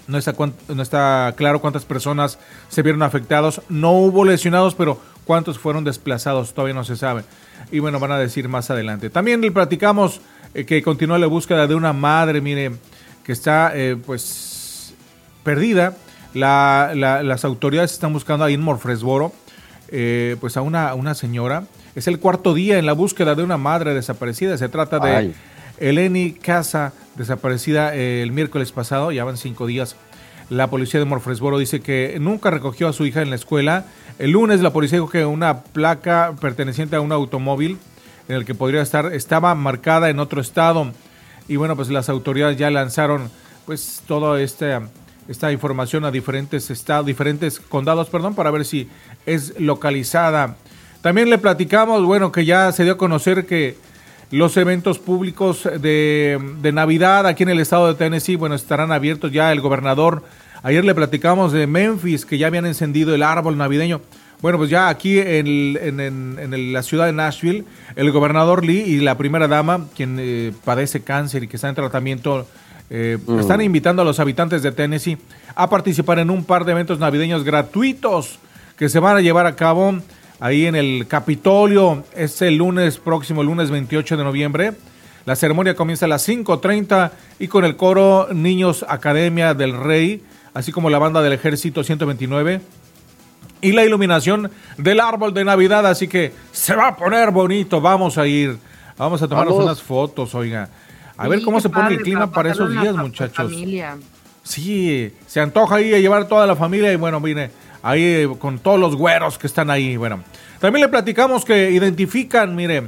No está, cuan- no está claro cuántas personas se vieron afectados. No hubo lesionados, pero cuántos fueron desplazados todavía no se sabe. Y bueno, van a decir más adelante. También le platicamos eh, que continúa la búsqueda de una madre, mire, que está eh, pues perdida. La- la- las autoridades están buscando ahí en Morfresboro eh, pues a una, una señora. Es el cuarto día en la búsqueda de una madre desaparecida. Se trata de Ay. Eleni Casa, desaparecida eh, el miércoles pasado, ya van cinco días. La policía de Morfresboro dice que nunca recogió a su hija en la escuela. El lunes la policía dijo que una placa perteneciente a un automóvil en el que podría estar estaba marcada en otro estado. Y bueno, pues las autoridades ya lanzaron pues toda esta, esta información a diferentes estados, diferentes condados, perdón, para ver si es localizada. También le platicamos, bueno, que ya se dio a conocer que los eventos públicos de, de Navidad aquí en el estado de Tennessee, bueno, estarán abiertos ya. El gobernador, ayer le platicamos de Memphis, que ya habían encendido el árbol navideño. Bueno, pues ya aquí en, en- en- la ciudad de Nashville, el gobernador Lee y la primera dama, quien eh, padece cáncer y que está en tratamiento, eh, están invitando a los habitantes de Tennessee a participar en un par de eventos navideños gratuitos que se van a llevar a cabo ahí en el Capitolio este lunes próximo, el lunes 28 de noviembre. La ceremonia comienza a las 5.30 y con el coro Niños Academia del Rey, así como la banda del Ejército 129 y la iluminación del árbol de Navidad, así que se va a poner bonito, vamos a ir, vamos a tomarnos Vamos. unas fotos, oiga. A ver cómo se pone el clima para esos días, muchachos. familia. Sí, se antoja ahí a llevar toda la familia y bueno, viene ahí eh, con todos los güeros que están ahí. Bueno, también le platicamos que identifican, mire,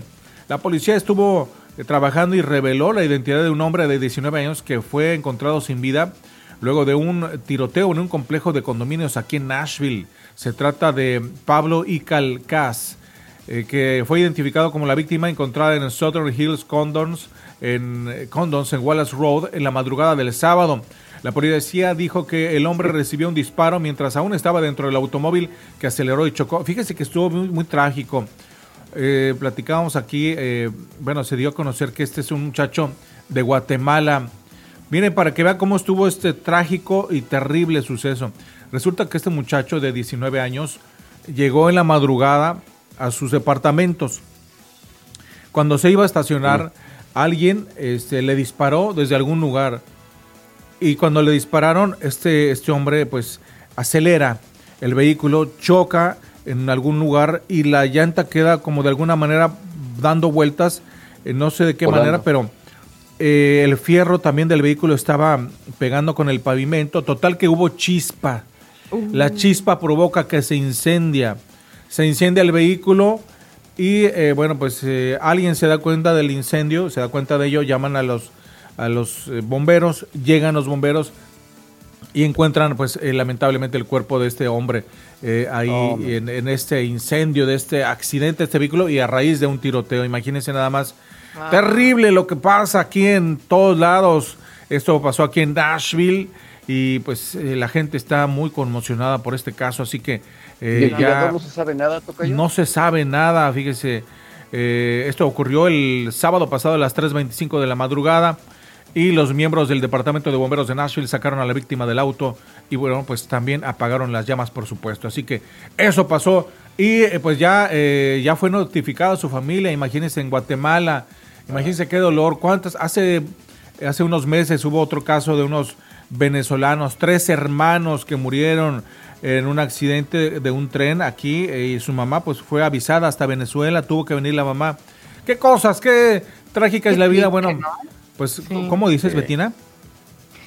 la policía estuvo eh, trabajando y reveló la identidad de un hombre de 19 años que fue encontrado sin vida luego de un tiroteo en un complejo de condominios aquí en Nashville. Se trata de Pablo Icalcaz, eh, que fue identificado como la víctima encontrada en Southern Hills Condoms en eh, Condoms en Wallace Road en la madrugada del sábado. La policía dijo que el hombre recibió un disparo mientras aún estaba dentro del automóvil que aceleró y chocó. Fíjese que estuvo muy, muy trágico. Eh, platicábamos aquí, eh, bueno, se dio a conocer que este es un muchacho de Guatemala. Miren, para que vean cómo estuvo este trágico y terrible suceso. Resulta que este muchacho de 19 años llegó en la madrugada a sus departamentos. Cuando se iba a estacionar, alguien este, le disparó desde algún lugar. Y cuando le dispararon, este, este hombre pues acelera el vehículo, choca en algún lugar y la llanta queda como de alguna manera dando vueltas, eh, no sé de qué Volando. manera, pero eh, el fierro también del vehículo estaba pegando con el pavimento, total que hubo chispa. La chispa provoca que se incendia. Se incendia el vehículo y eh, bueno, pues eh, alguien se da cuenta del incendio, se da cuenta de ello, llaman a los, a los eh, bomberos, llegan los bomberos y encuentran pues eh, lamentablemente el cuerpo de este hombre eh, ahí Oh, en, en este incendio, de este accidente de este vehículo y a raíz de un tiroteo. Imagínense nada más. Ah. Terrible lo que pasa aquí en todos lados. Esto pasó aquí en Nashville y pues eh, la gente está muy conmocionada por este caso, así que ¿Y eh, el ya no se sabe nada, Tocayo? no se sabe nada, fíjese. eh, esto ocurrió el sábado pasado a las 3.25 de la madrugada y los miembros del Departamento de Bomberos de Nashville sacaron a la víctima del auto y bueno, pues también apagaron las llamas, por supuesto. Así que eso pasó y eh, pues ya, eh, ya fue notificada su familia, imagínense en Guatemala, imagínense qué dolor, cuántas, hace, hace unos meses hubo otro caso de unos venezolanos, tres hermanos que murieron en un accidente de un tren aquí eh, y su mamá pues fue avisada hasta Venezuela, tuvo que venir la mamá. ¿Qué cosas? ¿Qué trágica es la vida? Bueno, ¿no? pues Sí. ¿cómo dices, Betina?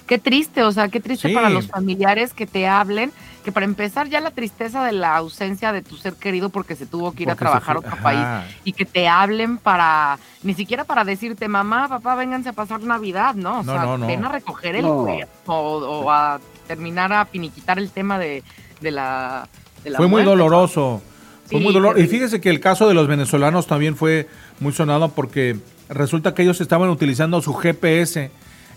Qué triste, o sea, qué triste Sí. para los familiares que te hablen, que para empezar ya la tristeza de la ausencia de tu ser querido porque se tuvo que ir a Porque trabajar a otro ajá. país y que te hablen para, ni siquiera para decirte, mamá, papá, vénganse a pasar Navidad, ¿no? O No, sea, no, no. ven a recoger el No. cuerpo o, o a terminar a finiquitar el tema de, de la, de la Fue muy doloroso. Fue Sí, muy doloroso. Y fíjese que el caso de los venezolanos también fue muy sonado porque resulta que ellos estaban utilizando su GPS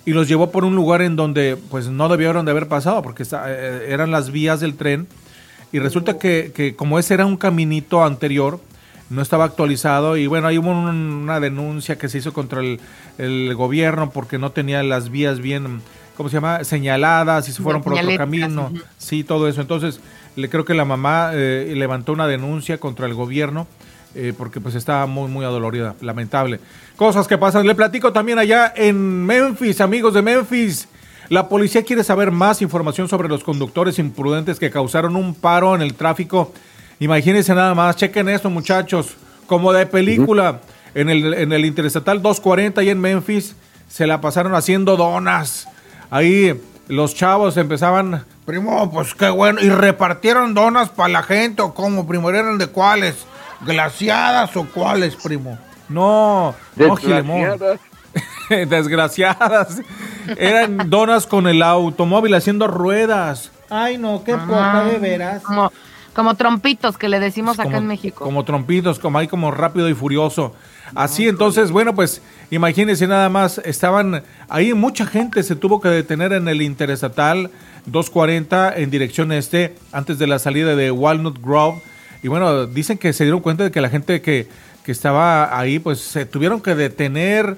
y los llevó por un lugar en donde pues no debieron de haber pasado porque está- eh, eran las vías del tren y resulta que, que como ese era un caminito anterior no estaba actualizado y bueno, ahí hubo un- una denuncia que se hizo contra el, el gobierno porque no tenía las vías bien, ¿cómo se llama? Señaladas y se fueron por otro camino. Sí, todo eso. Entonces, le creo que la mamá eh, levantó una denuncia contra el gobierno eh, porque pues estaba muy, muy adolorida, lamentable. Cosas que pasan. Le platico también allá en Memphis, amigos de Memphis. La policía quiere saber más información sobre los conductores imprudentes que causaron un paro en el tráfico. Imagínense nada más, chequen esto muchachos, como de película. En el, en el Interestatal 240 y en Memphis se la pasaron haciendo donas. Ahí los chavos empezaban Primo, pues qué bueno. ¿Y repartieron donas para la gente o cómo, primo? ¿Eran de cuáles? ¿Glaciadas o cuáles, primo? No, no, Gilemón. Desgraciadas. Desgraciadas. Eran donas con el automóvil haciendo ruedas. Ay, no, qué poca de veras. Como, como trompitos que le decimos acá como, en México. Como trompitos, como ahí como rápido y furioso. Así entonces, bueno, pues imagínense nada más, estaban ahí mucha gente se tuvo que detener en el Interestatal 240 en dirección este antes de la salida de Walnut Grove. Y bueno, dicen que se dieron cuenta de que la gente que, que estaba ahí, pues se tuvieron que detener.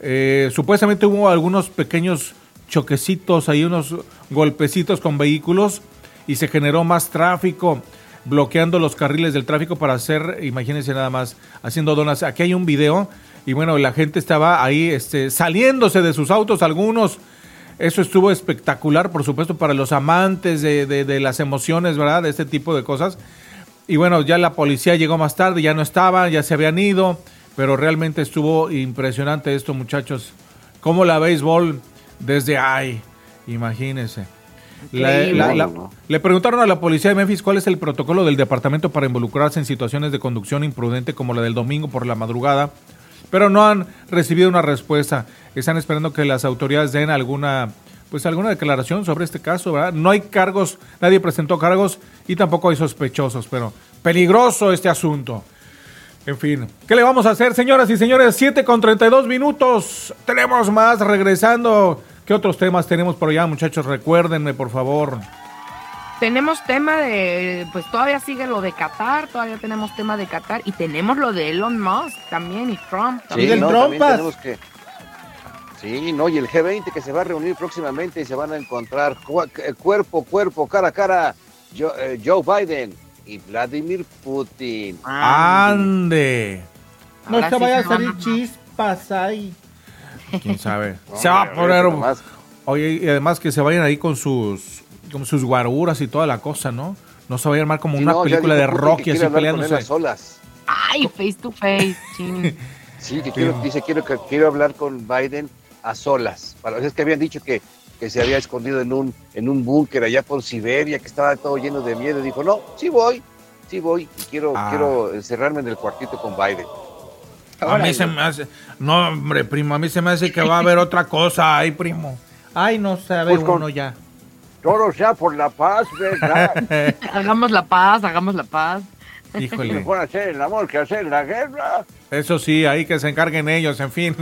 Eh, supuestamente hubo algunos pequeños choquecitos, ahí unos golpecitos con vehículos y se generó más tráfico, bloqueando los carriles del tráfico para hacer, imagínense nada más, haciendo donas. Aquí hay un video y bueno, la gente estaba ahí este, saliéndose de sus autos, algunos. Eso estuvo espectacular, por supuesto, para los amantes de, de- las emociones, ¿verdad? De este tipo de cosas. Y bueno, ya la policía llegó más tarde, ya no estaba, ya se habían ido, pero realmente estuvo impresionante esto, muchachos. Como la béisbol desde ahí, imagínense. La- la- la- le preguntaron a la policía de Memphis cuál es el protocolo del departamento para involucrarse en situaciones de conducción imprudente como la del domingo por la madrugada, pero no han recibido una respuesta. Están esperando que las autoridades den alguna pues alguna declaración sobre este caso, ¿verdad? No hay cargos, nadie presentó cargos y tampoco hay sospechosos, pero peligroso este asunto. En fin, ¿qué le vamos a hacer, señoras y señores? 7 con 32 minutos. Tenemos más regresando. ¿Qué otros temas tenemos por allá, muchachos? Recuérdenme, por favor. Tenemos tema de, pues todavía sigue lo de Qatar, todavía tenemos tema de Qatar y tenemos lo de Elon Musk también y Trump Sí, también. del no, también trompas. tenemos que... Sí, no, y el G20 que se va a reunir próximamente y se van a encontrar eh, cuerpo, cuerpo, cara a cara, Joe, eh, Joe Biden y Vladimir Putin. Ande. No te sí vaya a salir a- chispa. pasa ahí? ¿Quién sabe? Se va a poner... Oye, y además que se vayan ahí con sus, con sus guaruras y toda la cosa, ¿no? No se vaya a armar como Sí, una no, película de Rocky así hablar con él a peleándose. solas. Ay, face to face. Sí, que quiero, dice, quiero, que- quiero hablar con Biden a solas. Para, es que habían dicho que, que se había escondido en un, en un búnker allá por Siberia, que estaba todo lleno de miedo. Dijo, no, sí voy, sí voy. Y quiero, Ah. quiero encerrarme en el cuartito con Biden. A mí se me hace... No, hombre, primo, a mí se me hace que va a haber otra cosa ahí, primo. Ay, no sabe Pues con- uno ya. Todo sea por la paz, ¿verdad? Hagamos la paz, hagamos la paz. Híjole. Mejor hacer el amor que hacer la guerra. Eso sí, ahí que se encarguen ellos, en fin.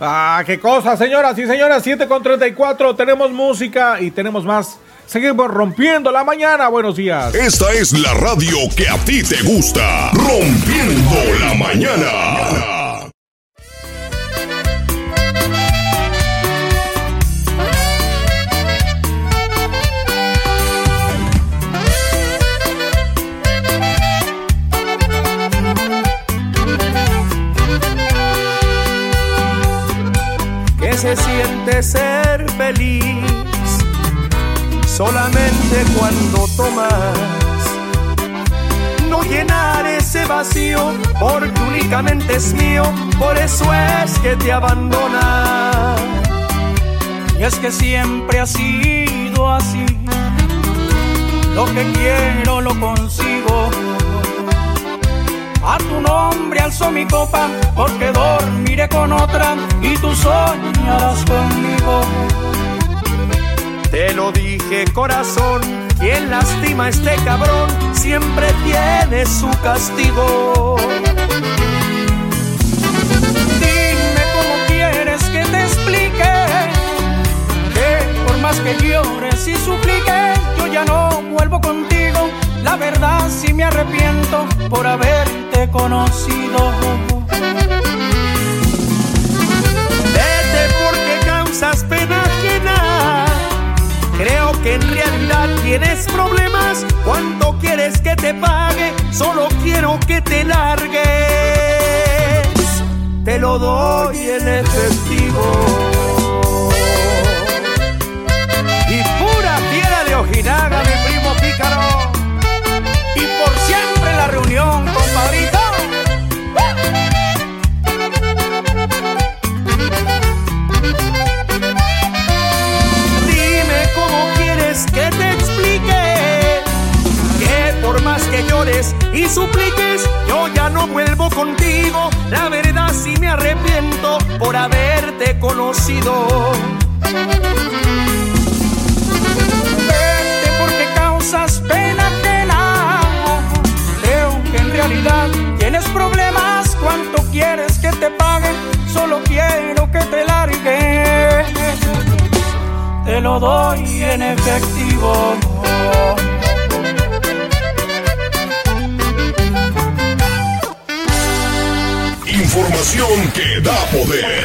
Ah, qué cosa, señoras y señores, 7 con 34, tenemos música y tenemos más. Seguimos rompiendo la mañana, buenos días. Esta es la radio que a ti te gusta. Rompiendo la mañana. que se siente ser feliz solamente cuando tomas. No llenar ese vacío porque únicamente es mío, por eso es que te abandona. Y es que siempre ha sido así. Lo que quiero lo consigo. A tu nombre alzo mi copa porque dormiré con otra y tú soñarás conmigo. Te lo dije corazón, quien lastima a este cabrón siempre tiene su castigo. Dime cómo quieres que te explique que por más que llores y supliques, yo ya no vuelvo contigo. La verdad sí me arrepiento por haberte conocido. Que en realidad tienes problemas. ¿Cuánto quieres que te pague? Solo quiero que te largues. Te lo doy en efectivo. Y supliques, yo ya no vuelvo contigo. La verdad sí me arrepiento por haberte conocido. Vete porque causas pena ajena. Creo que en realidad tienes problemas. ¿Cuánto quieres que te paguen? Solo quiero que te largues. Te lo doy en efectivo. Información que da poder.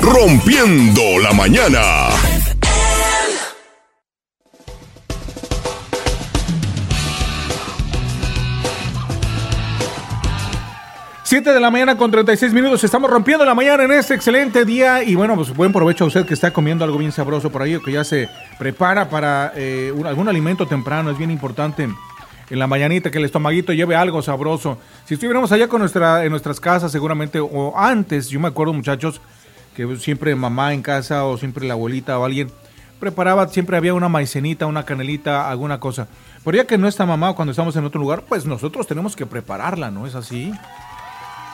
Rompiendo la mañana. Siete de la mañana con 36 minutos. Estamos rompiendo la mañana en este excelente día. Y bueno, pues buen provecho a usted que está comiendo algo bien sabroso por ahí o que ya se prepara para eh, algún alimento temprano. Es bien importante en la mañanita que el estomaguito lleve algo sabroso. Si estuviéramos allá con nuestra, en nuestras casas, seguramente, o antes, yo me acuerdo, muchachos, que siempre mamá en casa o siempre la abuelita o alguien preparaba, siempre había una maicenita, una canelita, alguna cosa. Pero ya que no está mamá cuando estamos en otro lugar, pues nosotros tenemos que prepararla, ¿no es así?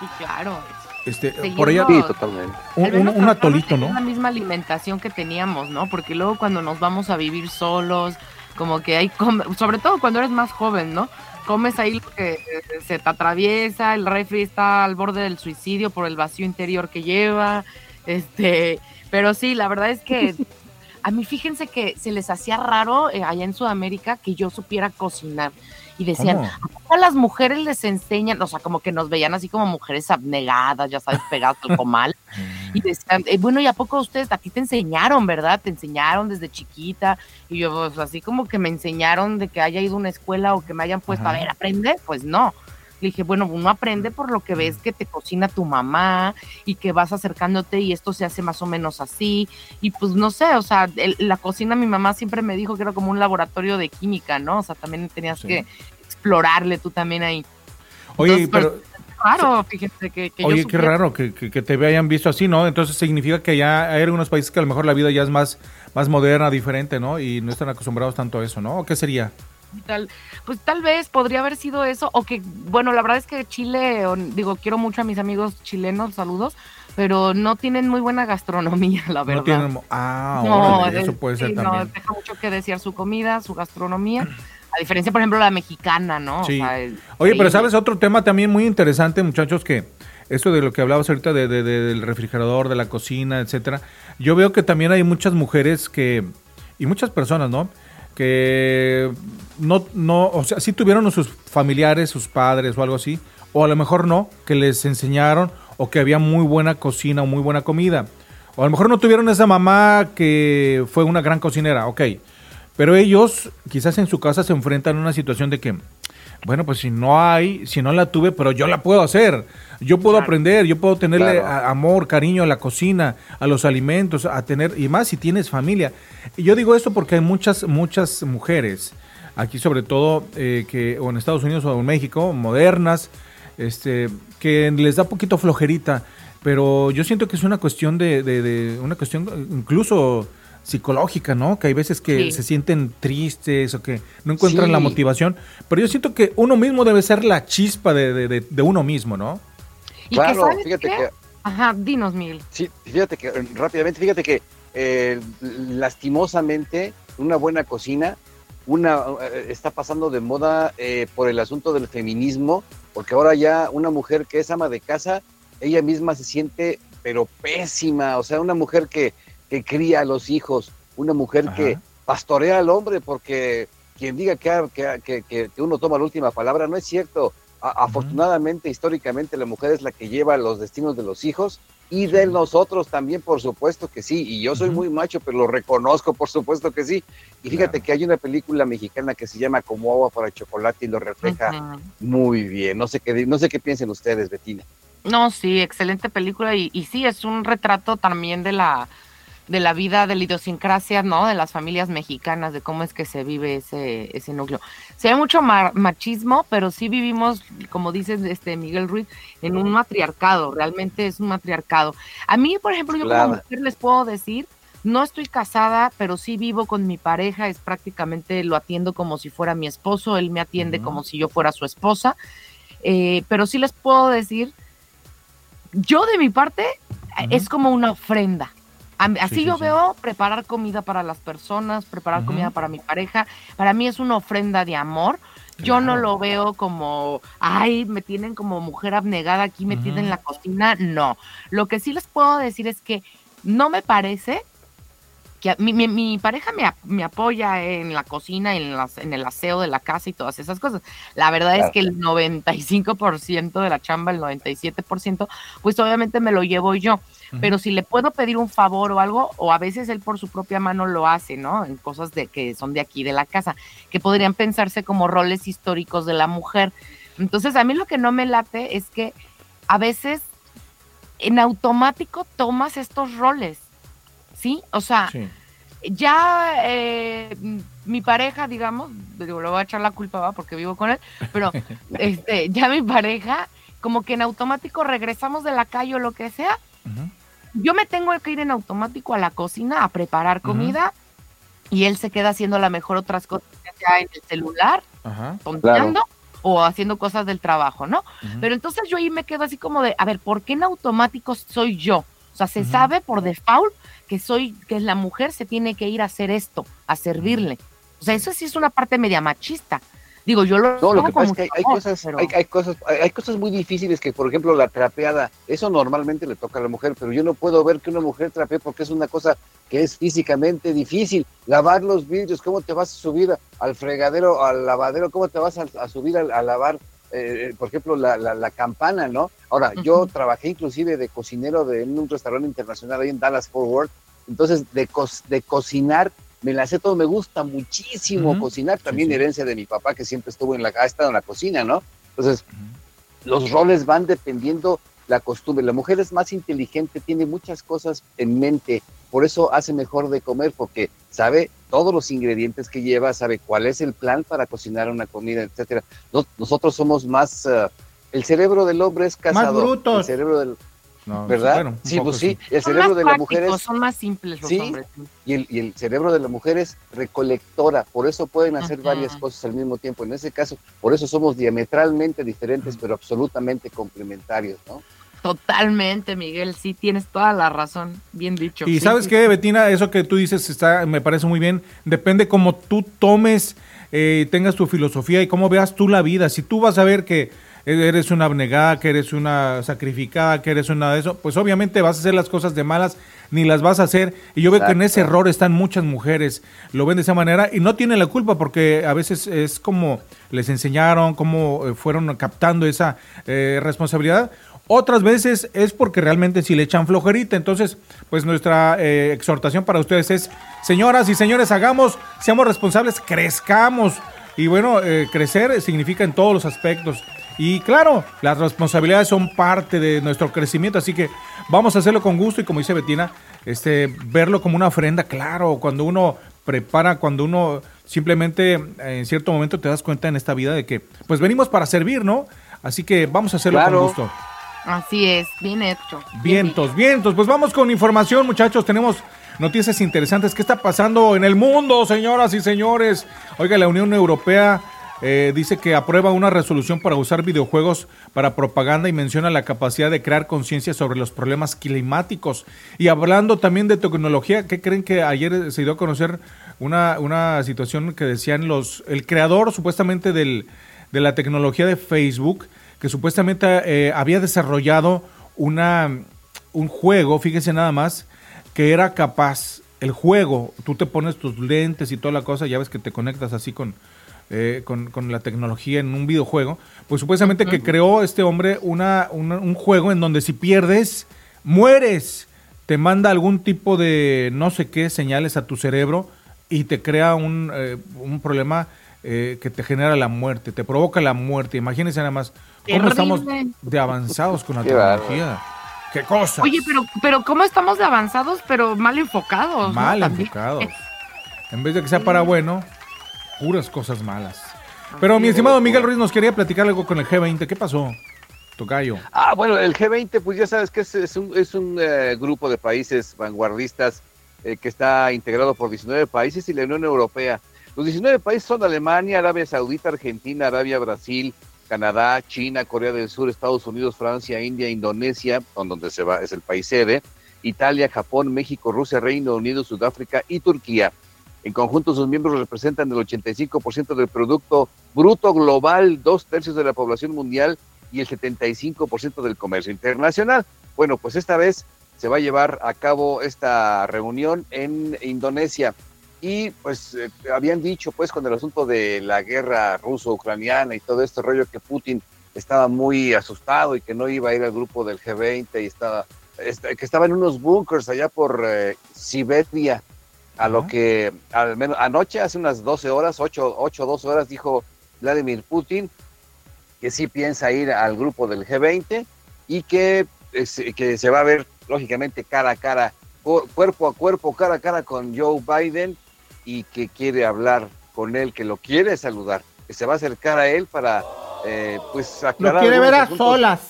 Sí, claro. Este, Seguimos- por allá, Sí, totalmente. un, un- atolito, ¿no? La misma alimentación que teníamos, ¿no? Porque luego cuando nos vamos a vivir solos, como que hay, sobre todo cuando eres más joven, ¿no? Comes ahí lo que se te atraviesa, el refri está al borde del suicidio por el vacío interior que lleva, este, pero sí, la verdad es que a mí fíjense que se les hacía raro eh, allá en Sudamérica que yo supiera cocinar y decían. ¿a poco a las mujeres les enseñan? O sea, como que nos veían así como mujeres abnegadas, ya sabes, pegadas al comal. Y decían, eh, bueno, ¿y a poco ustedes aquí te enseñaron, verdad? Te enseñaron desde chiquita. Y yo, pues así como que me enseñaron de que haya ido a una escuela o que me hayan puesto, Ajá. a ver, aprende. Pues no. Le dije, bueno, uno aprende por lo que ves que te cocina tu mamá y que vas acercándote y esto se hace más o menos así. Y pues no sé, o sea, el- la cocina mi mamá siempre me dijo que era como un laboratorio de química, ¿no? O sea, también tenías Sí. que explorarle tú también ahí. Oye, Entonces, pero, Claro, fíjate que, que yo oye, qué raro que, que- que te hayan visto así, ¿no? Entonces significa que ya hay algunos países que a lo mejor la vida ya es más, más moderna, diferente, ¿no? Y no están acostumbrados tanto a eso, ¿no? ¿O qué sería? Tal, pues tal vez podría haber sido eso, o que, bueno, la verdad es que Chile, digo, quiero mucho a mis amigos chilenos, saludos, pero no tienen muy buena gastronomía, la verdad. No tienen... Ah, No, órale, eso es- puede ser sí, no, también. deja mucho que desear su comida, su gastronomía, a diferencia, por ejemplo, la mexicana, ¿no? O sea, Oye, pero sabes otro tema también muy interesante, muchachos, que eso de lo que hablabas ahorita de, de- de- del refrigerador, de la cocina, etcétera. Yo veo que también hay muchas mujeres que y muchas personas, ¿no? Que no, no, o sea, sí tuvieron sus familiares, sus padres o algo así, o a lo mejor no, que les enseñaron o que había muy buena cocina o muy buena comida. O a lo mejor no tuvieron esa mamá que fue una gran cocinera, ok. Pero ellos quizás en su casa se enfrentan a una situación de que, bueno, pues si no hay, si no la tuve, pero yo la puedo hacer. Yo puedo aprender, yo puedo tenerle Claro. a- amor, cariño a la cocina, a los alimentos, a tener, y más si tienes familia. Y yo digo esto porque hay muchas, muchas mujeres, aquí sobre todo, eh, que, o en Estados Unidos o en México, modernas, este, que les da poquito flojerita, pero yo siento que es una cuestión de, de- de- una cuestión incluso psicológica, ¿no? Que hay veces que Sí. se sienten tristes o que no encuentran la motivación, pero yo siento que uno mismo debe ser la chispa de, de- de- de uno mismo, ¿no? Y que, Claro, ¿sabes fíjate qué? que Ajá, dinos, Miguel. Sí, fíjate que rápidamente, fíjate que eh, lastimosamente una buena cocina una eh, está pasando de moda eh, por el asunto del feminismo, porque ahora ya una mujer que es ama de casa, ella misma se siente pero pésima, o sea, una mujer que, que cría a los hijos, una mujer Ajá. que pastorea al hombre, porque quien diga que, que, que- que- que uno toma la última palabra no es cierto. A- afortunadamente, históricamente, la mujer es la que lleva los destinos de los hijos y de nosotros también, por supuesto que sí. Y yo soy muy macho, pero lo reconozco, por supuesto que sí. Y fíjate Claro. que hay una película mexicana que se llama Como agua para chocolate y lo refleja muy bien. No sé qué, no sé qué piensen ustedes, Betina. No, sí, excelente película y, y sí, es un retrato también de la de la vida, de la idiosincrasia, ¿no? De las familias mexicanas, de cómo es que se vive ese, ese núcleo. Se ve mucho ma- machismo, pero sí vivimos, como dice este Miguel Ruiz, en un matriarcado, realmente es un matriarcado. A mí, por ejemplo, yo Claro. como mujer les puedo decir, no estoy casada, pero sí vivo con mi pareja, es prácticamente lo atiendo como si fuera mi esposo, él me atiende como si yo fuera su esposa, Eh, pero sí les puedo decir yo de mi parte es como una ofrenda. Así Sí, sí, yo sí. veo preparar comida para las personas, preparar comida para mi pareja. Para mí es una ofrenda de amor. Yo no lo veo como, ay, me tienen como mujer abnegada aquí metida Ujú. en la cocina. No. Lo que sí les puedo decir es que no me parece que mi, mi- mi pareja me, ap- me apoya en la cocina, en, las, en el aseo de la casa y todas esas cosas. La verdad es que el 95% de la chamba, el 97%, pues obviamente me lo llevo yo. Pero si le puedo pedir un favor o algo, o a veces él por su propia mano lo hace, ¿no? En cosas de que son de aquí, de la casa, que podrían pensarse como roles históricos de la mujer. Entonces, a mí lo que no me late es que a veces en automático tomas estos roles, ¿sí? O sea, Sí. ya eh, mi pareja, digamos, digo, le voy a echar la culpa, ¿va? porque vivo con él, pero este, ya mi pareja, como que en automático regresamos de la calle o lo que sea, yo me tengo que ir en automático a la cocina a preparar comida y él se queda haciendo a lo mejor otras cosas, ya sea en el celular, Ajá. tonteando o haciendo cosas del trabajo, ¿no? Pero entonces yo ahí me quedo así como de, a ver, ¿por qué en automático soy yo? O sea, se sabe por default que soy, que la mujer se tiene que ir a hacer esto, a servirle. O sea, eso sí es una parte media machista. Digo, yo lo No, lo que pasa es que hay, cosas, pero- hay, hay cosas, hay, hay cosas muy difíciles que, por ejemplo, la trapeada, eso normalmente le toca a la mujer, pero yo no puedo ver que una mujer trapee porque es una cosa que es físicamente difícil. Lavar los vidrios, ¿cómo te vas a subir al fregadero, al lavadero? ¿Cómo te vas a, a subir a, a lavar, eh, por ejemplo, la, la- la campana, ¿no? Ahora, yo trabajé inclusive de cocinero de, en un restaurante internacional ahí en Dallas Fort Worth, entonces de, co- de cocinar me la sé todo, me gusta muchísimo cocinar, también sí. herencia de mi papá que siempre estuvo en la, ha estado en la cocina, ¿no? Entonces, los roles van dependiendo la costumbre. La mujer es más inteligente, tiene muchas cosas en mente, por eso hace mejor de comer, porque sabe todos los ingredientes que lleva, sabe cuál es el plan para cocinar una comida, etcétera. Nos- nosotros somos más, eh, el cerebro del hombre es casado, brutos. el cerebro del, No, ¿verdad? bueno, sí, pues sí, sí. el Son cerebro más de la mujer es son más simples los Sí. hombres. y el, y el cerebro de la mujer es recolectora, por eso pueden hacer varias cosas al mismo tiempo. En ese caso, por eso somos diametralmente diferentes, pero absolutamente complementarios, ¿no? Totalmente, Miguel, sí, tienes toda la razón. Bien dicho. Y Sí, sabes sí, qué, Betina, eso que tú dices está, me parece muy bien. Depende cómo tú tomes, eh, tengas tu filosofía y cómo veas tú la vida. Si tú vas a ver que eres una abnegada, que eres una sacrificada, que eres una de eso, pues obviamente vas a hacer las cosas de malas, ni las vas a hacer. Y yo veo que en ese error están muchas mujeres, lo ven de esa manera y no tienen la culpa porque a veces es como les enseñaron, cómo eh, fueron captando esa eh, responsabilidad. Otras veces es porque realmente si le echan flojerita. Entonces, pues nuestra eh, exhortación para ustedes es, señoras y señores, hagamos, seamos responsables, crezcamos. Y bueno, eh, crecer significa en todos los aspectos. Y claro, las responsabilidades son parte de nuestro crecimiento, así que vamos a hacerlo con gusto y como dice Betina, este, verlo como una ofrenda, claro, cuando uno prepara, cuando uno simplemente en cierto momento te das cuenta en esta vida de que pues venimos para servir, ¿no? Así que vamos a hacerlo Claro. con gusto. Así es, bien hecho. Vientos, vientos. Pues vamos con información, muchachos. Tenemos noticias interesantes. ¿Qué está pasando en el mundo, señoras y señores? Oiga, la Unión Europea eh, dice que aprueba una resolución para usar videojuegos para propaganda y menciona la capacidad de crear conciencia sobre los problemas climáticos. Y hablando también de tecnología, ¿qué creen que ayer se dio a conocer una, una situación que decían los, el creador supuestamente del, de la tecnología de Facebook, que supuestamente eh, había desarrollado una, un juego, fíjese nada más, que era capaz, el juego, tú te pones tus lentes y toda la cosa, ya ves que te conectas así con, eh, con, con la tecnología en un videojuego, pues supuestamente que creó este hombre una, una- un juego en donde si pierdes, mueres, te manda algún tipo de no sé qué señales a tu cerebro y te crea un, eh, un problema eh, que te genera la muerte, te provoca la muerte. Imagínense nada más cómo estamos de avanzados con la Qué tecnología. Qué cosa. Oye, pero, pero ¿cómo estamos de avanzados, pero mal enfocados? ¿no? mal También. enfocados. En vez de que sea para bueno, puras cosas malas. Pero mi estimado Miguel Ruiz nos quería platicar algo con el G20. ¿Qué pasó? Tocayo. Ah, bueno, el G20, pues ya sabes que es, es un, es un eh, grupo de países vanguardistas eh, que está integrado por 19 países y la Unión Europea. Los 19 países son Alemania, Arabia Saudita, Argentina, Arabia, Brasil, Canadá, China, Corea del Sur, Estados Unidos, Francia, India, Indonesia, donde se va, es el país sede, Italia, Japón, México, Rusia, Reino Unido, Sudáfrica y Turquía. En conjunto, sus miembros representan el 85% del Producto Bruto Global, dos tercios de la población mundial y el 75% del comercio internacional. Bueno, pues esta vez se va a llevar a cabo esta reunión en Indonesia. Y pues eh, habían dicho, pues, con el asunto de la guerra ruso-ucraniana y todo este rollo que Putin estaba muy asustado y que no iba a ir al grupo del G20 y estaba, este, que estaba en unos bunkers allá por eh, Siberia. A lo que al menos anoche, hace unas 12 horas, 8, 8 12 horas, dijo Vladimir Putin que sí piensa ir al grupo del G20 y que, es- que se va a ver, lógicamente, cara a cara, cu- cuerpo a cuerpo, cara a cara con Joe Biden y que quiere hablar con él, que lo quiere saludar, que se va a acercar a él para, eh, pues, aclarar. Lo quiere ver a asuntos. solas.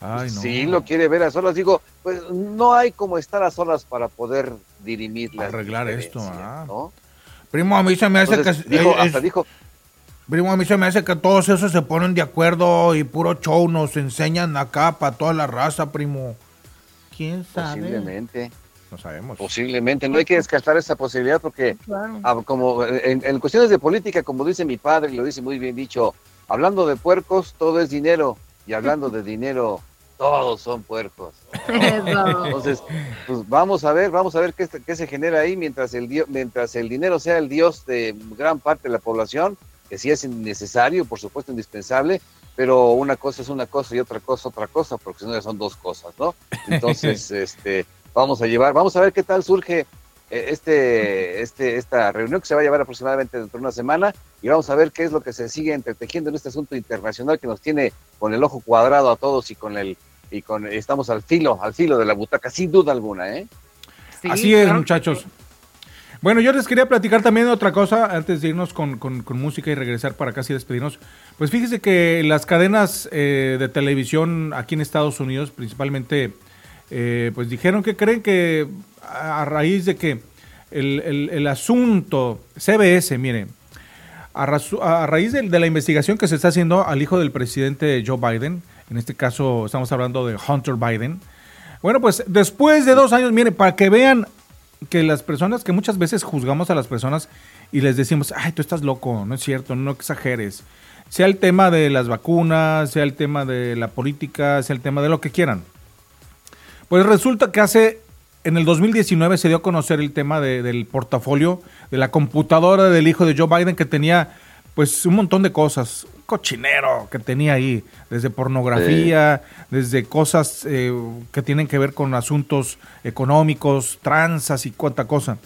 Ay, no. Sí, lo quiere ver a solas. Digo, pues no hay como estar a solas para poder dirimir las Arreglar esto, ah. ¿no? Primo, a mí se me hace Entonces, que... dijo, es- hasta dijo, Primo, a mí se me hace que todos esos se ponen de acuerdo y puro show nos enseñan acá para toda la raza, primo. ¿Quién sabe? posiblemente. No sabemos. Posiblemente, no hay que descartar esa posibilidad porque ah, como en, en cuestiones de política, como dice mi padre, y lo dice muy bien dicho, hablando de puercos, todo es dinero, y hablando de dinero, todos son puercos. Entonces, pues vamos a ver, vamos a ver qué, qué se genera ahí mientras el, dio- mientras el dinero sea el dios de gran parte de la población, que sí es necesario, por supuesto, indispensable, pero una cosa es una cosa y otra cosa otra cosa, porque si no ya son dos cosas, ¿no? Entonces, este, vamos a llevar, vamos a ver qué tal surge eh, este, este, esta reunión que se va a llevar aproximadamente dentro de una semana y vamos a ver qué es lo que se sigue entretejiendo en este asunto internacional que nos tiene con el ojo cuadrado a todos y con el y con estamos al filo, al filo de la butaca, sin duda alguna, ¿eh? Sí, Así es, claro muchachos. Bueno, yo les quería platicar también de otra cosa antes de irnos con, con- con música y regresar para casi despedirnos. Pues fíjese que las cadenas eh, de televisión aquí en Estados Unidos, principalmente, eh, pues dijeron que creen que a, raíz de que el, el- asunto CBS, mire, a, razu- a raíz de, de la investigación que se está haciendo al hijo del presidente Joe Biden, en este caso estamos hablando de Hunter Biden, bueno, pues después de dos años, miren, para que vean que las personas, que muchas veces juzgamos a las personas y les decimos, ay, tú estás loco, no es cierto, no exageres. Sea el tema de las vacunas, sea el tema de la política, sea el tema de lo que quieran. Pues resulta que hace, en el 2019 se dio a conocer el tema de- del portafolio de la computadora del hijo de Joe Biden que tenía pues un montón de cosas, un cochinero que tenía ahí, desde pornografía, desde cosas eh, que tienen que ver con asuntos económicos, tranzas y cuánta cosa.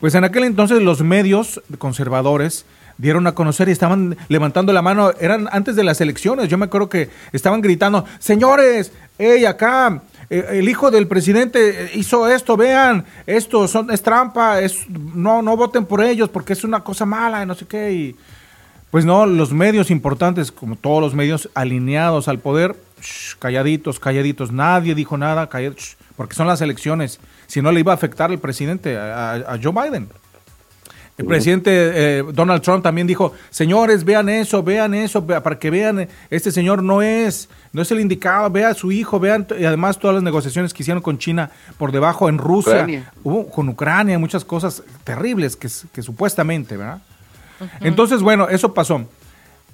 Pues en aquel entonces los medios conservadores dieron a conocer y estaban levantando la mano, eran antes de las elecciones, yo me acuerdo que estaban gritando, señores, hey, acá, el hijo del presidente eh, hizo esto, vean, esto son, es trampa, es, no, no voten por ellos porque es una cosa mala y no sé qué. Y, pues no, los medios importantes, como todos los medios alineados al poder, calladitos, calladitos, nadie dijo nada, callad- shh, porque son las elecciones, si no le iba a afectar al presidente, a Joe Biden. El presidente eh, Donald Trump también dijo, señores, vean eso, vean eso, vea- para que vean, este señor no es, no es el indicado, vea a su hijo, vean, y además todas las negociaciones que hicieron con China por debajo, en Rusia, Ucrania. hubo con Ucrania, muchas cosas terribles que, supuestamente, ¿verdad? Entonces, bueno, eso pasó.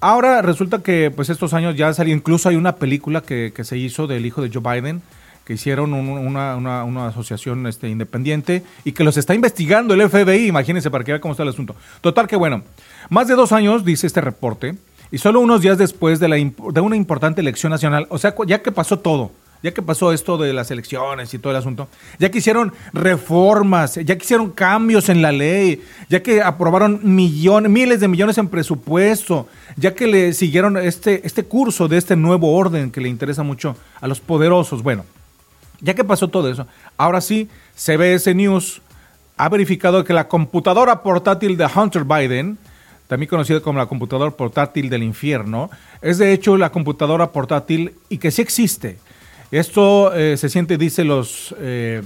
Ahora resulta que pues estos años ya salió, incluso hay una película que, que se hizo del hijo de Joe Biden, que hicieron un- una, una- una asociación este, independiente y que los está investigando el FBI, imagínense para que vean cómo está el asunto. Total que bueno, más de dos años, dice este reporte, y solo unos días después de, la, de una importante elección nacional, o sea, ya que pasó todo, ya que pasó esto de las elecciones y todo el asunto, ya que hicieron reformas, ya que hicieron cambios en la ley, ya que aprobaron millones, miles de millones en presupuesto, ya que le siguieron este, este curso de este nuevo orden que le interesa mucho a los poderosos. Bueno, ya que pasó todo eso, ahora sí, CBS News ha verificado que la computadora portátil de Hunter Biden, también conocida como la computadora portátil del infierno, es de hecho la computadora portátil y que sí existe. Esto eh, se siente, dice los, eh,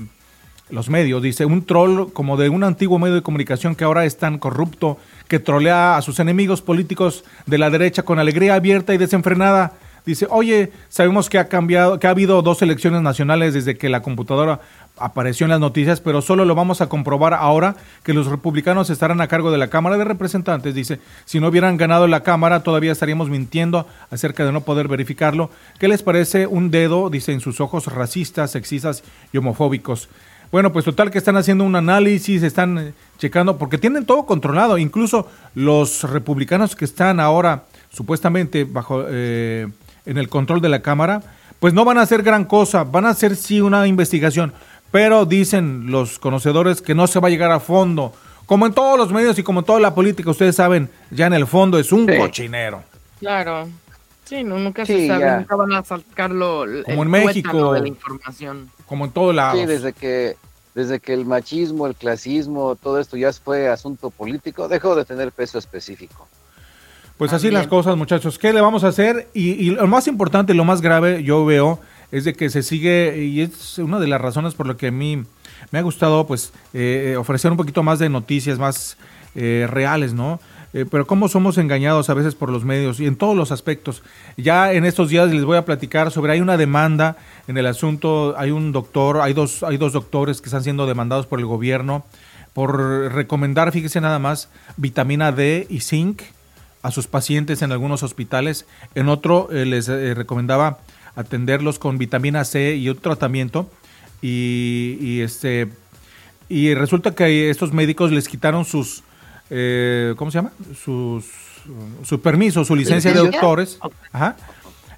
los medios, dice, un troll como de un antiguo medio de comunicación que ahora es tan corrupto que trolea a sus enemigos políticos de la derecha con alegría abierta y desenfrenada. Dice, oye, sabemos que ha cambiado, que ha habido dos elecciones nacionales desde que la computadora apareció en las noticias, pero solo lo vamos a comprobar ahora que los republicanos estarán a cargo de la Cámara de Representantes. Dice, si no hubieran ganado la Cámara, todavía estaríamos mintiendo acerca de no poder verificarlo. ¿Qué les parece un dedo, dice, en sus ojos racistas, sexistas y homofóbicos? Bueno, pues total que están haciendo un análisis, están eh, checando, porque tienen todo controlado, incluso los republicanos que están ahora supuestamente bajo eh, en el control de la Cámara, pues no van a hacer gran cosa, van a hacer sí una investigación, pero dicen los conocedores que no se va a llegar a fondo. Como en todos los medios y como en toda la política, ustedes saben, ya en el fondo es un Sí. cochinero. Claro. Sí, no, nunca Sí, se sabe, ya. nunca van a sacarlo el Como en México. de la información. Como en todos lados. Sí, desde que, desde que el machismo, el clasismo, todo esto ya fue asunto político, dejó de tener peso específico. Pues así las cosas, muchachos. ¿Qué le vamos a hacer? Y, y lo más importante, lo más grave, yo veo, es de que se sigue, y es una de las razones por lo que a mí me ha gustado, pues, eh, ofrecer un poquito más de noticias más eh, reales, ¿no? Eh, pero cómo somos engañados a veces por los medios y en todos los aspectos. Ya en estos días les voy a platicar sobre, hay una demanda en el asunto, hay un doctor, hay dos, hay dos doctores que están siendo demandados por el gobierno por recomendar, fíjese nada más, vitamina D y zinc a sus pacientes en algunos hospitales. En otro eh, les eh, recomendaba atenderlos con vitamina C y otro tratamiento. Y, y, este y resulta que estos médicos les quitaron sus eh, ¿cómo se llama? Sus su permiso, su licencia de doctores. Ajá.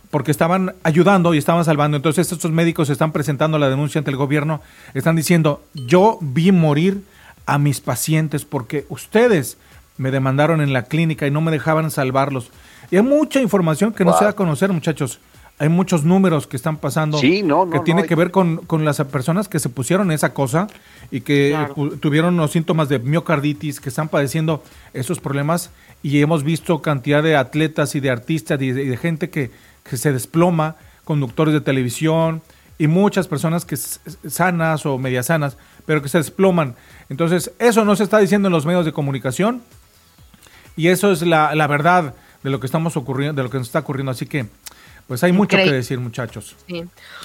Porque estaban ayudando y estaban salvando. Entonces estos médicos están presentando la denuncia ante el gobierno. Están diciendo, yo vi morir a mis pacientes porque ustedes me demandaron en la clínica y no me dejaban salvarlos. Y hay mucha información que no se da a conocer, muchachos. Hay muchos números que están pasando Sí, no, no, que tiene que ver con, con las personas que se pusieron esa cosa y que Claro. tuvieron los síntomas de miocarditis, que están padeciendo esos problemas y hemos visto cantidad de atletas y de artistas y de, y de gente que, que se desploma, conductores de televisión y muchas personas que sanas o medias sanas, pero que se desploman. Entonces, eso no se está diciendo en los medios de comunicación y eso es la, la verdad de lo que estamos ocurriendo, de lo que nos está ocurriendo. Así que, pues hay mucho que decir, muchachos. Sí.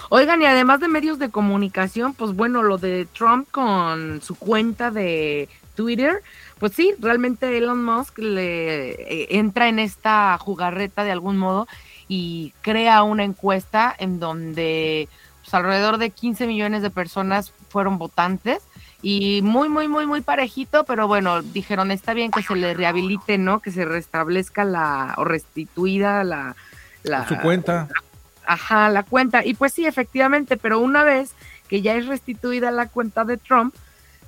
Oigan, y además de medios de comunicación, pues bueno, lo de Trump con su cuenta de Twitter, pues sí, realmente Elon Musk le eh, entra en esta jugarreta de algún modo y crea una encuesta en donde pues, alrededor de 15 millones de personas fueron votantes y muy, muy, muy, muy parejito, pero bueno, dijeron, está bien que se le rehabilite, ¿no? Que se restablezca la, o restituida la... la Su cuenta. Ajá, la cuenta. Y pues sí, efectivamente, pero una vez que ya es restituida la cuenta de Trump,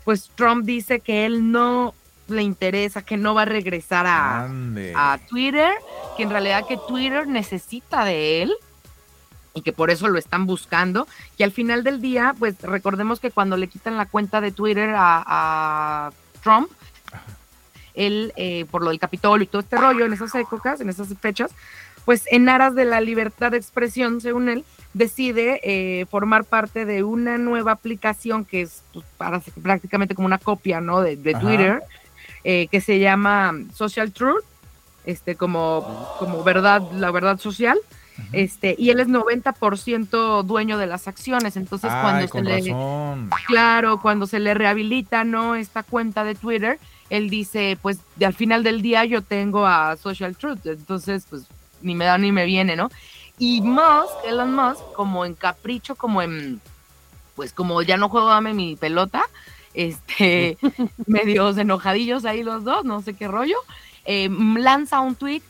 pues Trump dice que él no le interesa, que no va a regresar a, a Twitter, que en realidad que Twitter necesita de él y que por eso lo están buscando. Y al final del día, pues recordemos que cuando le quitan la cuenta de Twitter a, a Trump, él, eh, por lo del Capitolio y todo este rollo en esas épocas, en esas fechas, pues en aras de la libertad de expresión, según él, decide eh, formar parte de una nueva aplicación que es pues, para- prácticamente como una copia, ¿no? De. Twitter, eh, que se llama Social Truth, este, como, como verdad, la verdad social. Este, y él es 90% dueño de las acciones, entonces Ay, cuando se le. Claro, cuando se le rehabilita, ¿no? Esta cuenta de Twitter, él dice, pues de, al final del día yo tengo a Social Truth, entonces pues ni me da ni me viene, ¿no? Y Musk, Elon Musk, como en capricho, como en, pues como ya no juego dame mi pelota, este, medios enojadillos ahí los dos, no sé qué rollo, eh, lanza un tweet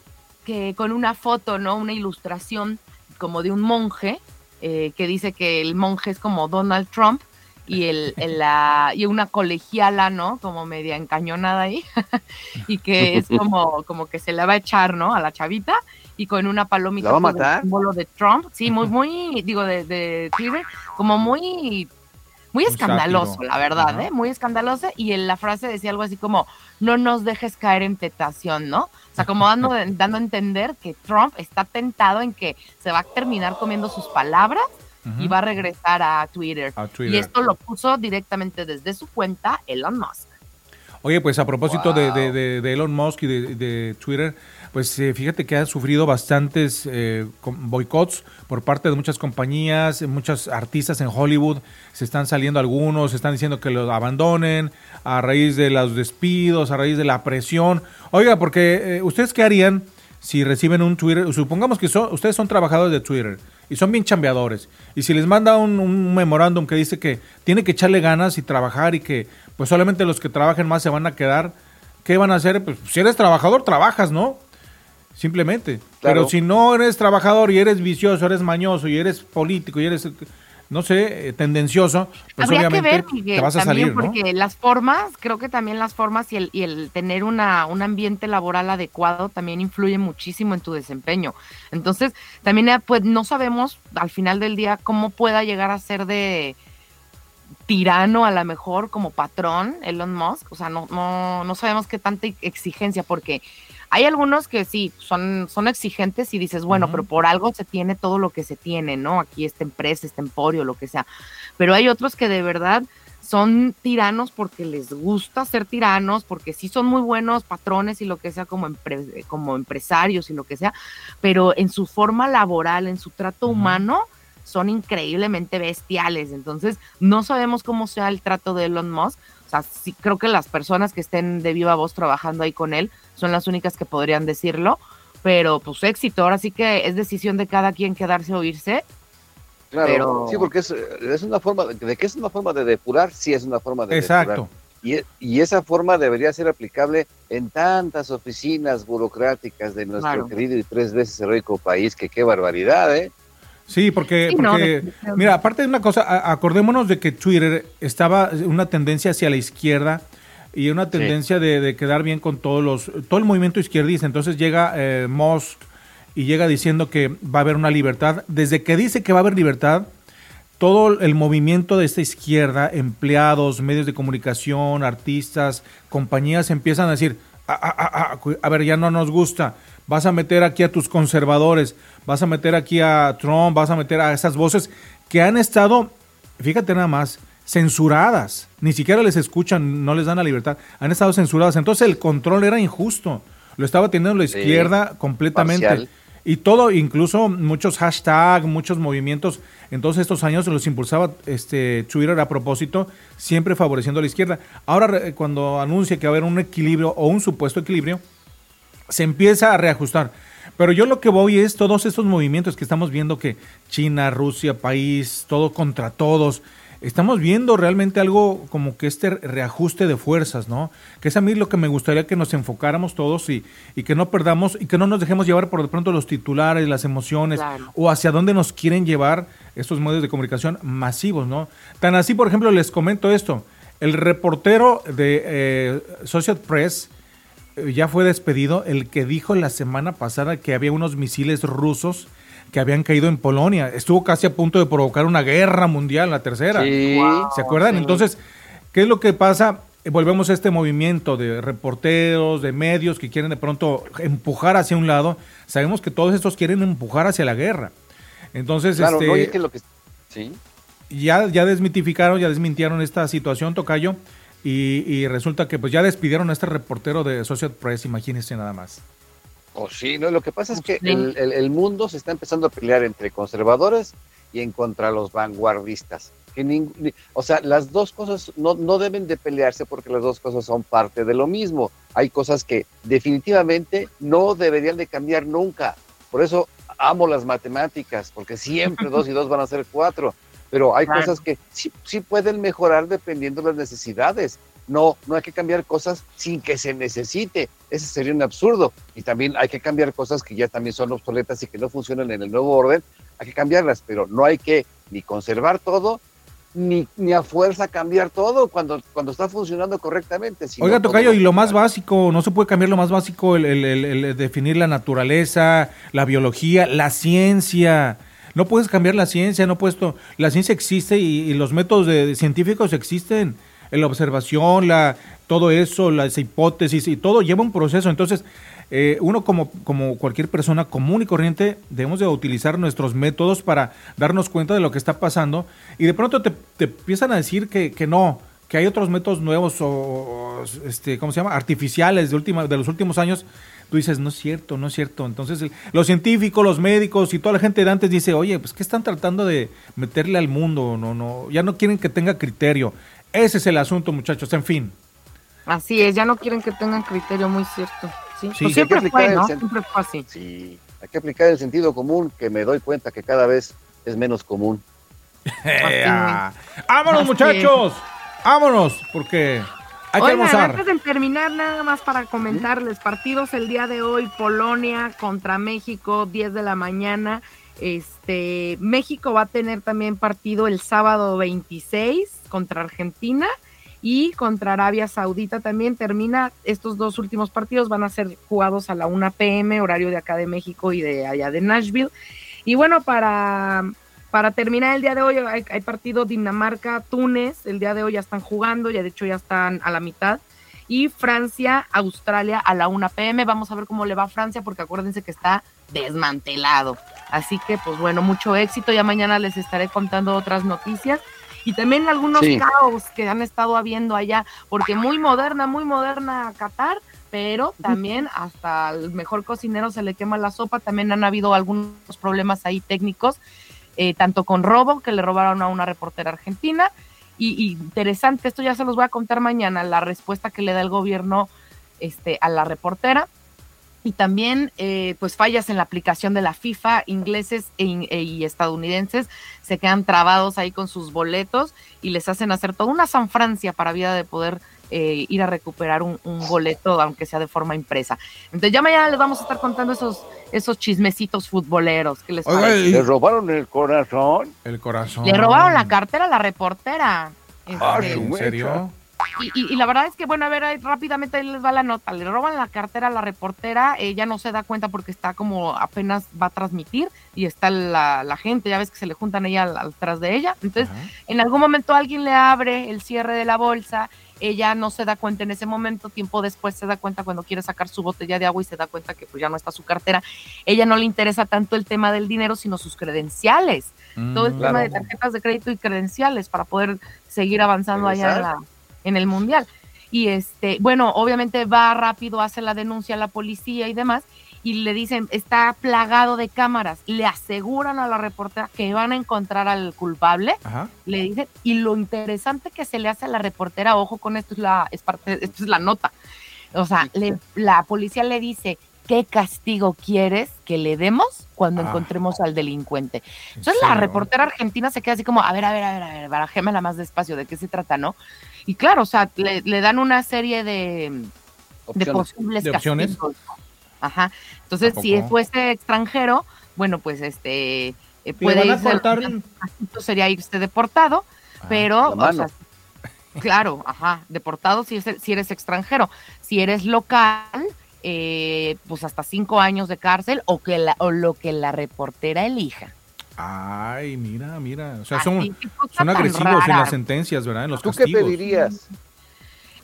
que con una foto, ¿no? Una ilustración como de un monje, eh, que dice que el monje es como Donald Trump y, el, el- la, y una colegiala, ¿no? Como media encañonada ahí, y que es como, como que se la va a echar, ¿no? A la chavita y con una palomita ¿La va a con el matar? símbolo de Trump, sí, muy, muy, digo, de, de Twitter, como muy, muy escandaloso, sátiro. la verdad, Ajá. ¿eh? Muy escandaloso, y en la frase decía algo así como, no nos dejes caer en tentación, ¿no? O sea, como dando, dando a entender que Trump está tentado en que se va a terminar comiendo sus palabras y va a regresar a Twitter. A Twitter. Y esto lo puso directamente desde su cuenta Elon Musk. Oye, pues a propósito Wow. de- de- de Elon Musk y de, de Twitter, pues eh, fíjate que ha sufrido bastantes eh, boicots por parte de muchas compañías, muchos artistas en Hollywood, se están saliendo algunos, se están diciendo que los abandonen a raíz de los despidos, a raíz de la presión. Oiga, porque eh, ustedes qué harían si reciben un Twitter, supongamos que son, ustedes son trabajadores de Twitter y son bien chambeadores, y si les manda un, un memorándum que dice que tiene que echarle ganas y trabajar y que pues solamente los que trabajen más se van a quedar, ¿qué van a hacer? Pues si eres trabajador, trabajas, ¿no? Simplemente. Claro. Pero si no eres trabajador y eres vicioso, eres mañoso y eres político y eres, no sé, eh, tendencioso, pues Habría que ver, Miguel, te vas a también salir, ¿no? porque las formas, creo que también las formas y el, y el tener una, un ambiente laboral adecuado también influye muchísimo en tu desempeño. Entonces, también eh, pues no sabemos al final del día cómo pueda llegar a ser de tirano a lo mejor como patrón Elon Musk, o sea, no, no, no sabemos qué tanta exigencia, porque hay algunos que sí, son, son exigentes y dices, bueno, pero por algo se tiene todo lo que se tiene, ¿no? Aquí esta empresa, este emporio, lo que sea. Pero hay otros que de verdad son tiranos porque les gusta ser tiranos, porque sí son muy buenos patrones y lo que sea como, empre- como empresarios y lo que sea, pero en su forma laboral, en su trato humano, son increíblemente bestiales. Entonces, no sabemos cómo sea el trato de Elon Musk. O sea, sí creo que las personas que estén de viva voz trabajando ahí con él son las únicas que podrían decirlo. Pero pues éxito, ahora sí que es decisión de cada quien quedarse o irse. Claro, Pero- sí, porque es, es una forma, de, que es una forma de depurar, sí es una forma de Exacto. depurar. Y, y esa forma debería ser aplicable en tantas oficinas burocráticas de nuestro Claro. querido y tres veces heroico país, que qué barbaridad, ¿eh? Sí, porque, Sí, porque mira, aparte de una cosa, acordémonos de que Twitter estaba una tendencia hacia la izquierda y una tendencia de, de quedar bien con todos los, todo el movimiento izquierdista. Entonces llega eh, Musk y llega diciendo que va a haber una libertad. Desde que dice que va a haber libertad, todo el movimiento de esta izquierda, empleados, medios de comunicación, artistas, compañías empiezan a decir, "Ah, ah, ah, ah, a ver, ya no nos gusta, vas a meter aquí a tus conservadores, vas a meter aquí a Trump, vas a meter a esas voces que han estado, fíjate nada más, censuradas, ni siquiera les escuchan, no les dan la libertad, han estado censuradas, entonces el control era injusto, lo estaba teniendo la Sí, izquierda completamente. parcial. Y todo, incluso muchos hashtags, muchos movimientos, en todos estos años los impulsaba este Twitter a propósito, siempre favoreciendo a la izquierda. Ahora, cuando anuncia que va a haber un equilibrio o un supuesto equilibrio, se empieza a reajustar. Pero yo lo que voy es todos estos movimientos que estamos viendo que China, Rusia, país, todo contra todos. Estamos viendo realmente algo como que este reajuste de fuerzas, ¿no? Que es a mí lo que me gustaría que nos enfocáramos todos y, y que no perdamos y que no nos dejemos llevar por de pronto los titulares, las emociones Claro. o hacia dónde nos quieren llevar estos medios de comunicación masivos, ¿no? Tan así, por ejemplo, les comento esto. El reportero de eh, Associated Press, ya fue despedido el que dijo la semana pasada que había unos misiles rusos que habían caído en Polonia. Estuvo casi a punto de provocar una guerra mundial, la tercera. Sí. ¿Se acuerdan? Entonces, ¿qué es lo que pasa? Eh, Volvemos a este movimiento de reporteros, de medios que quieren de pronto empujar hacia un lado. Sabemos que todos estos quieren empujar hacia la guerra. Entonces, Claro, este, no, y es que lo que... Sí. ya, ya desmitificaron, ya desmintieron esta situación, Tocayo, y, y resulta que pues ya despidieron a este reportero de Associated Press, imagínense nada más. Oh, sí, no, lo que pasa es que Sí. el, el- el mundo se está empezando a pelear entre conservadores y en contra los vanguardistas. Que ning- ni- o sea, las dos cosas no, no deben de pelearse porque las dos cosas son parte de lo mismo. Hay cosas que definitivamente no deberían de cambiar nunca. Por eso amo las matemáticas, porque siempre dos y dos van a ser cuatro. Pero hay Claro. cosas que sí, sí pueden mejorar dependiendo de las necesidades. No, no hay que cambiar cosas sin que se necesite. Ese sería un absurdo. Y también hay que cambiar cosas que ya también son obsoletas y que no funcionan en el nuevo orden. Hay que cambiarlas, pero no hay que ni conservar todo, ni, ni a fuerza cambiar todo cuando, cuando está funcionando correctamente. sino Oiga, Tocayo, y lo más básico, no se puede cambiar lo más básico, el, el- el- el definir la naturaleza, la biología, la ciencia. No puedes cambiar la ciencia, no puedes la ciencia existe y, los métodos de- científicos existen. La observación, la, todo eso, las hipótesis y todo lleva un proceso. Entonces, eh, uno como, como cualquier persona común y corriente debemos de utilizar nuestros métodos para darnos cuenta de lo que está pasando y de pronto te, te empiezan a decir que, que no, que hay otros métodos nuevos o, o, este, ¿cómo se llama? Artificiales de, última, de los últimos años. Tú dices, no es cierto, no es cierto. Entonces, el- los científicos, los médicos y toda la gente de antes dice, oye, pues, ¿qué están tratando de meterle al mundo? No, no, ya no quieren que tenga criterio. Ese es el asunto, muchachos. En fin. Así es, ya no quieren que tengan criterio, muy cierto. Sí, Sí. Pues siempre fue, ¿no? Siempre fue así. Sí, hay que aplicar el sentido común, que me doy cuenta que cada vez es menos común. ¡Vámonos, Así muchachos! ¡Vámonos! Porque hay que antes de terminar, nada más para comentarles, partidos el día de hoy, Polonia contra México, 10 de la mañana. Este, México va a tener también partido el sábado 26 contra Argentina y contra Arabia Saudita también termina. Estos dos últimos partidos van a ser jugados a la 1 pm, horario de acá de México y de allá de Nashville. Y bueno, para, para terminar el día de hoy, hay, hay partido Dinamarca-Túnez. El día de hoy ya están jugando, ya de hecho ya están a la mitad. Y Francia-Australia a la 1 pm. Vamos a ver cómo le va a Francia, porque acuérdense que está desmantelado. Así que, pues bueno, mucho éxito. Ya mañana les estaré contando otras noticias. Y también algunos Sí. caos que han estado habiendo allá, porque muy moderna, muy moderna Qatar, pero también hasta el mejor cocinero se le quema la sopa. También han habido algunos problemas ahí técnicos, eh, tanto con robo, que le robaron a una reportera argentina. Y, interesante, esto ya se los voy a contar mañana, la respuesta que le da el gobierno este, a la reportera. Y también, eh, pues, fallas en la aplicación de la FIFA, ingleses e e- y estadounidenses se quedan trabados ahí con sus boletos y les hacen hacer toda una San Francia para vida de poder eh, ir a recuperar un, un boleto, aunque sea de forma impresa. Entonces, ya mañana les vamos a estar contando esos, esos chismecitos futboleros. ¿Qué les Oiga, parece? y- ¿Le robaron el corazón? El corazón. Le robaron la cartera a la reportera. Ah, Este, ¿En serio? Y, y- y la verdad es que, bueno, a ver, ahí rápidamente ahí les va la nota. Le roban la cartera a la reportera, ella no se da cuenta porque está como apenas va a transmitir y está la, la gente, ya ves que se le juntan ella al- atrás de ella. Entonces, en algún momento alguien le abre el cierre de la bolsa, ella no se da cuenta en ese momento, tiempo después se da cuenta cuando quiere sacar su botella de agua y se da cuenta que pues ya no está su cartera. Ella no le interesa tanto el tema del dinero, sino sus credenciales. Todo el Mm, tema de tarjetas de crédito y credenciales para poder seguir avanzando allá en, la, en el mundial. Y este, bueno, obviamente va rápido, hace la denuncia a la policía y demás, y le dicen, está plagado de cámaras. Le aseguran a la reportera que van a encontrar al culpable, Ajá. le dicen, y lo interesante que se le hace a la reportera, ojo con esto, es la, es parte, esto es la nota. O sea, le- la policía le dice, ¿qué castigo quieres que le demos cuando Ah. encontremos al delincuente? Entonces la reportera argentina se queda así como, a ver, a ver, a ver, a ver, barajémela más despacio, ¿de qué se trata, no? Y claro, o sea, le, le dan una serie de, posibles ¿De opciones? castigos. Ajá. Entonces, ¿A si fuese extranjero, bueno, pues este eh, puede irse, cortar- sería irse deportado, Ah, pero, o sea, claro, ajá, deportado si, es, si eres extranjero. Si eres local, eh, pues hasta cinco años de cárcel o, que la, o lo que la reportera elija. Ay, mira, mira. O sea, Así, son, qué agresivos en las sentencias, ¿verdad? En los ¿Tú qué castigos. pedirías?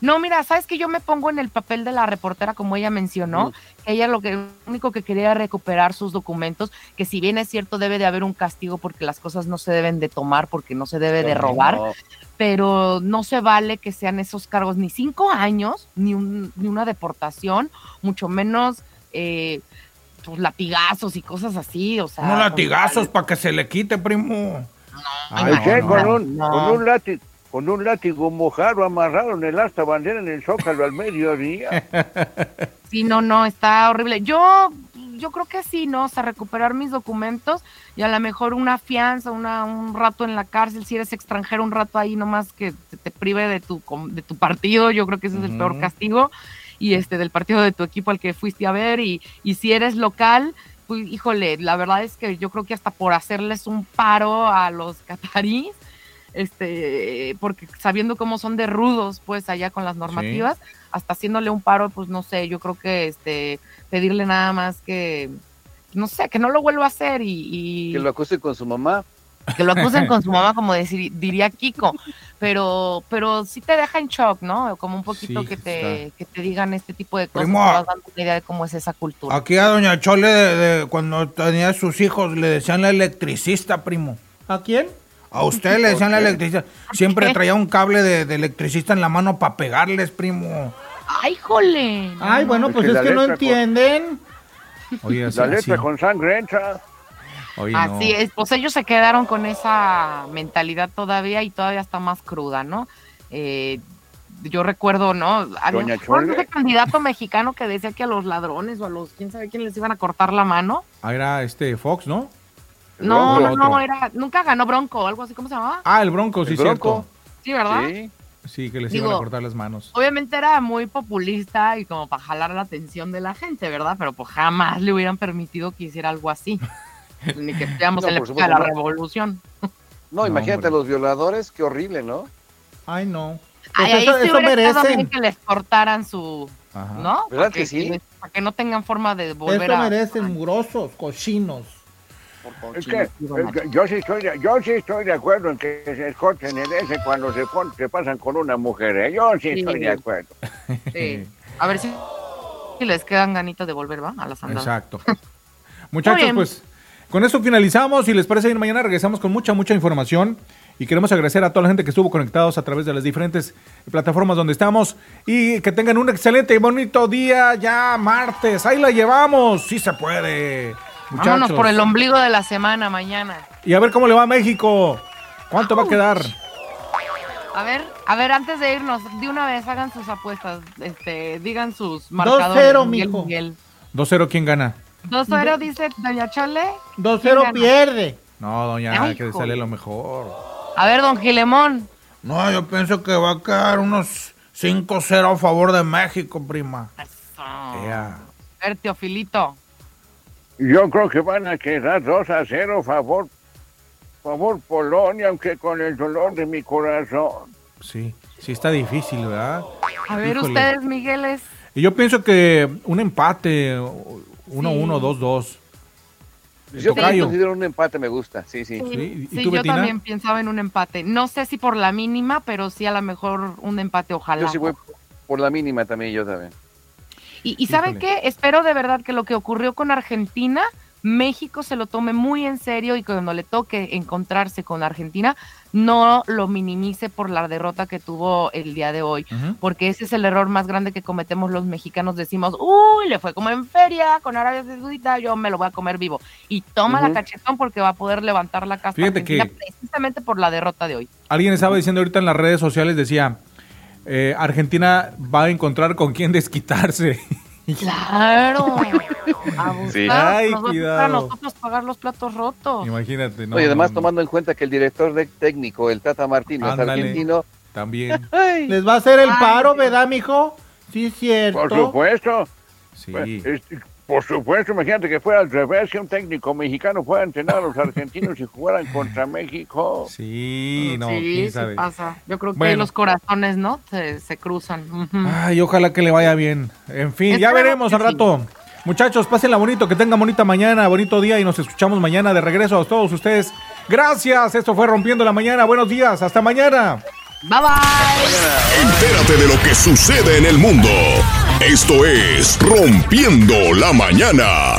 No, mira, sabes que yo me pongo en el papel de la reportera, como ella mencionó, que ella lo que único que quería era recuperar sus documentos, que si bien es cierto debe de haber un castigo porque las cosas no se deben de tomar, porque no se debe de robar, No, pero no se vale que sean esos cargos ni cinco años, ni, un, ni una deportación, mucho menos eh, pues, latigazos y cosas así, o sea. Con- latigazos para que se le quite, primo. Ay, ¿Qué? no, con, no. un, no. con, un látigo, con un látigo mojado amarrado en el asta bandera en el zócalo al mediodía. Sí, no, no, está horrible. Yo, yo creo que sí, ¿no? O sea, recuperar mis documentos y a lo mejor una fianza, una, un rato en la cárcel, si eres extranjero, un rato ahí nomás que te, te prive de tu, com- de tu partido, yo creo que ese es el peor castigo, y este, del partido de tu equipo al que fuiste a ver, y, y si eres local, pues híjole, la verdad es que yo creo que hasta por hacerles un paro a los cataríes, este, porque sabiendo cómo son de rudos, pues allá con las normativas, hasta haciéndole un paro, pues no sé, yo creo que este, pedirle nada más que, no sé, que no lo vuelva a hacer y, y Que lo acuse con su mamá. que lo acusen con su mamá, como decir, diría Kiko, pero, pero sí te deja en shock, ¿no? Como un poquito Sí, que te, que te digan este tipo de cosas, Primo. te vas dando una idea de cómo es esa cultura. Aquí a Doña Chole, de- de- cuando tenía sus hijos, le decían la electricista, primo. ¿A quién? A usted le decían la electricista. Siempre traía un cable de, de electricista en la mano para pegarles, primo. ¡Ay, jole! No, Ay, no. bueno, Es pues que es que no entienden. Oye, así, La letra así. con sangre entra. Oye, no. Así es, pues ellos se quedaron con esa mentalidad todavía y todavía está más cruda, ¿no? Eh, yo recuerdo, ¿no? A los- Doña ¿cuál fue Chole. ese candidato mexicano que decía que a los ladrones o a los, quién sabe quién les iban a cortar la mano. Ah, era este Fox, ¿no? No, no, no, era, nunca ganó Bronco, algo así, ¿cómo se llamaba? Ah, el Bronco, sí, El Bronco. cierto. Sí, ¿verdad? Sí. Sí, que les Digo, iban a cortar las manos. Obviamente era muy populista y como para jalar la atención de la gente, ¿verdad? Pero pues jamás le hubieran permitido que hiciera algo así. Ni que estuviéramos No, en la época de la revolución. No, No, imagínate los violadores, qué horrible, ¿no? Ay, no. Ay, Pues ahí eso, eso merecen. que les cortaran su, Ajá. ¿no? ¿Verdad que sí? les- Para que no tengan forma de volver Eso a... merecen mugrosos, cochinos. Es que, es que yo, sí estoy de, yo sí estoy de acuerdo en que se escoten en ese cuando se, pon- se pasan con una mujer. ¿eh? Yo sí Sí. estoy de acuerdo. Sí. A ver si, si les quedan ganitas de volver, ¿va? A las andadas. Exacto. Muchachos, pues con eso finalizamos. Si les parece bien, mañana regresamos con mucha, mucha información. Y queremos agradecer a toda la gente que estuvo conectados a través de las diferentes plataformas donde estamos. Y que tengan un excelente y bonito día ya martes. Ahí la llevamos. Sí se puede. Muchachos. Vámonos por el ombligo de la semana mañana. Y a ver cómo le va a México. ¿Cuánto va a quedar? A ver, a ver, antes de irnos, de una vez hagan sus apuestas, este, digan sus marcadores. 2-0, Miguel, mijo. Miguel. 2-0, ¿quién gana? 2-0 dice Doña Chole. 2-0 gana? pierde. No, doña, Ay, hay que sale lo mejor. A ver, Don Gilemón. No, yo pienso que va a quedar unos 5-0 a favor de México, prima. Ea. A ver, Teofilito. Yo creo que van a quedar 2 a 0 favor, favor Polonia, aunque con el dolor de mi corazón. Sí, sí está difícil, ¿verdad? A ver, Híjole. ustedes, Migueles. Y yo pienso que un empate, 1-1, 2-2. Yo considero un empate, me gusta. Sí, sí. Sí, ¿y Sí, tú, yo Betina? también pensaba en un empate. No sé si por la mínima, pero sí a lo mejor un empate, ojalá. Yo sí voy por la mínima también, yo también. Y, y ¿saben qué? Espero de verdad que lo que ocurrió con Argentina, México se lo tome muy en serio y cuando le toque encontrarse con Argentina, no lo minimice por la derrota que tuvo el día de hoy. Porque ese es el error más grande que cometemos los mexicanos. Decimos, uy, le fue como en feria con Arabia Saudita, yo me lo voy a comer vivo. Y toma la cachetón porque va a poder levantar la Fíjate que- precisamente por la derrota de hoy. Alguien estaba diciendo ahorita en las redes sociales, decía, eh, Argentina va a encontrar con quién desquitarse. Claro. A buscar, Sí. Ay, nos va a cuidado. nosotros pagar los platos rotos. Imagínate, ¿no? Y además no, no. tomando en cuenta que el director de técnico, el Tata Martino, es argentino. También, Ay, ¿Les va a hacer el paro, verdad, mijo? Sí, cierto. Por supuesto. sí. Pues, por supuesto, imagínate que fuera al revés, que un técnico mexicano fuera a entrenar a los argentinos y jugaran contra México. Sí, no, sí, quién sí sabe. pasa. Yo creo que Bueno. los corazones, ¿no? Se, se cruzan. Ay, ojalá que le vaya bien. En fin, ya veremos al rato. Muchachos, pásenla bonito, que tengan bonita mañana, bonito día y nos escuchamos mañana de regreso a todos ustedes. Gracias, esto fue Rompiendo la Mañana. Buenos días, hasta mañana. Bye bye. Entérate de lo que sucede en el mundo. Esto es Rompiendo la Mañana.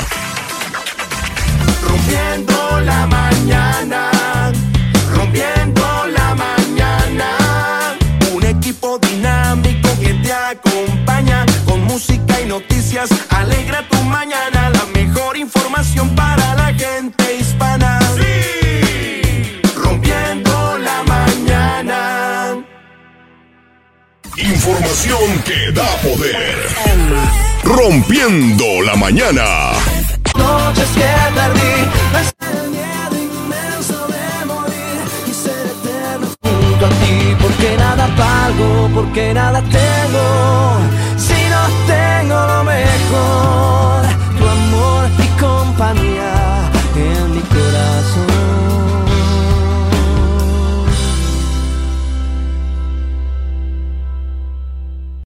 Rompiendo la mañana, rompiendo la mañana. Un equipo dinámico que te acompaña con música y noticias. Alegra tu mañana, la mejor información para la gente hispana. Sí, Información que da poder. Rompiendo la mañana. Noches que perdí. El miedo inmenso de morir y ser eterno junto a ti. Porque nada pago, porque nada tengo. Si no tengo lo mejor, tu amor y compañía en mi corazón.